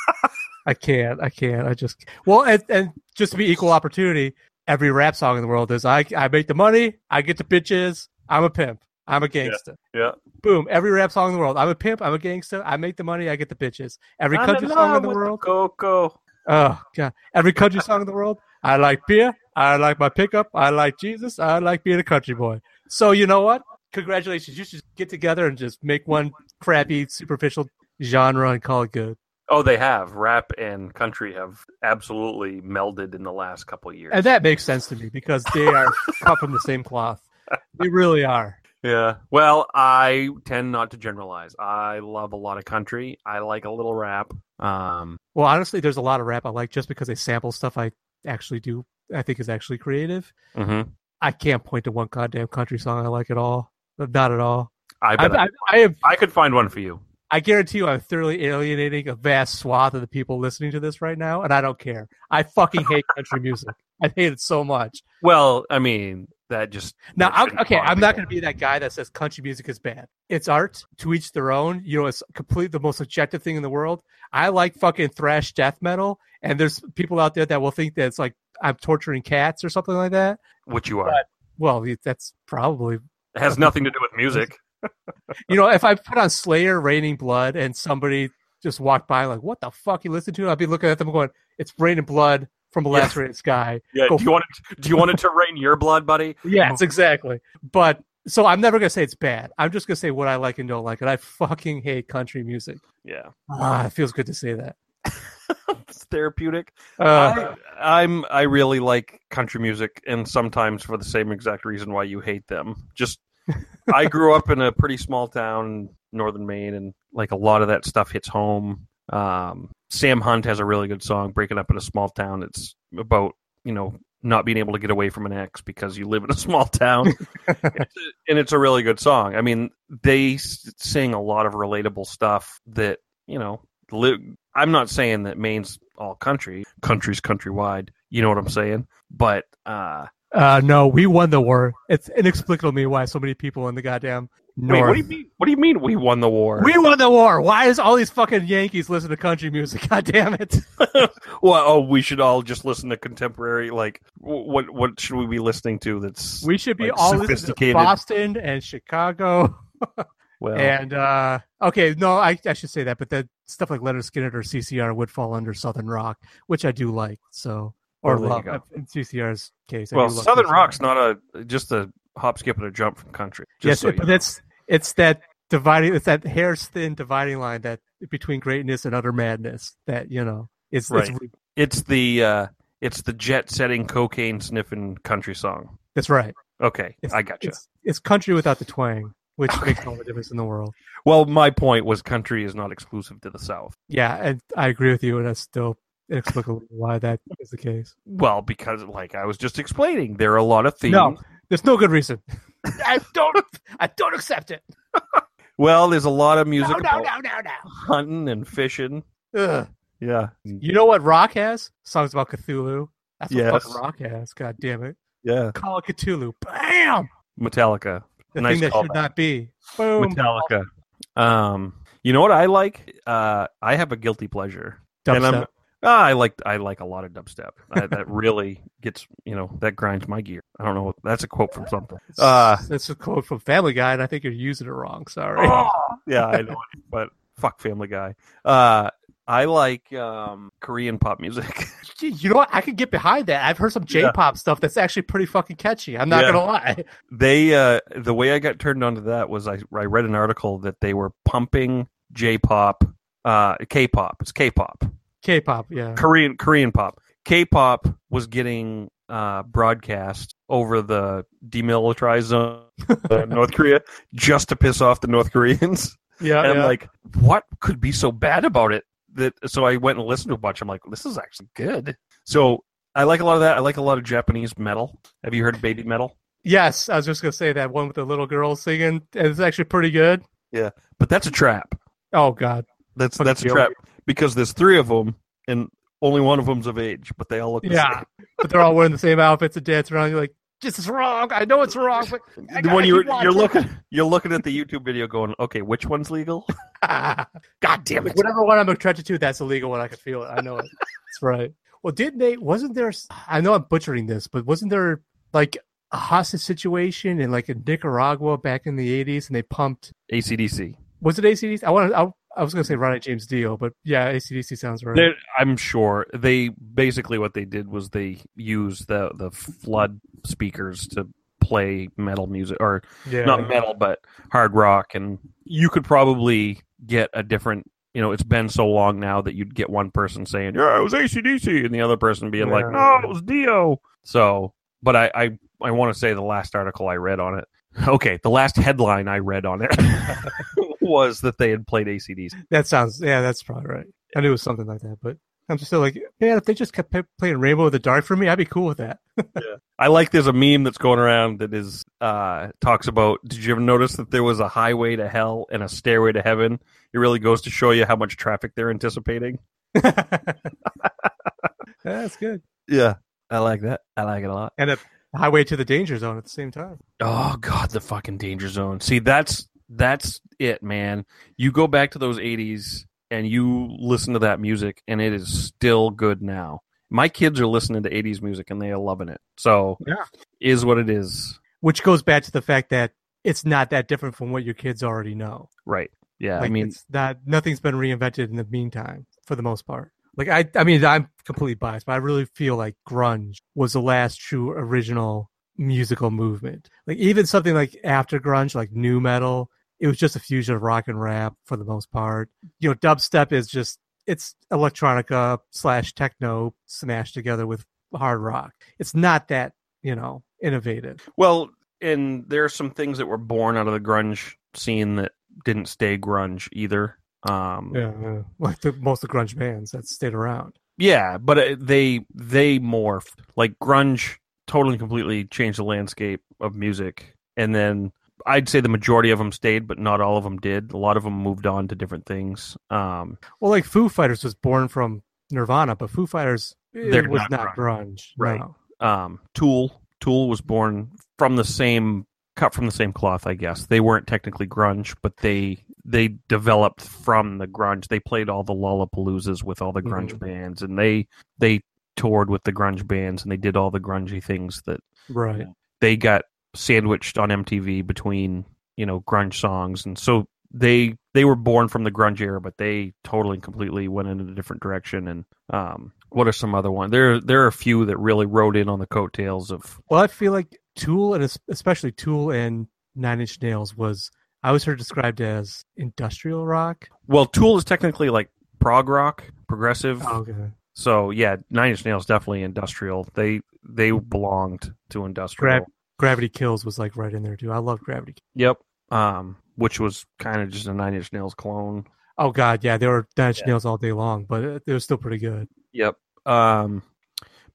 I can't. I can't. I just well, and, and just to be equal opportunity, every rap song in the world is I I make the money, I get the bitches, I'm a pimp, I'm a gangster. Yeah. Boom. Every rap song in the world, I'm a pimp, I'm a gangster, I make the money, I get the bitches. Every country song in the world, Coco. oh god, every country song in the world, I like beer, I like my pickup, I like Jesus, I like being a country boy. So you know what? Congratulations, you should get together and just make one crappy, superficial genre and call it good. Oh, they have rap and country have absolutely melded in the last couple of years. And that makes sense to me because they are cut from the same cloth. They really are. Yeah. Well, I tend not to generalize. I love a lot of country. I like a little rap. Um, Well, honestly, there's a lot of rap I like just because they sample stuff I actually do. I think is actually creative. mhm. I can't point to one goddamn country song I like at all. Not at all. I I, bet I, I, I have. I could find one for you. I guarantee you, I'm thoroughly alienating a vast swath of the people listening to this right now, and I don't care. I fucking hate country music. I hate it so much. Well, I mean, that just Now, okay, I'm not going to be that guy that says country music is bad. It's art to each their own. You know, it's complete the most objective thing in the world. I like fucking thrash death metal, and there's people out there that will think that it's like I'm torturing cats or something like that. What you are. But- Well, that's probably It has nothing to do with music. you know if I put on Slayer, Raining Blood, and somebody just walked by like, "What the fuck you listen to?" I'd be looking at them going, "It's Raining Blood from a Yeah. lacerated sky." Yeah. Go Do you want it? Do you want it to rain your blood, buddy? Yes, exactly. But so I'm never gonna say it's bad. I'm just gonna say what I like and don't like, and I fucking hate country music. Yeah, Ah, it feels good to say that. it's therapeutic. Uh, I, I'm I really like country music, and sometimes for the same exact reason why you hate them. Just I grew up in a pretty small town, in northern Maine, and like a lot of that stuff hits home. Um, Sam Hunt has a really good song, "Breaking Up in a Small Town." It's about you know not being able to get away from an ex because you live in a small town, it's a- and it's a really good song. I mean, they s- sing a lot of relatable stuff that you know. Li- I'm not saying that Maine's all country. Country's countrywide. You know what I'm saying? But uh, uh, no, we won the war. It's inexplicable to me why so many people in the goddamn wait, what do you mean? What do you mean we won the war? We won the war. Why is all these fucking Yankees listen to country music? God damn it! well, oh, we should all just listen to contemporary. Like, what what should we be listening to? That's We should be Like all listening to sophisticated. Boston and Chicago. well, And uh okay, no, I, I should say that, but that stuff like Lynyrd Skynyrd or CCR would fall under Southern Rock, which I do like. So or Well, love in CCR's case. I well, Southern. Rock's not a just a hop, skip, and a jump from country. Yes, so but you know. that's it's that dividing it's that hair's thin dividing line that between greatness and utter madness that you know it's, Right. it's it's the uh, it's the jet setting, cocaine sniffing country song. that's right. Okay, It's, I got you. It's, it's country without the twang, which makes all the difference in the world. Well, my point was country is not exclusive to the South. Yeah, and I agree with you, and that's still inexplicable why that is the case. Well, because like I was just explaining, there are a lot of themes. No, there's no good reason. I don't. I don't accept it. Well, there's a lot of music No, no, about no, no, no. hunting and fishing. Ugh. Yeah, You know what rock has? Songs about Cthulhu. That's what Yes. fucking rock has. God damn it. yeah. Call it Cthulhu. Bam. Metallica, The Nice thing that should callback. not be. Boom. Metallica. Um, you know what I like? Uh, I have a guilty pleasure. And I'm- Dubstep. Ah, I like I like a lot of dubstep. I, that really gets you know that grinds my gear. I don't know. That's a quote from something. Uh, That's a quote from Family Guy, and I think you're using it wrong. Sorry. yeah, I know, it, but fuck Family Guy. Uh, I like um, Korean pop music. You know what? I could get behind that. I've heard some J-pop stuff that's actually pretty fucking catchy. I'm not Yeah. gonna lie. they uh, the way I got turned onto that was I I read an article that they were pumping J-pop, uh, K-pop. It's K-pop. K-pop, yeah. Korean Korean pop. K-pop was getting uh, broadcast over the demilitarized zone North Korea just to piss off the North Koreans. Yeah, and I'm like, what could be so bad about it? That so I went and listened to a bunch. I'm like, this is actually good. So I like a lot of that. I like a lot of Japanese metal. Have you heard Babymetal? yes, I was just gonna say that one with the little girl singing, it's actually pretty good. Yeah, but that's a trap. Oh God, That's that's a trap because there's three of them and only one of them's of age, but they all look the same. Yeah. but they're all wearing the same outfits and dancing around. You're like, this is wrong. I know it's wrong, but when you're you're looking you're looking at the YouTube video, going, okay, which one's legal? God damn it! whatever one I'm attracted to, that's illegal. When I can feel it, I know it. That's right. Well, didn't they? Wasn't there? I know I'm butchering this, but wasn't there like a hostage situation in like in Nicaragua back in the '80s, and they pumped? ACDC. Was it ACDC? I want. I, I was going to say Ronnie James Dio, but yeah, ACDC sounds right. They're- I'm sure they basically what they did was they used the the flood speakers to play metal music or yeah, not metal but hard rock and you could probably get a different you know it's been so long now that you'd get one person saying yeah it was acdc and the other person being like no it was dio. So but i i, I want to say the last article i read on it okay the last headline i read on it was that they had played ACDs. that sounds. Yeah, that's probably right. I knew it was something like that, but I'm just still like, man, if they just kept playing Rainbow in the Dark for me, I'd be cool with that. I like there's a meme that's going around that is uh talks about did you ever notice that there was a highway to hell and a stairway to heaven? It really goes to show you how much traffic they're anticipating. that's good. Yeah. I like that. I like it a lot. And a highway to the danger zone at the same time. Oh god, the fucking danger zone. See, that's that's it, man. You go back to those 80s and you listen to that music and it is still good now. My kids are listening to 80s music and they are loving it. So, Yeah. is what it is. which goes back to the fact that it's not that different from what your kids already know. Right. Yeah, I mean, it's not nothing's been reinvented in the meantime for the most part. Like I, I mean, I'm completely biased, but I really feel like grunge was the last true original musical movement. Like even something like after grunge, like new metal, it was just a fusion of rock and rap for the most part. You know, dubstep is just it's electronica slash techno smashed together with hard rock. It's not that you know innovative. Well, and there are some things that were born out of the grunge scene that didn't stay grunge either. Um, Yeah, like the most of the grunge bands that stayed around. Yeah, but uh, they they morphed. Like grunge totally completely changed the landscape of music, and then I'd say the majority of them stayed, but not all of them did. A lot of them moved on to different things. Um, Well, like Foo Fighters was born from Nirvana, but Foo Fighters it was not not, grunge. Right. No. um, Tool Tool was born from the same cut from the same cloth, I guess. They weren't technically grunge, but they they developed from the grunge. They played all the Lollapaloozas with all the grunge Mhm. bands, and they they toured with the grunge bands, and they did all the grungy things that Right. they got sandwiched on MTV between you know grunge songs, and so they they were born from the grunge era, but they totally and completely went in a different direction. And um, what are some other ones? There there are a few that really rode in on the coattails of Well, I feel like Tool and especially Tool and Nine Inch Nails was I always heard described as industrial rock. well, Tool is technically like prog rock, progressive. okay. So yeah, Nine Inch Nails definitely industrial. They they belonged to industrial. Gra- Gravity Kills was like right in there too. I love Gravity. Kills. Yep. Um, which was kind of just a Nine Inch Nails clone. Oh God, yeah, they were Nine Inch Yeah. Nails all day long, but it, they were still pretty good. Yep. Um,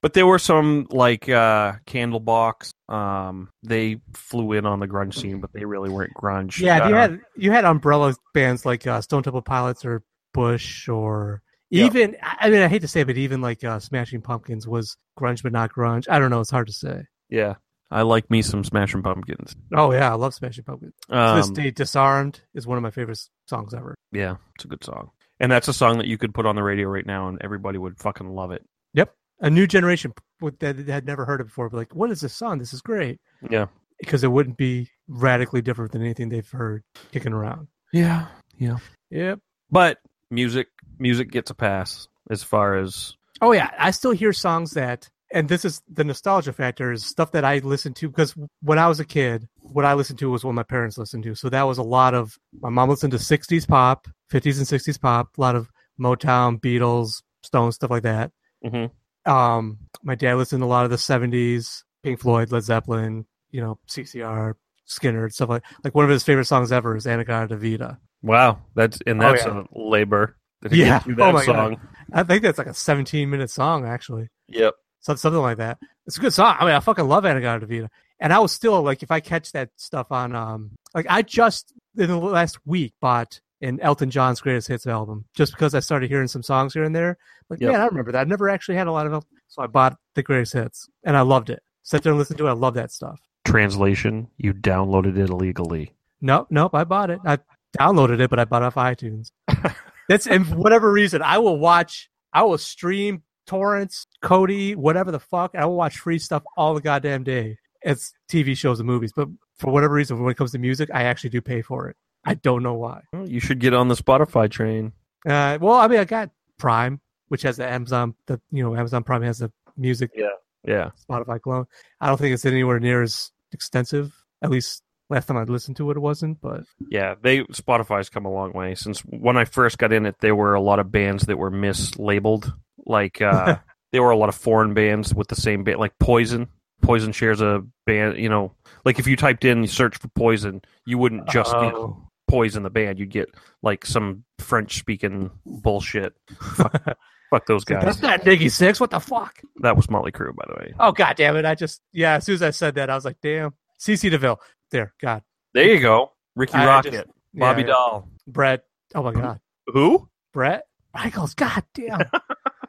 but there were some like uh, Candlebox. Um, they flew in on the grunge scene, but they really weren't grunge. Yeah, you Uh, had you had umbrella bands like uh, Stone Temple Pilots or Bush or even I mean I hate to say, it, but even like uh, Smashing Pumpkins was grunge but not grunge. I don't know. It's hard to say. yeah. I like me some Smashing Pumpkins. Oh yeah, I love Smashing Pumpkins. To this Um, day, Disarmed is one of my favorite songs ever. yeah, it's a good song, and that's a song that you could put on the radio right now, and everybody would fucking love it. Yep, a new generation that had never heard it before, but like, what is this song? This is great Yeah. because it wouldn't be radically different than anything they've heard kicking around. Yeah. Yeah. Yep. But music, music gets a pass as far as Oh yeah, I still hear songs that, and this is the nostalgia factor is stuff that I listened to because when I was a kid, what I listened to was what my parents listened to. So that was a lot of my mom listened to '60s pop, '50s and '60s pop, a lot of Motown, Beatles, Stones, stuff like that. Mhm. Um, my dad listened to a lot of the '70s, Pink Floyd, Led Zeppelin, you know, CCR, Skynyrd, stuff like like one of his favorite songs ever is "In-A-Gadda-Da-Vida." wow, that's and Oh, that's yeah. a labor. Yeah. Oh that my God. song. I think that's like a 17 minute song actually. Yep. Some- something like that. It's a good song. I mean, I fucking love In-A-Gadda-Da-Vida. And I was still like, if I catch that stuff on, um, like I just in the last week bought an Elton John's greatest hits album just because I started hearing some songs here and there. Like, Yep. man, I remember that. I never actually had a lot of them, so I bought the greatest hits and I loved it. Sat there and listened to it. I love that stuff. Translation: You downloaded it illegally. Nope, nope. I bought it. I downloaded it, but I bought it off iTunes. That's and for whatever reason, I will watch. I will stream torrents, Kodi, whatever the fuck. I will watch free stuff all the goddamn day. It's TV shows and movies, but for whatever reason, when it comes to music, I actually do pay for it. I don't know why. Well, you should get on the Spotify train. Uh, well, I mean, I got Prime, which has the Amazon. The you know Amazon Prime has the music Yeah. Yeah. Spotify clone. I don't think it's anywhere near as extensive. At least last time I listened to it, it wasn't. But Yeah, they Spotify's come a long way since when I first got in it. There were a lot of bands that were mislabeled. Like uh, there were a lot of foreign bands with the same band, like Poison. Poison shares a band. You know, like if you typed in search for Poison, you wouldn't just get Oh. Poison the band. You'd get like some French speaking bullshit. Fuck, fuck those guys. That's not Nikki Sixx. What the fuck? That was Motley Crue, by the way. Oh god damn it! I just yeah. As soon as I said that, I was like, damn. CC DeVille. There. God. There you go, Ricky I Rocket, just- Bobby yeah, Doll. Brett. Oh my god. Who? Bret Michaels. God damn.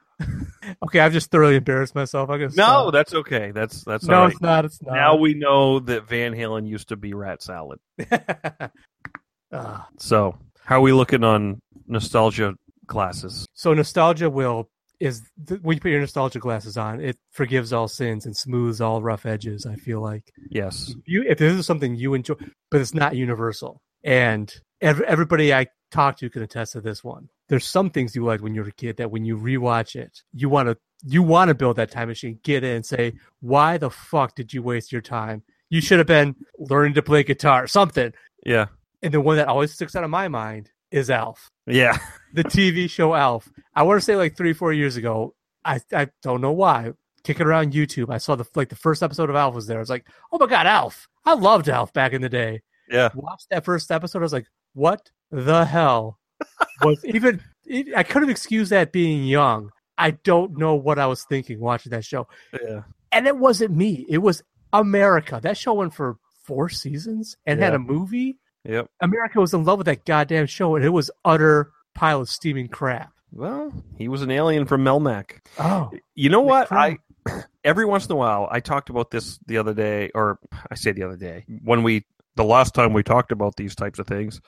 okay, I've just thoroughly embarrassed myself. I guess. No, stop. that's okay. That's that's no, right. it's not. It's not. Now we know that Van Halen used to be Rat Salad. Ah. So, how are we looking on nostalgia classes? so nostalgia will is when you put your nostalgia glasses on, it forgives all sins and smooths all rough edges. I feel like Yes. you if this is something you enjoy, but it's not universal. And ev- everybody I talk to can attest to this one. There's some things you like when you're a kid that when you rewatch it, you want to you want to build that time machine, get in, and say, why the fuck did you waste your time? You should have been learning to play guitar, something. Yeah. And the one that always sticks out of my mind is Alf, Yeah. the TV show Alf. I want to say like three, four years ago. I I don't know why. Kicking around YouTube, I saw the like the first episode of Alf was there. I was like, oh my god, Alf! I loved Alf back in the day. Yeah. Watched that first episode, I was like, what the hell was even? It, I could have excused that being young. I don't know what I was thinking watching that show, Yeah. and it wasn't me. It was America. That show went for four seasons and had a movie. Yep. America was in love with that goddamn show, and it was utter pile of steaming crap. Well, he was an alien from Melmac. Oh, You know what? McFly. I every once in a while I talked about this the other day, or I say the other day when we the last time we talked about these types of things.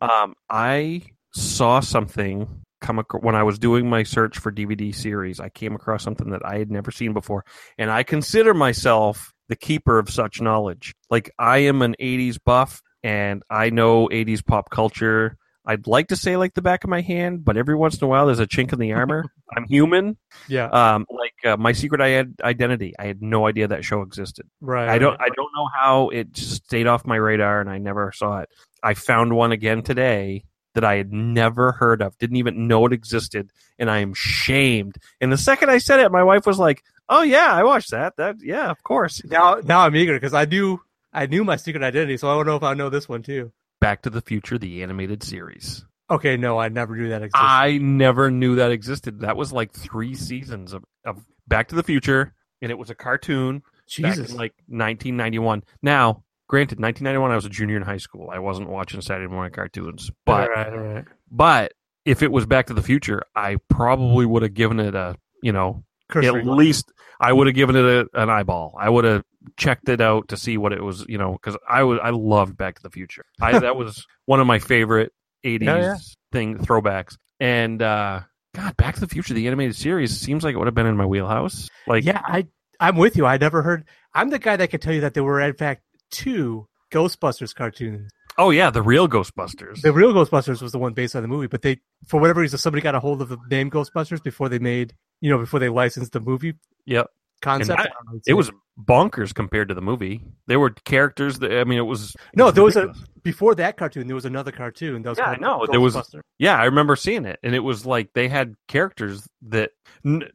Um, I saw something come ac- when I was doing my search for DVD series. I came across something that I had never seen before, and I consider myself the keeper of such knowledge. Like I am an '80s buff, and I know '80s pop culture. I'd like to say like the back of my hand, but every once in a while there's a chink in the armor. I'm human. yeah, Um, like uh, my secret I- identity. I had no idea that show existed. right. I don't I don't know how it just stayed off my radar and I never saw it. I found one again today that I had never heard of, didn't even know it existed, and I am shamed. And the second I said it, my wife was like, "Oh yeah, I watched that. That yeah, of course." Now, now I'm eager because I knew I knew my secret identity, so I don't know if I know this one too. Back to the Future, the animated series. Okay, no, I never knew that existed. I never knew that existed. That was like three seasons of, of Back to the Future, and it was a cartoon. Jesus, in like 1991. Now, granted, 1991, I was a junior in high school. I wasn't watching Saturday morning cartoons, but all right, all right. but if it was Back to the Future, I probably would have given it a you know Cursory at least I would have given it a, an eyeball. I would have checked it out to see what it was, you know, because I was I loved Back to the Future. I that was one of my favorite 80s Yeah, yeah. thing throwbacks. And uh God, Back to the Future, the animated series, seems like it would have been in my wheelhouse. Like, yeah, I I'm with you. I never heard. I'm the guy that could tell you that there were in fact two Ghostbusters cartoons. oh yeah, the real Ghostbusters. The real Ghostbusters was the one based on the movie, but they, for whatever reason, somebody got a hold of the name Ghostbusters before they made, you know, before they licensed the movie Yep. concept. I- know, It was bonkers compared to the movie. There were characters that I mean, it was no. it There was a before that cartoon. There was another cartoon. That was Yeah, know. There was- yeah. I remember seeing it, and it was like they had characters that.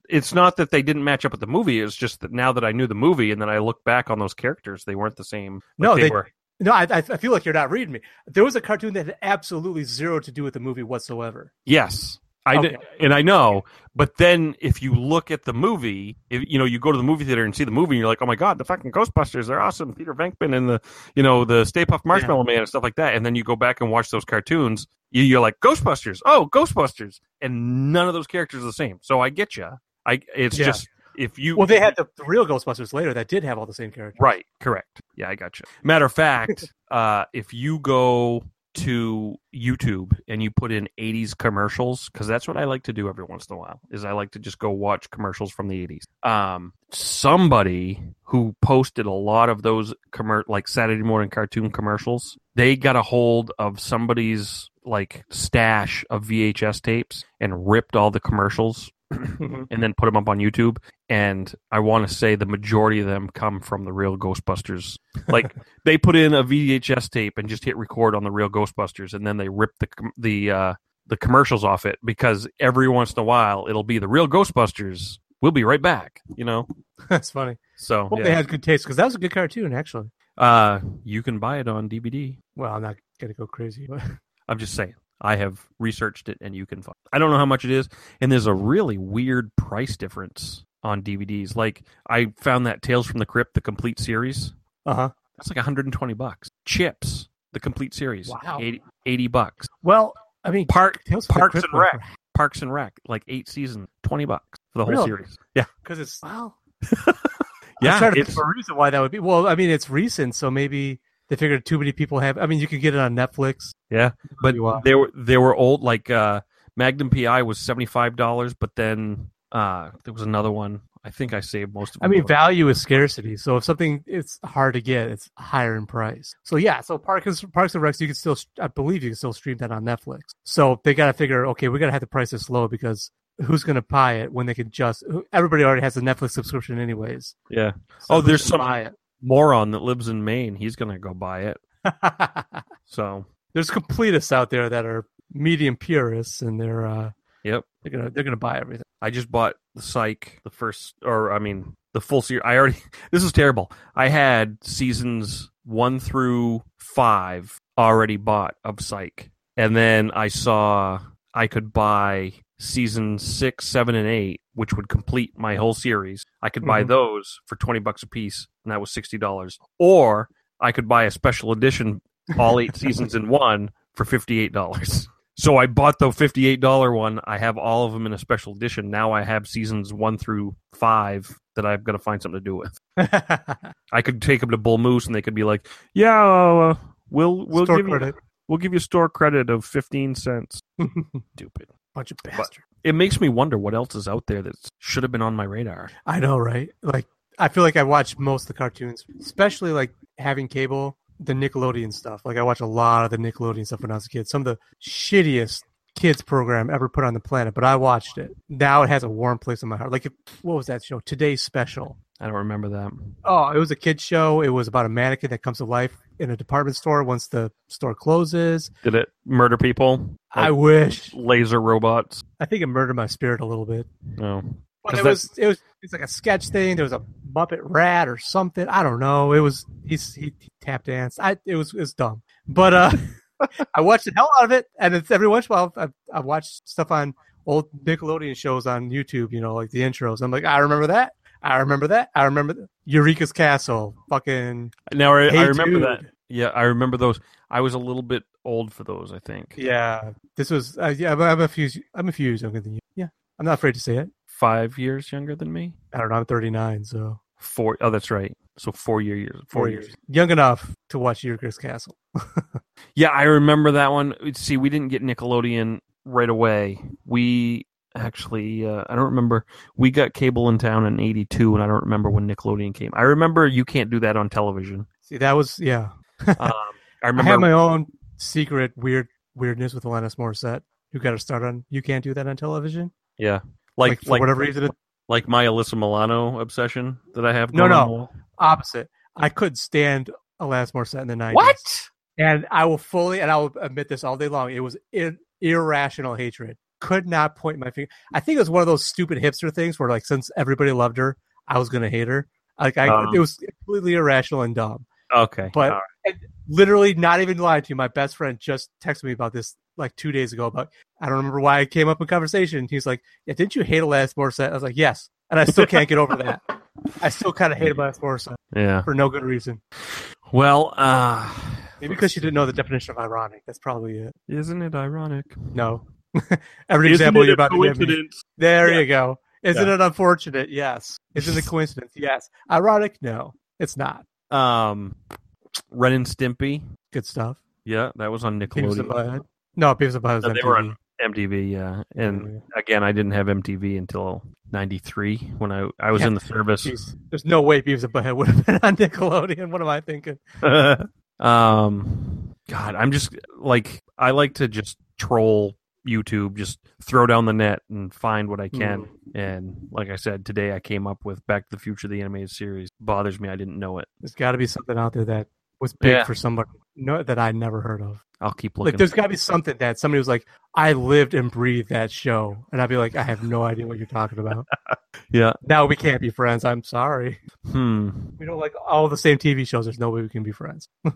It's not that they didn't match up with the movie. It's just that now that I knew the movie, and then I look back on those characters, they weren't the same. like No, they- were. No, I, I I feel like you're not reading me. There was a cartoon that had absolutely zero to do with the movie whatsoever. Yes, I Okay. and I know. But then, if you look at the movie, if, you know, you go to the movie theater and see the movie, and you're like, "Oh my god, the fucking Ghostbusters! They're awesome!" Peter Venkman and the, you know, the Stay Puft Marshmallow Man and stuff like that. And then you go back and watch those cartoons, you, you're like, "Ghostbusters! Oh, Ghostbusters!" And none of those characters are the same. So I get you. I it's Yeah. just if you Well, they had the, the real Ghostbusters later that did have all the same characters. Right, correct. Yeah, I got you. Matter of fact, uh, if you go to YouTube and you put in 80s commercials, because that's what I like to do every once in a while, is I like to just go watch commercials from the 80s. Um, somebody who posted a lot of those commer- like Saturday morning cartoon commercials, they got a hold of somebody's like stash of VHS tapes and ripped all the commercials Mhm. and then put them up on YouTube. And I want to say the majority of them come from the real Ghostbusters. Like they put in a VHS tape and just hit record on the real Ghostbusters, and then they rip the the uh, the commercials off it because every once in a while it'll be the real Ghostbusters. We'll be right back. You know. That's funny. So Well, yeah. they had good taste because that was a good cartoon, actually. uh, you can buy it on DVD. Well, I'm not gonna go crazy, but I'm just saying. I have researched it, and you can find. I don't know how much it is, and there's a really weird price difference on DVDs. Like I found that Tales from the Crypt, the complete series, uh huh. that's like 120 bucks. CHiPs, the complete series, Wow. 80, 80 bucks. Well, I mean, Park Tales from Parks and Rec, Parks and Rec, like eight seasons, 20 bucks for the whole Really? series. Yeah, because it's well. yeah. I'm trying to think it's- of a reason why that would be. Well, I mean, it's recent, so maybe they figured too many people have. I mean, you could get it on Netflix. Yeah, but they were they were old. Like uh, Magnum PI was seventy five dollars, but then uh, there was another one. I think I saved most of. I mean, value is scarcity. So if something it's hard to get, it's higher in price. So yeah, so Parks Parks and Recs, you can still, I believe, you can still stream that on Netflix. So they got to figure, okay, we got to have the prices low because who's going to buy it when they can just? Everybody already has a Netflix subscription, anyways. yeah. So Oh, there's some- buy Moron that lives in Maine, he's gonna go buy it. it. So there's completists out there that are medium purists, and they're uh, yep. they're gonna they're gonna buy everything. I just bought the Psych, the first, or I mean, the full series. I already. This is terrible. I had seasons one through five already bought of Psych, and then I saw I could buy season six, seven, and eight, which would complete my whole series. I could buy Mhm. those for twenty bucks a piece, and that was sixty dollars. Or I could buy a special edition, all eight seasons in one, for fifty eight dollars. So I bought the fifty-eight dollar one. I have all of them in a special edition. Now I have seasons one through five that I've got to find something to do with. I could take them to Bull Moose, and they could be like, "Yeah, uh, we'll we'll Store give credit. you we'll give you store credit of fifteen cents." Stupid. Bunch of bastards. It makes me wonder what else is out there that should have been on my radar. I know, right? Like, I feel like I watch most of the cartoons, especially like having cable, the Nickelodeon stuff. Like, I watch a lot of the Nickelodeon stuff when I was a kid. Some of the shittiest kids program ever put on the planet, but I watched it. Now it has a warm place in my heart. Like, if, what was that show? Today's Special. I don't remember that. Oh, it was a kid show. It was about a mannequin that comes to life in a department store once the store closes. Did it murder people? I wish. Laser robots? I think it murdered my spirit a little bit. No. But it was it was it's like a sketch thing. There was a Muppet rat or something. I don't know. It was he's he, he tap danced. I it was it was dumb. But uh I watched the hell out of it and it's every once in a while I've, I've watched stuff on old Nickelodeon shows on YouTube, you know, like the intros. I'm like, I remember that. I remember that. I remember that. Eureka's Castle. Fucking Now I, Hey I remember Jude. that. Yeah, I remember those. I was a little bit old for those. I think Yeah. This was uh, yeah, I'm, I'm a few I'm a few years younger than you. Yeah. I'm not afraid to say it. five years younger than me. I don't know, I'm 39, so Four. Oh, that's right. So four year years. Four, years. Young enough to watch Eureka's Castle. Yeah, I remember that one. See, we didn't get Nickelodeon right away. We actually, uh, I don't remember. We got cable in town in '82, and I don't remember when Nickelodeon came. I remember you can't do that on television. See, that was yeah. Um, I remember I have my own secret weird weirdness with Alanis Morissette. You got to start on. You can't do that on television. yeah, Like, like for like whatever reason, it, like my Alyssa Milano obsession that I have. No, no. opposite. I couldn't stand Alanis Morissette in the nineties. What? And I will fully and I will admit this all day long. It was ir- irrational hatred. Could not point my finger. I think it was one of those stupid hipster things where, like, since everybody loved her, I was gonna hate her. Like, I Um. it was completely irrational and dumb. Okay, But all right. literally not even lying to you my best friend just texted me about this like two days ago But i don't remember why it came up in conversation he's like yeah didn't you hate Alanis Morissette? i was like yes and i still can't get over that i still kind of hate Alanis Morissette yeah. for no good reason Well, uh, maybe because you didn't know the definition of ironic that's probably it isn't it ironic? no every example you're about to give me there Yeah. you go isn't Yeah. it unfortunate yes isn't it coincidence yes ironic no it's not Um, Ren and Stimpy. good stuff Yeah, that was on Beavis and Nickelodeon. Butthead. no Beavis and Butthead No, on they were on MTV. Yeah, and again, I didn't have MTV until '93 when I I was Yeah. in the service. Jeez, there's no way Beavis and Butthead would have been on Nickelodeon. What am I thinking? um, God, I'm just like I like to just troll YouTube, just throw down the net and find what I can. And like I said, today I came up with Back to the Future, the animated series. Bothers me, I didn't know it. There's got to be something out there that was big Yeah. for somebody no, that I never heard of. I'll keep looking. Like, there's got to be something that somebody was like, "I lived and breathed that show," and I'd be like, "I have no idea what you're talking about." yeah. now we can't be friends. I'm sorry. Hmm. We don't like all the same TV shows. There's no way we can be friends.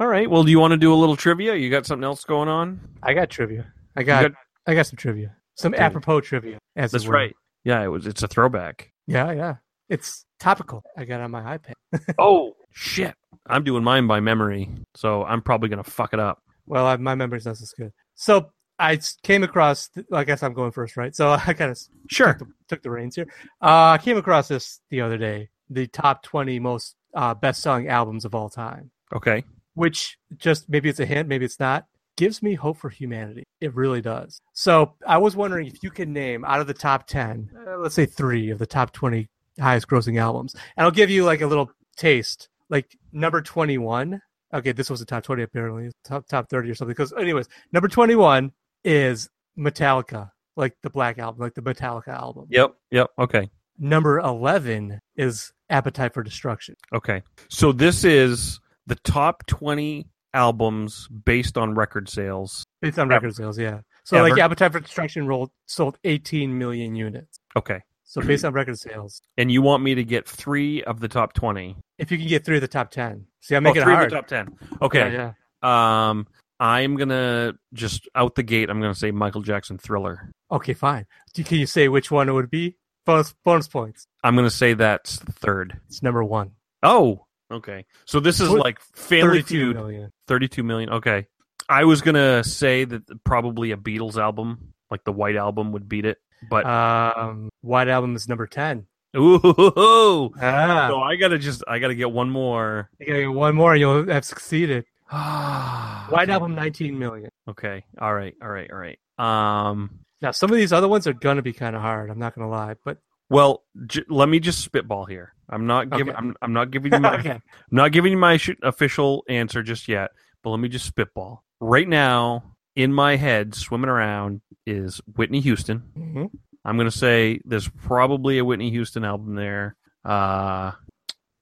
All right. Well, do you want to do a little trivia? You got something else going on? I got trivia. I got, got- I got some trivia. Some apropos trivia. As That's right. Yeah, it was. It's a throwback. Yeah, yeah. It's topical. I got it on my iPad. oh shit! I'm doing mine by memory, so I'm probably gonna fuck it up. Well, I, my memory's not as good. So I came across. I guess I'm going first, right? So I kind of Sure. took the, took the reins here. Uh, I came across this the other day. The top 20 most uh, best-selling albums of all time. Okay. Which just maybe it's a hint, maybe it's not. Gives me hope for humanity. It really does. So I was wondering if you can name out of the top 10, uh, let's say three of the top 20 highest grossing albums. And I'll give you like a little taste. Like number 21. Okay, this was the top 20 apparently. Top top 30 or something. Because anyways, number 21 is Metallica, like the Black album, like the Metallica album. Yep. Yep. Okay. Number 11 is Appetite for Destruction. Okay. So this is the top 20 albums based on record sales. Based on record sales, yeah. So Ever. like Appetite for Destruction rolled sold 18 million units. Okay. So based on record sales, And you want me to get three of the top 20? if you can get three of the top 10. See, I'm Oh, making three it hard. of the top 10. Okay. Yeah, yeah. Um, I'm going to just out the gate, I'm going to say Michael Jackson Thriller. Okay, fine. Can you say which one it would be? Bonus bonus points. I'm going to say that's third. It's number one. Oh, okay. So this is Tw- like Family 32 Feud. million. 32 million. Okay. I was going to say that probably a Beatles album, like the White Album, would beat it. But, Um, White Album is number 10. ooh. Ah. So I got to just, I got to get one more. You gotta get one more and you'll have succeeded. White White Album, 19 million. Okay. All right. All right. All right. Um, Now, some of these other ones are gonna be kind of hard. I'm not gonna lie, but well, j- let me just spitball here. I'm not giving. Okay. I'm, I'm not giving you my. okay. I'm not giving you my sh- official answer just yet. But let me just spitball. Right now, in my head, swimming around is Whitney Houston. Mhm. I'm gonna say there's probably a Whitney Houston album there. Uh,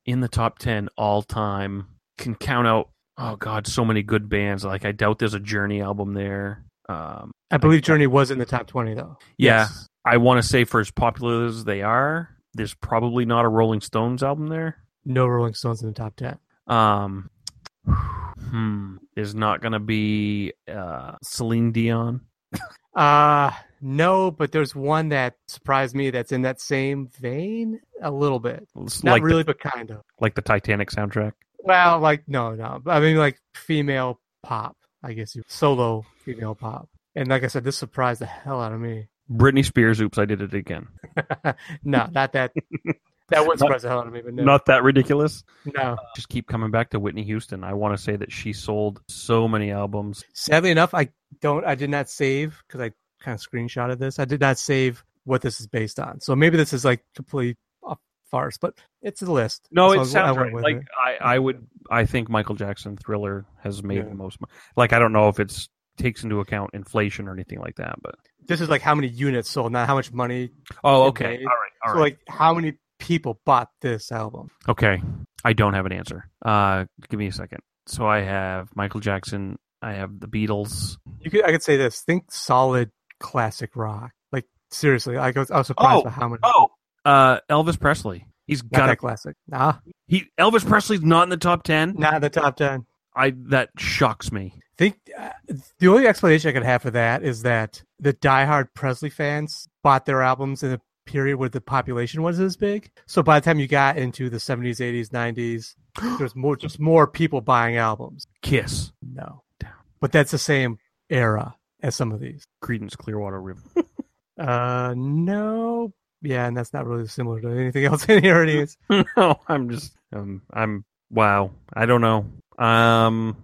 in the top ten all time. Can count out. Oh God, so many good bands. Like I doubt there's a Journey album there. Um, I believe Journey was in the top 20 though. Yeah. Yes. I want to say for as popular as they are, there's probably not a Rolling Stones album there. No Rolling Stones in the top 10. Um, hmm, there's not gonna be uh, Celine Dion. Uh no, but there's one that surprised me that's in that same vein a little bit. It's Not like really, the, but kind of. like the Titanic soundtrack. Well, like no, no. I mean, like female pop. I guess you solo female pop. And like I said, this surprised the hell out of me. Britney Spears. Oops, I did it again. no, not that. That would surprise the hell out of me, but no, Not that ridiculous. no. Uh, just keep coming back to Whitney Houston. I want to say that she sold so many albums. Sadly enough, I don't. I did not save because I kind of screenshotted this. I did not save what this is based on. So maybe this is like complete a farce, but it's a list. No, So it sounds I right. Like it. I, I would, I think Michael Jackson Thriller has made Yeah. the most. mo- Like I don't know if it's takes into account inflation or anything like that, but this is like how many units sold, not how much money. oh, okay, made. all right, all so right, like how many people bought this album? okay. I don't have an answer. Uh, give me a second. So I have Michael Jackson. I have the Beatles. You could I could say this. Think solid classic rock. Like seriously, I was, I was surprised Oh, by how many. Oh, uh, Elvis Presley. He's not got that a, classic. Nah, he. Elvis Presley's not in the top ten. not in the top ten. I that shocks me. Think uh, the only explanation I could have for that is that the diehard Presley fans bought their albums in a period where the population wasn't as big. So by the time you got into the 70s, 80s, 90s, there's more just more people buying albums. Kiss. No. But that's the same era as some of these. Creedence Clearwater River. Uh no. Yeah, and that's not really similar to anything else in here it is. no, I'm just. Um, I'm. Wow. I don't know. Um,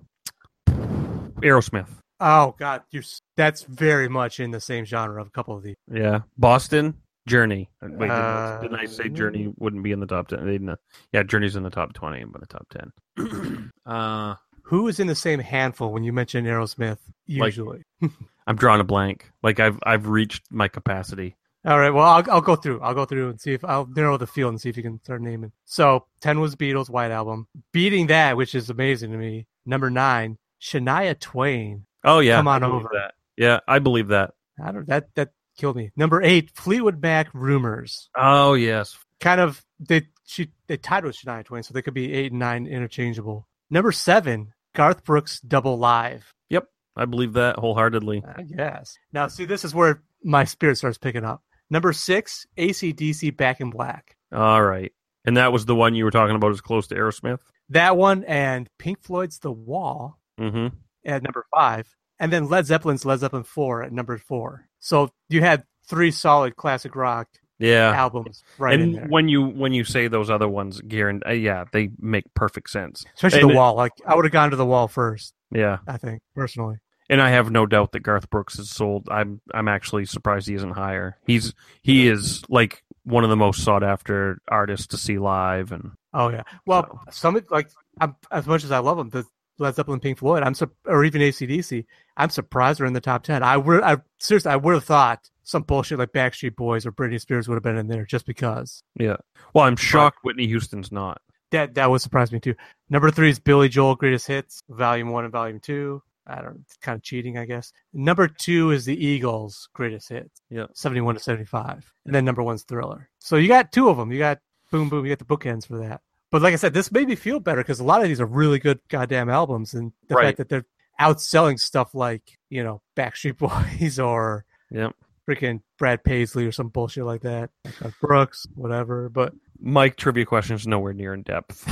Aerosmith. Oh god, you that's very much in the same genre of a couple of these. Yeah, Boston Journey. Uh, Wait, didn't, I, Uh, didn't I say Journey wouldn't be in the top ten? They didn't, yeah, Journey's in the top twenty, but the top ten. uh, Who is in the same handful when you mention Aerosmith Like- usually? I'm drawing a blank. Like I've I've reached my capacity. All right. Well, I'll I'll go through. I'll go through and see if I'll narrow the field and see if you can start naming. So ten was Beatles White Album. Beating that, which is amazing to me. Number nine, Shania Twain. Oh yeah, Come on over. That. Yeah, I believe that. I don't that that killed me. Number eight, Fleetwood Mac. Rumors. Oh yes, Kind of they she they tied with Shania Twain, so they could be eight and nine interchangeable. Number seven, Garth Brooks Double Live. Yep, I believe that wholeheartedly. I guess. Now, see, this is where my spirit starts picking up. Number six, ACDC Back in Black. All right, and that was the one you were talking about as close to Aerosmith. That one and Pink Floyd's The Wall Mm-hmm. at number five, and then Led Zeppelin's Led Zeppelin 4 at number four. So you had three solid classic rock Yeah, albums right in and there. when you when you say those other ones, Garen, uh, yeah, they make perfect sense. Especially and The it- Wall. Like I would have gone to The Wall first, Yeah, I think, personally. and I have no doubt that Garth Brooks is sold. I'm I'm actually surprised he isn't higher. He's he is like one of the most sought after artists to see live, and Oh yeah. Well, some like I'm, as much as I love them, the Led Zeppelin, Pink Floyd, I'm sur- or even ACDC, I'm surprised they're in the top ten. I would, I seriously, I would have thought some bullshit like Backstreet Boys or Britney Spears would have been in there just because. yeah. Well, I'm shocked Whitney Houston's not. That that would surprise me too. Number three is Billy Joel Greatest Hits, Volume One and Volume Two. I don't. It's kind of cheating, I guess. Number two is the Eagles' Greatest Hits, Yeah. seventy-one to seventy-five, and then number one's Thriller. So you got two of them. You got boom, boom. You got the bookends for that. But like I said, this made me feel better because a lot of these are really good goddamn albums, and the Right. fact that they're outselling stuff like you know Backstreet Boys or Yep. freaking Brad Paisley or some bullshit like that, like Brooks, whatever. But Mike trivia questions nowhere near in depth.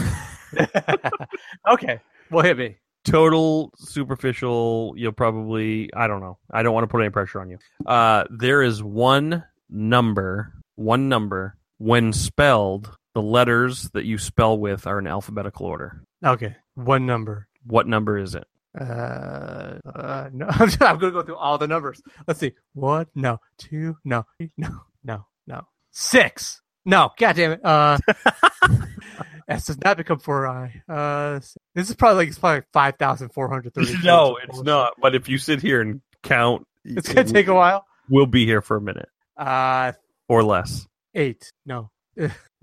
okay, well hit me. Total superficial. You'll probably. I don't know. I don't want to put any pressure on you. Uh, there is one number. One number. When spelled, the letters that you spell with are in alphabetical order. Okay, one number. What number is it? Uh, uh no, I'm, gonna go through all the numbers. Let's see. One, no. Two, no. No, no, no. Six. No. God damn it. Uh, S does not become four I. Uh, this is probably like it's probably five thousand four hundred thirty. no, it's not. But if you sit here and count, It's gonna take a while. We'll be here for a minute Uh, or less. eight. No,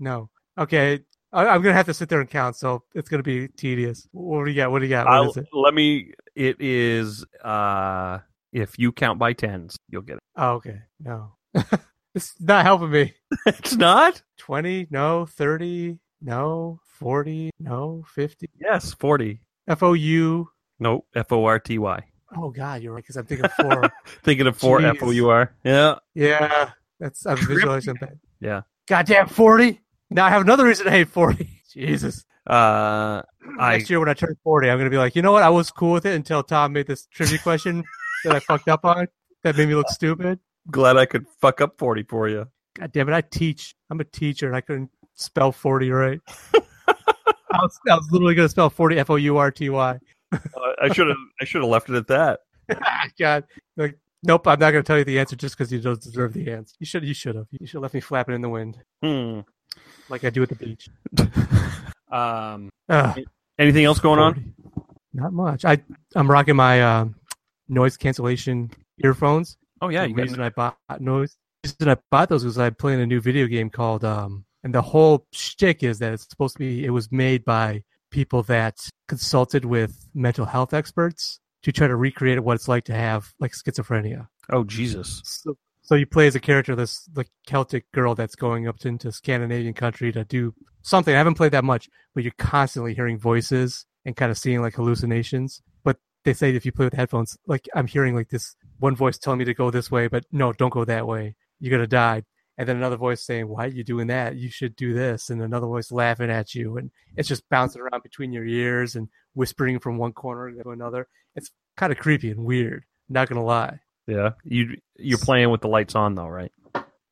no. Okay, I, I'm gonna have to sit there and count, so it's gonna be tedious. What do you got? What do you got? What it? let me. It is. Uh, if you count by tens, you'll get it. Oh, okay. No, it's not helping me. it's not. 20 no 30 no 40 no 50 Yes, forty. f-o-u No, F O R T Y. oh god you're right because i'm thinking of four Thinking of four. F O U R. Yeah. yeah that's i'm visualizing that Yeah. goddamn 40 now i have another reason to hate 40 jesus Uh, I next year when i turn 40 i'm gonna be like you know what i was cool with it until tom made this trivia question that i fucked up on that made me look stupid glad I could fuck up forty for you. god damn it i teach i'm a teacher and i couldn't spell 40 right I was, I was literally gonna spell 40 f-o-u-r-t-y Uh, I should have. I should have left it at that. God, like, nope, I'm not going to tell you the answer just because you don't deserve the answer. You should, you should have. You should have left me flapping in the wind Hmm. Like I do at the beach. um. Ugh, Anything else going on? Not much. I I'm rocking my um, noise cancellation earphones. Oh yeah, the reason I bought noise. The reason I bought those was I playing a new video game called um, and the whole shtick is that it's supposed to be. It was made by people that consulted with mental health experts to try to recreate what it's like to have like schizophrenia. Oh Jesus. So, so you play as a character, this the Celtic girl that's going up to, into Scandinavian country to do something. I haven't played that much, but you're constantly hearing voices and kind of seeing like hallucinations. But they say if you play with headphones, like I'm hearing like this one voice telling me to go this way, but no, don't go that way. You're gonna die. And then another voice saying, "Why are you doing that? You should do this." And another voice laughing at you, and it's just bouncing around between your ears and whispering from one corner to another. It's kind of creepy and weird. Not gonna lie. Yeah. You you're playing with the lights on though, right?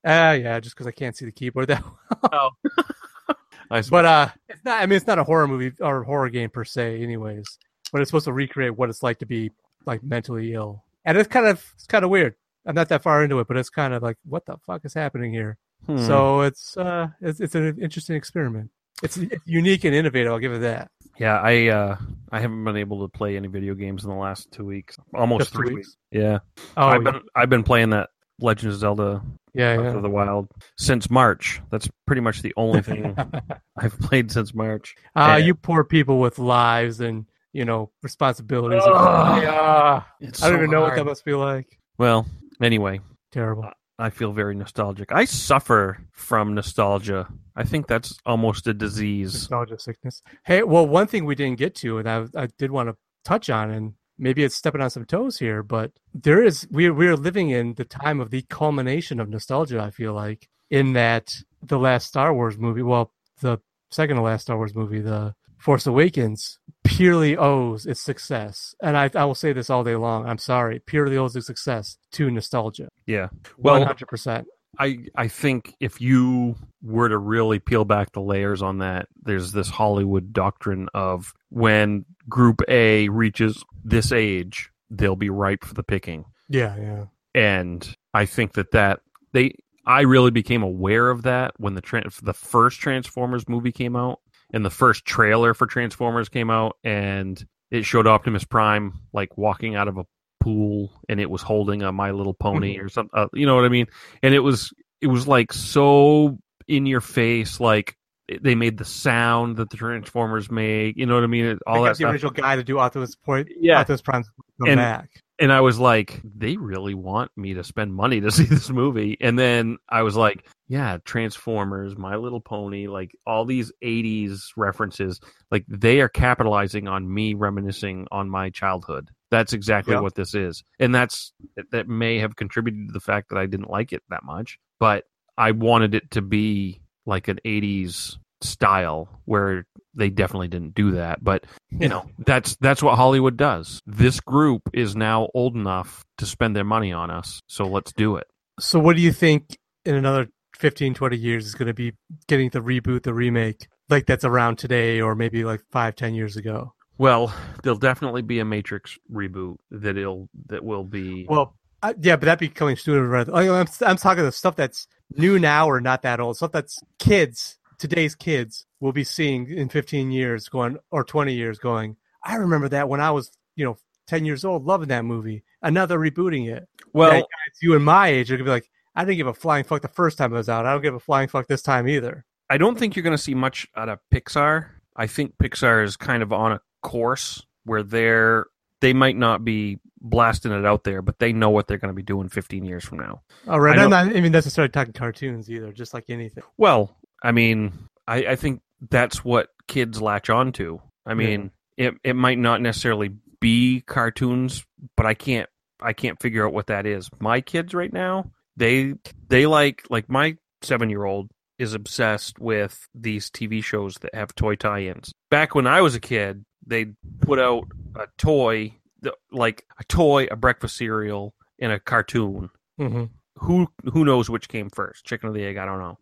Ah, yeah, just because I can't see the keyboard that well. I But uh, it's not. I mean, it's not a horror movie or horror game per se, anyways. But it's supposed to recreate what it's like to be like mentally ill, and it's kind of it's kind of weird. I'm not that far into it, but it's kind of like, what the fuck is happening here? Hmm. So it's uh, it's it's an interesting experiment. It's, it's unique and innovative. I'll give it that. yeah, I uh I haven't been able to play any video games in the last two weeks. Almost Just three weeks? Yeah. Oh, I've been I've been playing that Legend of Zelda yeah, Breath of the Wild since March. That's pretty much the only thing. I've played since March. uh, Yeah. you poor people with lives and you know responsibilities. Yeah. I don't so even know what that must be like. Well, anyway, Terrible. I feel very nostalgic. I suffer from nostalgia. I think that's almost a disease. nostalgia sickness. Hey, well, one thing we didn't get to, and I, I did want to touch on, and maybe it's stepping on some toes here, but there is we we are living in the time of the culmination of nostalgia. I feel like in that the last Star Wars movie, well, the second to last Star Wars movie, the Force Awakens, purely owes its success, and I I will say this all day long. I'm sorry, purely owes its success to nostalgia. Yeah. Well, hundred percent. I I think if you were to really peel back the layers on that, there's this Hollywood doctrine of when group A reaches this age, they'll be ripe for the picking. Yeah, yeah. And I think that that they I really became aware of that when the tra- the first Transformers movie came out and the first trailer for Transformers came out and it showed Optimus Prime like walking out of a pool and it was holding a My Little Pony or something. Uh, you know what I mean? And it was it was like so in your face, like they made the sound that the Transformers make. You know what I mean? All that the stuff. original guy to do Optimus Point. Yeah. Optimus Prime come And- back. And I was like, they really want me to spend money to see this movie. And then I was like, yeah, Transformers, My Little Pony, like all these 80s references, like they are capitalizing on me reminiscing on my childhood. That's exactly Yeah. what this is. And that's that may have contributed to the fact that I didn't like it that much, but I wanted it to be like an 80s style where they definitely didn't do that, but you know that's that's what hollywood does this group is now old enough to spend their money on us so let's do it So, what do you think in another 15, 20 years is going to be getting the reboot, the remake, like that's around today or maybe like five, ten years ago? well there'll definitely be a matrix reboot that it'll that will be Well, uh, yeah, but that'd be coming sooner rather. I'm, I'm talking the stuff that's new now or not that old. Stuff that's kids, today's kids, will be seeing in 15 years going or 20 years going. I remember that when I was, you know, 10 years old, loving that movie. Another rebooting it. well That guys, you and my age are gonna be like, I didn't give a flying fuck the first time it was out. I don't give a flying fuck this time either. i don't think you're going to see much out of pixar i think pixar is kind of on a course where they're they might not be blasting it out there but they know what they're going to be doing 15 years from now All right, I I'm not even necessarily talking cartoons either. Just like anything. Well, I mean, I, I think that's what kids latch on to. I mean, it it might not necessarily be cartoons, but I can't I can't figure out what that is. My kids right now, they they like like my seven year old is obsessed with these TV shows that have toy tie-ins. Back when I was a kid, they put out a toy, like a toy, a breakfast cereal, and a cartoon Mm-hmm. who who knows which came first, chicken or the egg? I don't know.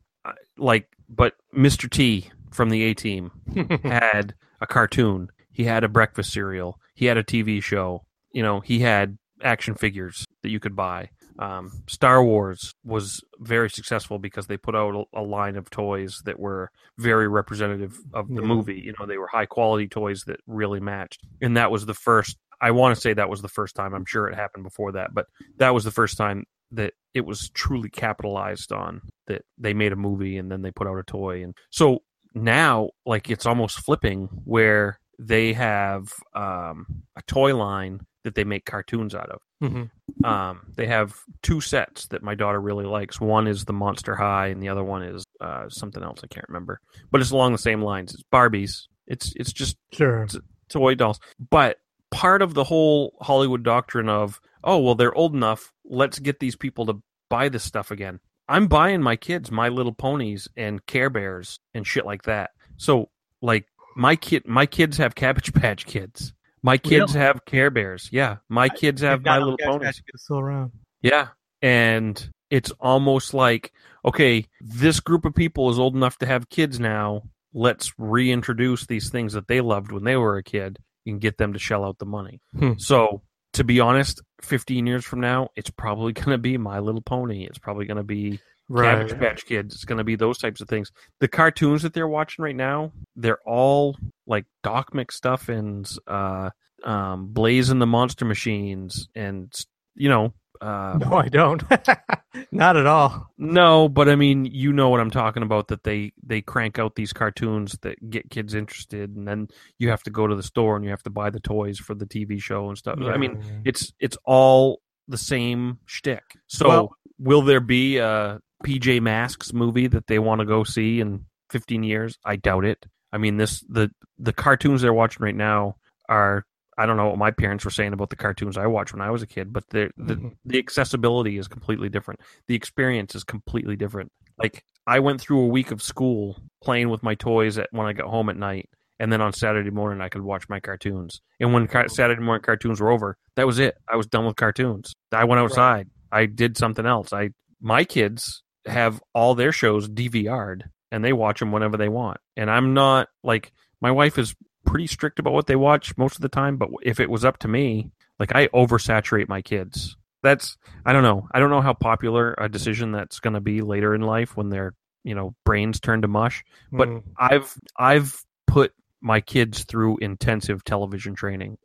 Like, but Mr. T from the A Team had a cartoon. He had a breakfast cereal. He had a TV show. You know, he had action figures that you could buy. Um, Star Wars was very successful because they put out a, a line of toys that were very representative of the Yeah. movie. You know, they were high quality toys that really matched. And that was the first. I want to say that was the first time. I'm sure it happened before that, but that was the first time that it was truly capitalized on that they made a movie and then they put out a toy and so now like it's almost flipping where they have um, a toy line that they make cartoons out of Mm-hmm. um, they have two sets that my daughter really likes one is the monster high and the other one is uh, something else i can't remember but it's along the same lines it's barbies it's it's just Sure. it's toy dolls. But part of the whole Hollywood doctrine of, oh, well, they're old enough, let's get these people to buy this stuff again. I'm buying my kids My Little Ponies and Care Bears and shit like that. So, like, my kid, my kids have Cabbage Patch Kids. My kids Really? have Care Bears. Yeah, my kids have My Little Ponies. Still around. Yeah. And it's almost like, okay, this group of people is old enough to have kids now. Let's reintroduce these things that they loved when they were a kid and get them to shell out the money. Hmm. So, to be honest, 15 years from now, it's probably going to be My Little Pony. It's probably going to be Right. Cabbage Patch Kids. It's going to be those types of things. The cartoons that they're watching right now, they're all like Doc McStuffins, uh, um, Blaze and the Monster Machines, and you know, uh, No, I don't. Not at all. no, but I mean, you know what I'm talking about. That they they crank out these cartoons that get kids interested, and then you have to go to the store and you have to buy the toys for the TV show and stuff. I mean, it's it's all the same shtick. So, Well- will there be a PJ Masks movie that they want to go see in 15 years? I doubt it. I mean, this the the cartoons they're watching right now are. I don't know what my parents were saying about the cartoons I watched when I was a kid, but the the, Mhm. the accessibility is completely different. The experience is completely different. Like I went through a week of school playing with my toys at, when I got home at night, and then on Saturday morning I could watch my cartoons. And when car- Saturday morning cartoons were over, that was it. I was done with cartoons. I went outside. I did something else. I my kids have all their shows DVR'd and they watch them whenever they want. And I'm not like my wife is pretty strict about what they watch most of the time, but if it was up to me, like I oversaturate my kids that's I don't know. I don't know how popular a decision that's going to be later in life when their you know brains turn to mush. But Mm. I've I've put my kids through intensive television training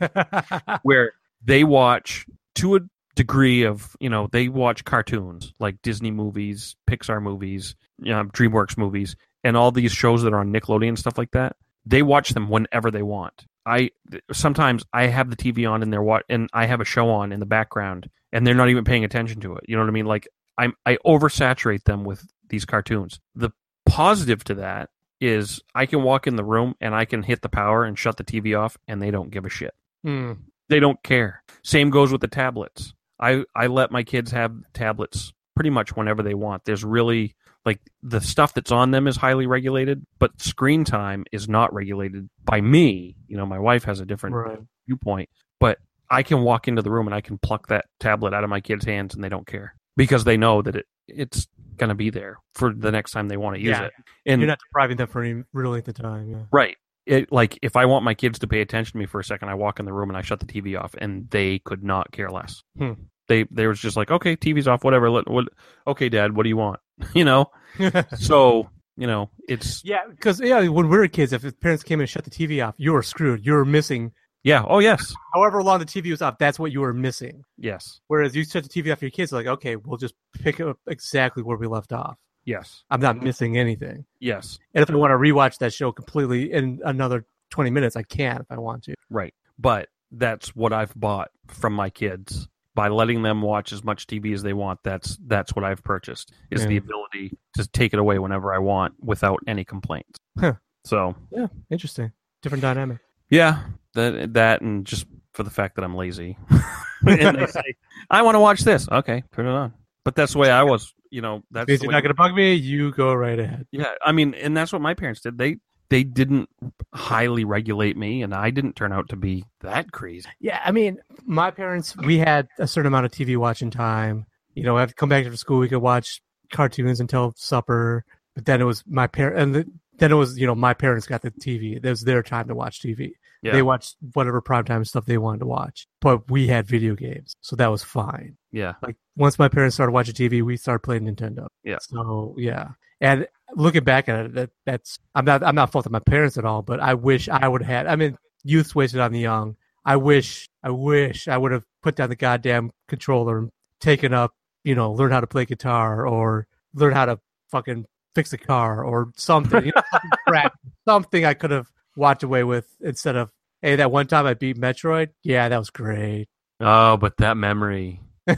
where they watch to a degree of you know they watch cartoons like Disney movies, Pixar movies, you know, DreamWorks movies, and all these shows that are on Nickelodeon and stuff like that. They watch them whenever they want. I sometimes I have the TV on and they're wa- and I have a show on in the background and they're not even paying attention to it. You know what I mean? Like I'm I oversaturate them with these cartoons. The positive to that is I can walk in the room and I can hit the power and shut the TV off and they don't give a shit. Hmm. They don't care. Same goes with the tablets. I I let my kids have tablets pretty much whenever they want. There's really like the stuff that's on them is highly regulated, but screen time is not regulated by me. You know, my wife has a different Right. viewpoint, but I can walk into the room and I can pluck that tablet out of my kids' hands and they don't care because they know that it it's going to be there for the next time they want to use Yeah. it. And You're not depriving them for any really at the time. Yeah. Right. It, like if I want my kids to pay attention to me for a second, I walk in the room and I shut the TV off, and they could not care less. Hmm. They they was just like, okay, TV's off, whatever. Let, what, okay, Dad, what do you want? you know. So you know, it's yeah, because yeah, when we were kids, if the parents came in and shut the TV off, you were screwed. You were missing. yeah. Oh yes, However long the TV was off, that's what you were missing. yes, Whereas you shut the TV off your kids, like okay, we'll just pick up exactly where we left off. yes, I'm not missing anything. yes. And if I want to rewatch that show completely in another 20 minutes, I can if I want to. Right. But that's what I've bought from my kids by letting them watch as much TV as they want. That's that's what I've purchased is the ability to take it away whenever I want without any complaints. Huh. So Yeah, interesting. Different dynamic. Yeah, that that and just for the fact that I'm lazy. and they say, "I want to watch this." Okay, turn it on. But that's the way I was. You know, that's you're not going to bug me, you go right ahead. yeah. I mean, and that's what my parents did. They they didn't highly regulate me, and I didn't turn out to be that crazy. Yeah, I mean, my parents, we had a certain amount of TV watching time. You know, I'd come back after school, we could watch cartoons until supper. But then it was my parent, and the, then it was you know my parents got the TV. It was their time to watch TV. Yeah. They watched whatever primetime stuff they wanted to watch. But we had video games, so that was fine. Yeah, Like once my parents started watching TV, we started playing Nintendo. Yeah. So yeah, and looking back at it, that that's I'm not I'm not faulting my parents at all, but I wish I would have had. I mean, youth's wasted on the young. I wish I wish I would have put down the goddamn controller and taken up, you know, learn how to play guitar or learn how to fucking fix a car or something. You know, something crap, something I could have walked away with instead of. Hey, that one time I beat Metroid. Yeah, that was great. Oh, but that memory.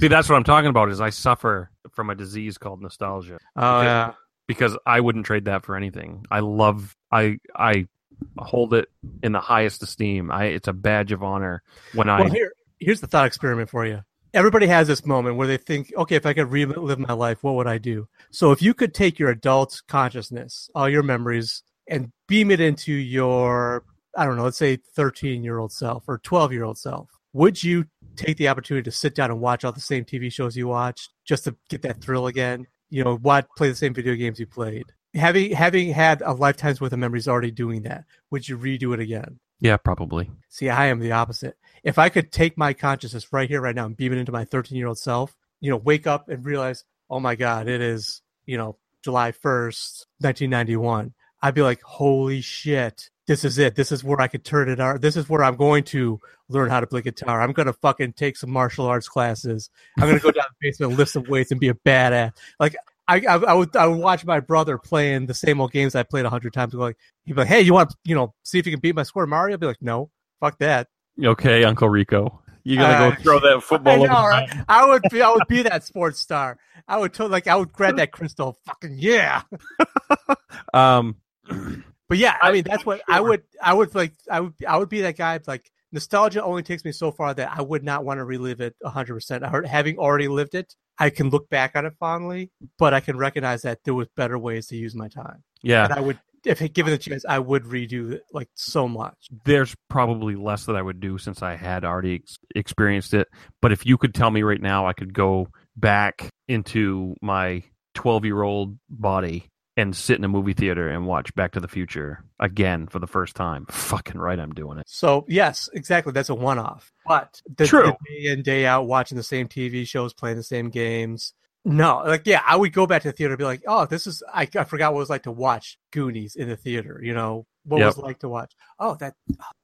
See, that's what I'm talking about. Is I suffer from a disease called nostalgia Oh yeah. because I wouldn't trade that for anything. I love. I I hold it in the highest esteem. I it's a badge of honor when I. Here, here's the thought experiment for you. Everybody has this moment where they think, okay, if I could relive my life, what would I do? So if you could take your adult consciousness, all your memories, and beam it into your, I don't know, let's say 13 year old self or 12 year old self, would you take the opportunity to sit down and watch all the same TV shows you watched just to get that thrill again? You know, watch, play the same video games you played. Having having had a lifetime's worth of memories already doing that, would you redo it again? yeah, probably. See, I am the opposite. If I could take my consciousness right here, right now, and beam it into my 13 year old self, you know, wake up and realize, oh my God, it is, you know, July 1st, 1991. I'd be like, holy shit, this is it. This is where I could turn it out. This is where I'm going to learn how to play guitar. I'm going to fucking take some martial arts classes. I'm going to go down the basement, and lift some weights, and be a badass. Like, I, I, I would I would watch my brother playing the same old games I played a hundred times. Like he'd be like, "Hey, you want you know see if you can beat my score, Mario?" I'd be like, "No, fuck that." Okay, Uncle Rico. You gotta Uh, go throw that I football. know, over right? I would be I would be that sports star. I would totally like I would grab that crystal. Fucking yeah. Um, But yeah, I mean that's what I would I would like I would I would be that guy like nostalgia only takes me so far that I would not want to relive it 100%. Having already lived it, I can look back on it fondly, but I can recognize that there was better ways to use my time. yeah, And I would if given the chance I would redo it like so much. there's probably less that I would do since I had already ex- experienced it. But if you could tell me right now, I could go back into my 12 year old body and sit in a movie theater and watch Back to the Future again for the first time. Fucking right, I'm doing it. So yes, exactly. That's a one-off. But the, True. the day in day out watching the same TV shows, playing the same games. No, like yeah, I would go back to the theater and be like, oh, this is I, I forgot what it was like to watch Goonies in the theater. You know what Yep. was like to watch? Oh, that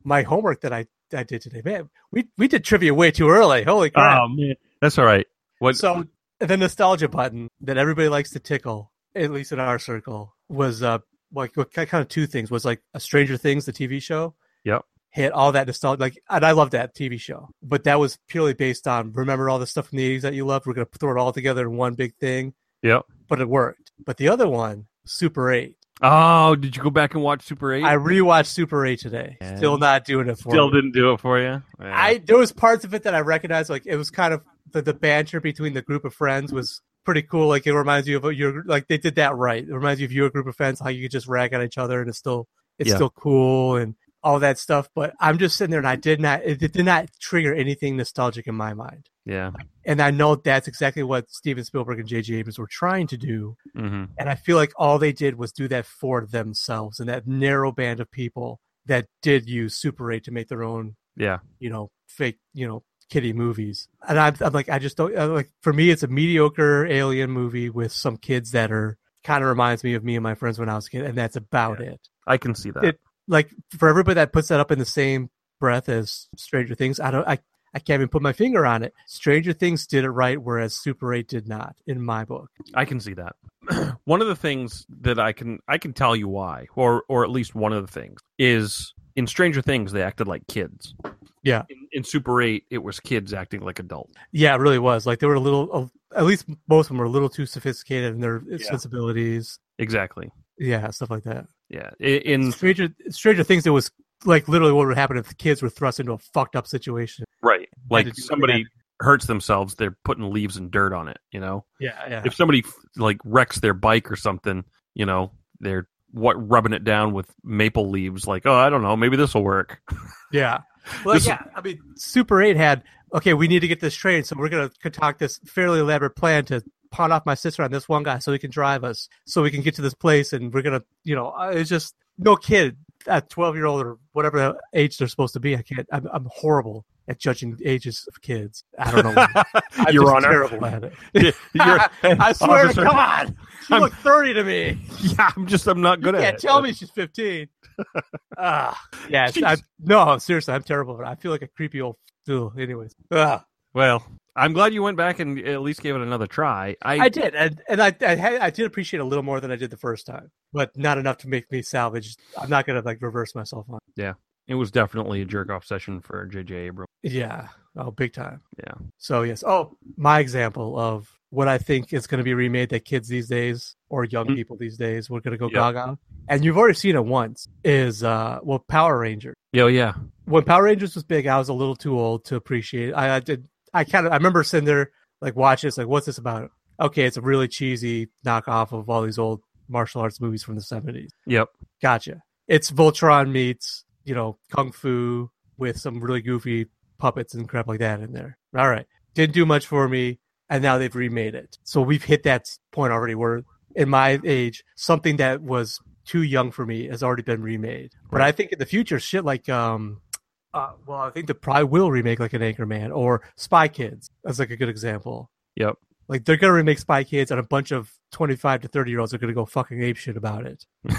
my homework that I I did today. Man, we we did trivia way too early. Holy crap! Oh man, that's all right. What? So the nostalgia button that everybody likes to tickle, at least in our circle, was uh like kind of two things was like a Stranger Things, the TV show. Yep. Hit all that nostalgia, like, and I love that TV show, but that was purely based on remember all the stuff from the eighties that you loved. We're gonna throw it all together in one big thing, Yep. but it worked. But the other one, Super Eight. Oh, did you go back and watch Super Eight? I rewatched Super Eight today. Yeah. Still not doing it for you. Still me. didn't do it for you. Yeah. I there was parts of it that I recognized. Like it was kind of the, the banter between the group of friends was pretty cool. Like it reminds you of your like they did that right. It reminds you of your group of friends how you could just rag on each other and it's still it's Yeah. still cool and all that stuff. But I'm just sitting there and I did not it did not trigger anything nostalgic in my mind. yeah. And I know that's exactly what Steven Spielberg and J.J. Abrams were trying to do. hmm And I feel like all they did was do that for themselves and that narrow band of people that did use Super 8 to make their own Yeah. you know, fake, you know, kitty movies. And I'm, I'm like, I just don't I'm like. For me, it's a mediocre alien movie with some kids that are kind of reminds me of me and my friends when I was a kid, and that's about it. I can see that. It- Like for everybody that puts that up in the same breath as Stranger Things, I don't, I, I can't even put my finger on it. Stranger Things did it right, whereas Super Eight did not, in my book. I can see that. one of the things that I can I can tell you why, or or at least one of the things is in Stranger Things they acted like kids. Yeah. In, in Super Eight, it was kids acting like adults. Yeah, it really was. Like they were a little, uh, at least both of them were a little too sophisticated in their Yeah. sensibilities. Exactly. Yeah, stuff like that. Yeah. In Stranger Stranger Things, it was like literally what would happen if the kids were thrust into a fucked up situation. right, like to do- somebody hurts themselves, they're putting leaves and dirt on it. You know, Yeah, yeah. if somebody like wrecks their bike or something, you know, they're what rubbing it down with maple leaves. Like, oh, I don't know, maybe this will work. yeah. Well, This- yeah. I mean, Super Eight had okay. We need to get this train, so we're gonna concoct this fairly elaborate plan to pawn off my sister on this one guy, so he can drive us, so we can get to this place, and we're gonna, you know, it's just no kid at twelve year old or whatever age they're supposed to be. I can't. I'm, I'm horrible at judging ages of kids. I don't know. I'm Your Honor. terrible at it. You're- I swear Officer- to God, she I'm- looked thirty to me. yeah, I'm just I'm not good You at can't it. tell me she's 15. Ah, yeah. it's- Jeez. I, no, seriously, I'm terrible. at it. I feel like a creepy old fool. Anyways, ah, Well, I'm glad you went back and at least gave it another try. I, I did, and and I I, I did appreciate it a little more than I did the first time, but not enough to make me salvage. I'm not gonna like reverse myself on. It was definitely a jerk off session for J.J. Abrams. Yeah, oh, big time. Yeah. So yes. Oh, my example of what I think is going to be remade that kids these days or young Mm. people these days we're going to go Yep. gaga, and you've already seen it once. Is uh well Power Rangers. Yeah, yeah, when Power Rangers was big, I was a little too old to appreciate. It. I, I did. I kind of. I remember sitting there like watching. this, like, what's this about? Okay, it's a really cheesy knockoff of all these old martial arts movies from the seventies. yep. Gotcha. It's Voltron meets you know kung fu with some really goofy puppets and crap like that in there. All right, didn't do much for me, and now they've remade it. So we've hit that point already. Where in my age, something that was too young for me has already been remade. But I think in the future, shit like um, uh, well, I think the probably will remake like an Anchorman or Spy Kids. That's like a good example. Yep. Like they're gonna remake Spy Kids, and a bunch of twenty-five to thirty year olds are gonna go fucking ape shit about it.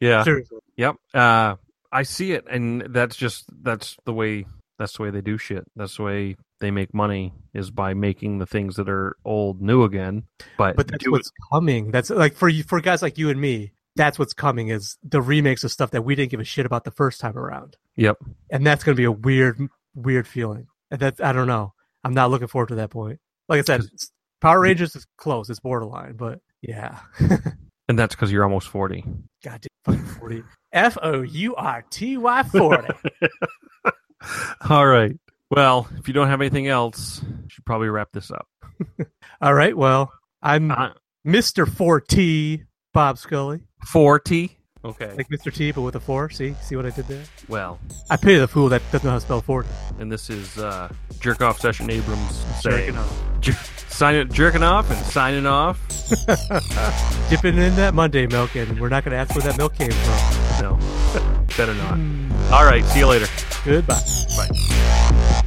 Yeah. Seriously. Yep. Uh, I see it, and that's just that's the way that's the way they do shit. That's the way they make money is by making the things that are old new again. But, but that's what's coming. That's like for you, for guys like you and me. That's what's coming is the remakes of stuff that we didn't give a shit about the first time around. Yep. and that's going to be a weird, weird feeling. And that I don't know. I'm not looking forward to that point. Like I said, Power Rangers is close. It's borderline, but yeah. And that's because you're almost forty. God damn, fucking forty. F O U R T Y forty. All right. Well, if you don't have anything else, you should probably wrap this up. All right. Well, I'm Uh, Mr. 4T Bob Scully. Forty. Okay. Like Mr. T, but with a four. See, see what I did there? Well, I pity the fool that doesn't know how to spell four. And this is uh, jerk off session. Abrams saying, jerking off, jer- sign it, jerking off, and signing off. Dipping in that Monday milk, and we're not going to ask where that milk came from. No, better not. Hmm. All right, see you later. Goodbye. Bye.